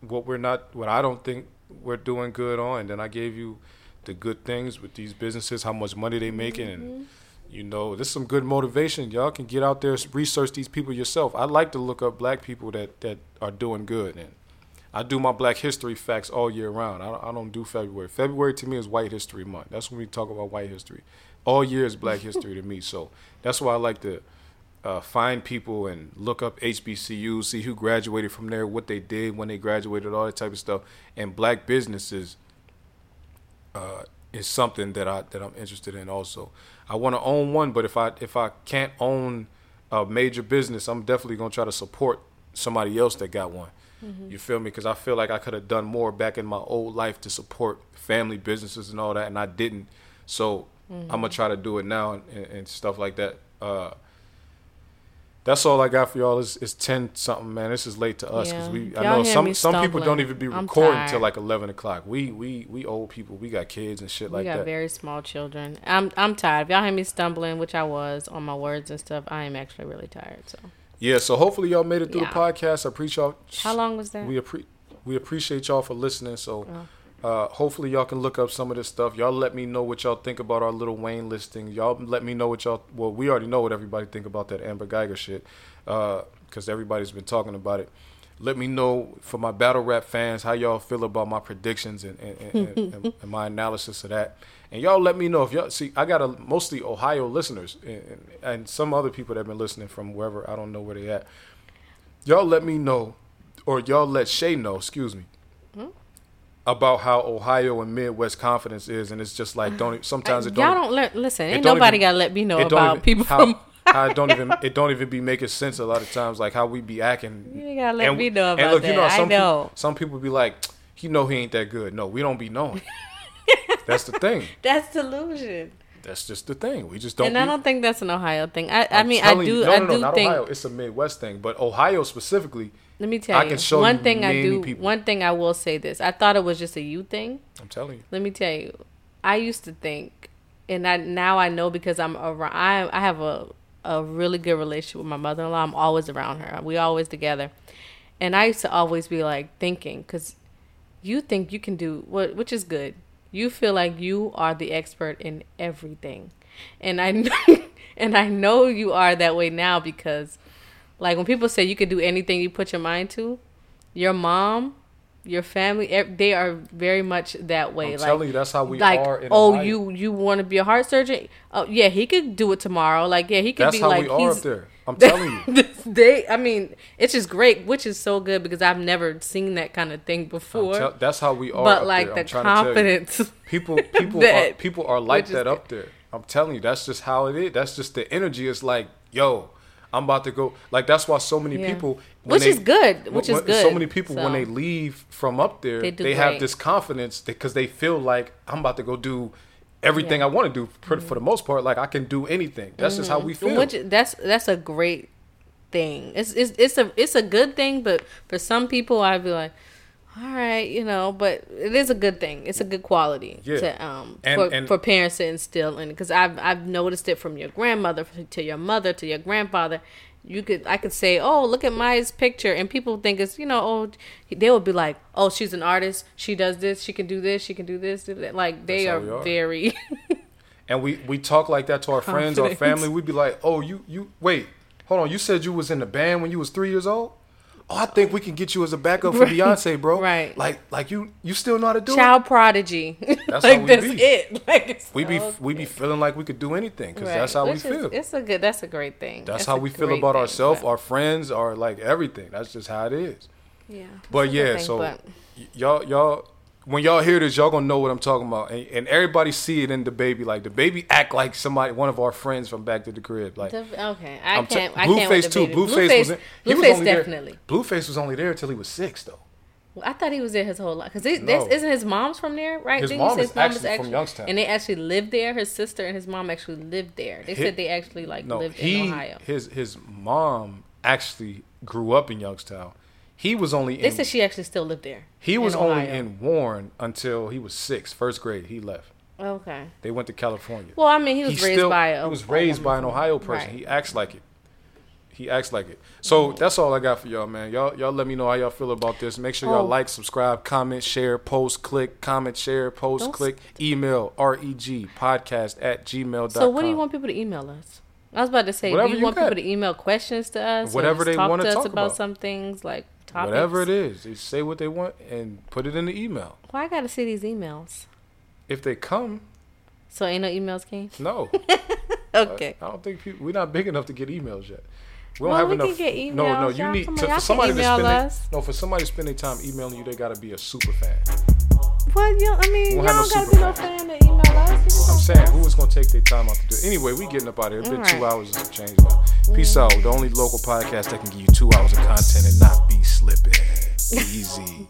what we're not, what I don't think we're doing good on, and then I gave you the good things with these businesses, how much money they making, and you know, this is some good motivation. Y'all can get out there, and research these people yourself. I like to look up black people that that are doing good, and I do my Black History facts all year round. I don't, I don't do February. February to me is White History Month. That's when we talk about white history. All year is Black History to me. So that's why I like to uh, find people and look up HBCUs, see who graduated from there, what they did when they graduated, all that type of stuff. And black businesses uh, is something that I that I'm interested in. Also, I want to own one, but if I if I can't own a major business, I'm definitely gonna try to support somebody else that got one. You feel me? Because I feel like I could have done more back in my old life to support family businesses and all that, and I didn't. So I'm gonna try to do it now and, and, stuff like that. Uh, that's all I got for y'all. It's, it's ten something, man. This is late to us because Yeah. we. I Y'all know some some people don't even be recording till like eleven o'clock. We we we old people. We got kids and shit we like that. We got very small children. I'm I'm tired. If y'all hear me stumbling, which I was on my words and stuff, I am actually really tired. So Yeah, so hopefully y'all made it through Yeah. the podcast. I appreciate y'all. how long was that? We appre- we appreciate y'all for listening. So Oh. Uh, hopefully y'all can look up some of this stuff. Y'all let me know what y'all think about our Lil Wayne listing. Y'all let me know what y'all. Well, we already know what everybody think about that Amber Guyger shit, because everybody's been talking about it. Let me know for my battle rap fans how y'all feel about my predictions and and, and, and, and my analysis of that. And y'all let me know if y'all see. I got a mostly Ohio listeners and some other people that have been listening from wherever. I don't know where they at. Y'all let me know, or y'all let Shay know. Excuse me. About how Ohio and Midwest confidence is, and it's just like don't. Sometimes it don't. y'all don't let listen. Ain't nobody even- gotta let me know about even- people how, from. how it don't even it don't even be making sense a lot of times like how we be acting. You gotta let And- me know and about look, that. you know, I some know. People, some people be like, he know he ain't that good. No, we don't be knowing. that's the thing. That's delusion. That's just the thing. We just don't. and be, I don't think that's an Ohio thing. I, I mean, I do, you- no, I no, no, do not think. Ohio. It's a Midwest thing, but Ohio specifically. Let me tell I you, one you thing I do. people. One thing I will say this: I thought it was just a you thing. I'm telling you. Let me tell you, I used to think, and I now I know because I'm around. I I have a a really good relationship with my mother in law. I'm always around her. We always together, and I used to always be like thinking because you think you can do what, which is good. You feel like you are the expert in everything, and I know, and I know you are that way now because, like when people say you can do anything you put your mind to, your mom. Your family, they are very much that way. I'm like, telling you, that's how we like, are. In oh, you you want to be a heart surgeon? Oh, yeah, he could do it tomorrow. Like, yeah, he could That's be how like we are he's up there. I'm telling you. they. I mean, it's just great, which is so good because I've never seen that kind of thing before. tell- that's how we are. but like there. the I'm trying to tell you. confidence, People, people, are, people are like that good. up there. I'm telling you, that's just how it is. That's just the energy. It's like, yo, I'm about to go. Like that's why so many Yeah. people, which they- is good, which when- is good. So many people when they leave from up there, They they, have this confidence because they feel like I'm about to go do everything Yeah. Mm-hmm. I want to do for, for the most part. Like I can do anything. That's just how we feel. Which that's that's a great thing. It's it's it's a it's a good thing, but for some people, I'd be like, all right, you know. But it is a good thing. It's a good quality Yeah. to um And- for, and- for parents to instill in. Because I've I've noticed it from your grandmother to your mother to your grandfather. You could I could say, oh, look at Maya's picture, and people think it's you know, oh, they would be like, oh, she's an artist. She does this. She can do this. She can do this. Do that. Like they are, are. very. and we we talk like that to our friends, our family. We'd be like, "Oh, you you wait, hold on. You said you was in the band when you was three years old. Oh, I think we can get you as a backup for Beyonce, bro. Right. Like like you you still know how to do it. child prodigy. That's like how we that's be. it. Like it's We be so we be feeling like we could do anything because Right. that's how we Which is- feel. It's a good. That's a great thing. That's, That's how we feel about ourselves, our friends, our like everything. That's just how it is. yeah. But It's a good yeah, thing, so but- y'all y'all when y'all hear this, y'all gonna know what I'm talking about, and, and everybody see it in the baby. Like the baby act like somebody, one of our friends from Back to the Crib. Like okay, I I'm t- can't. I can't with Blueface too. baby. Blueface was in, was Blueface only definitely. there. Blueface was only there till he was six though. Well, I thought he was there his whole life because this No. isn't his mom's from there, right? His Didn't you mom say is actually from Youngstown. and they actually lived there. His sister and his mom actually lived there. They Hi- said they actually like No, lived he in Ohio. his his mom actually grew up in Youngstown. He was only They in said she actually still lived there. he was only in Warren until he was six, first grade. He left. Okay. They went to California. Well, I mean, he was He raised still- by a he was raised by an. Ohio person. Right. He acts like it. He acts like it. So mm-hmm. that's all I got for y'all, man. Y'all y'all let me know how y'all feel about this. Make sure y'all Oh. like, subscribe, comment, share, post, click, comment, share, post, Don't click, email, reg podcast at gmail.com. So, what do you want people to email us? I was about to say, Whatever do you, you want got. people to email questions to us? Whatever they wanna to us talk about, about. some things like topics. Whatever it is, they say what they want and put it in the email. Why I got to see these emails? If they come, So ain't no emails, King. no. Okay. I don't think people, we're not big enough to get emails yet. We don't Well, have we can enough. get no, no, you Y'all need to, for somebody to spend their, no for somebody to spend their time emailing you. They got to be a super fan. You, I mean, y'all don't no gotta be no fan to email us. I'm saying, who is gonna take their time out to do it? Anyway, we getting up out of here. It's been two hours and some change now. Peace out. The only local podcast that can give you two hours of content and not be slipping. Easy.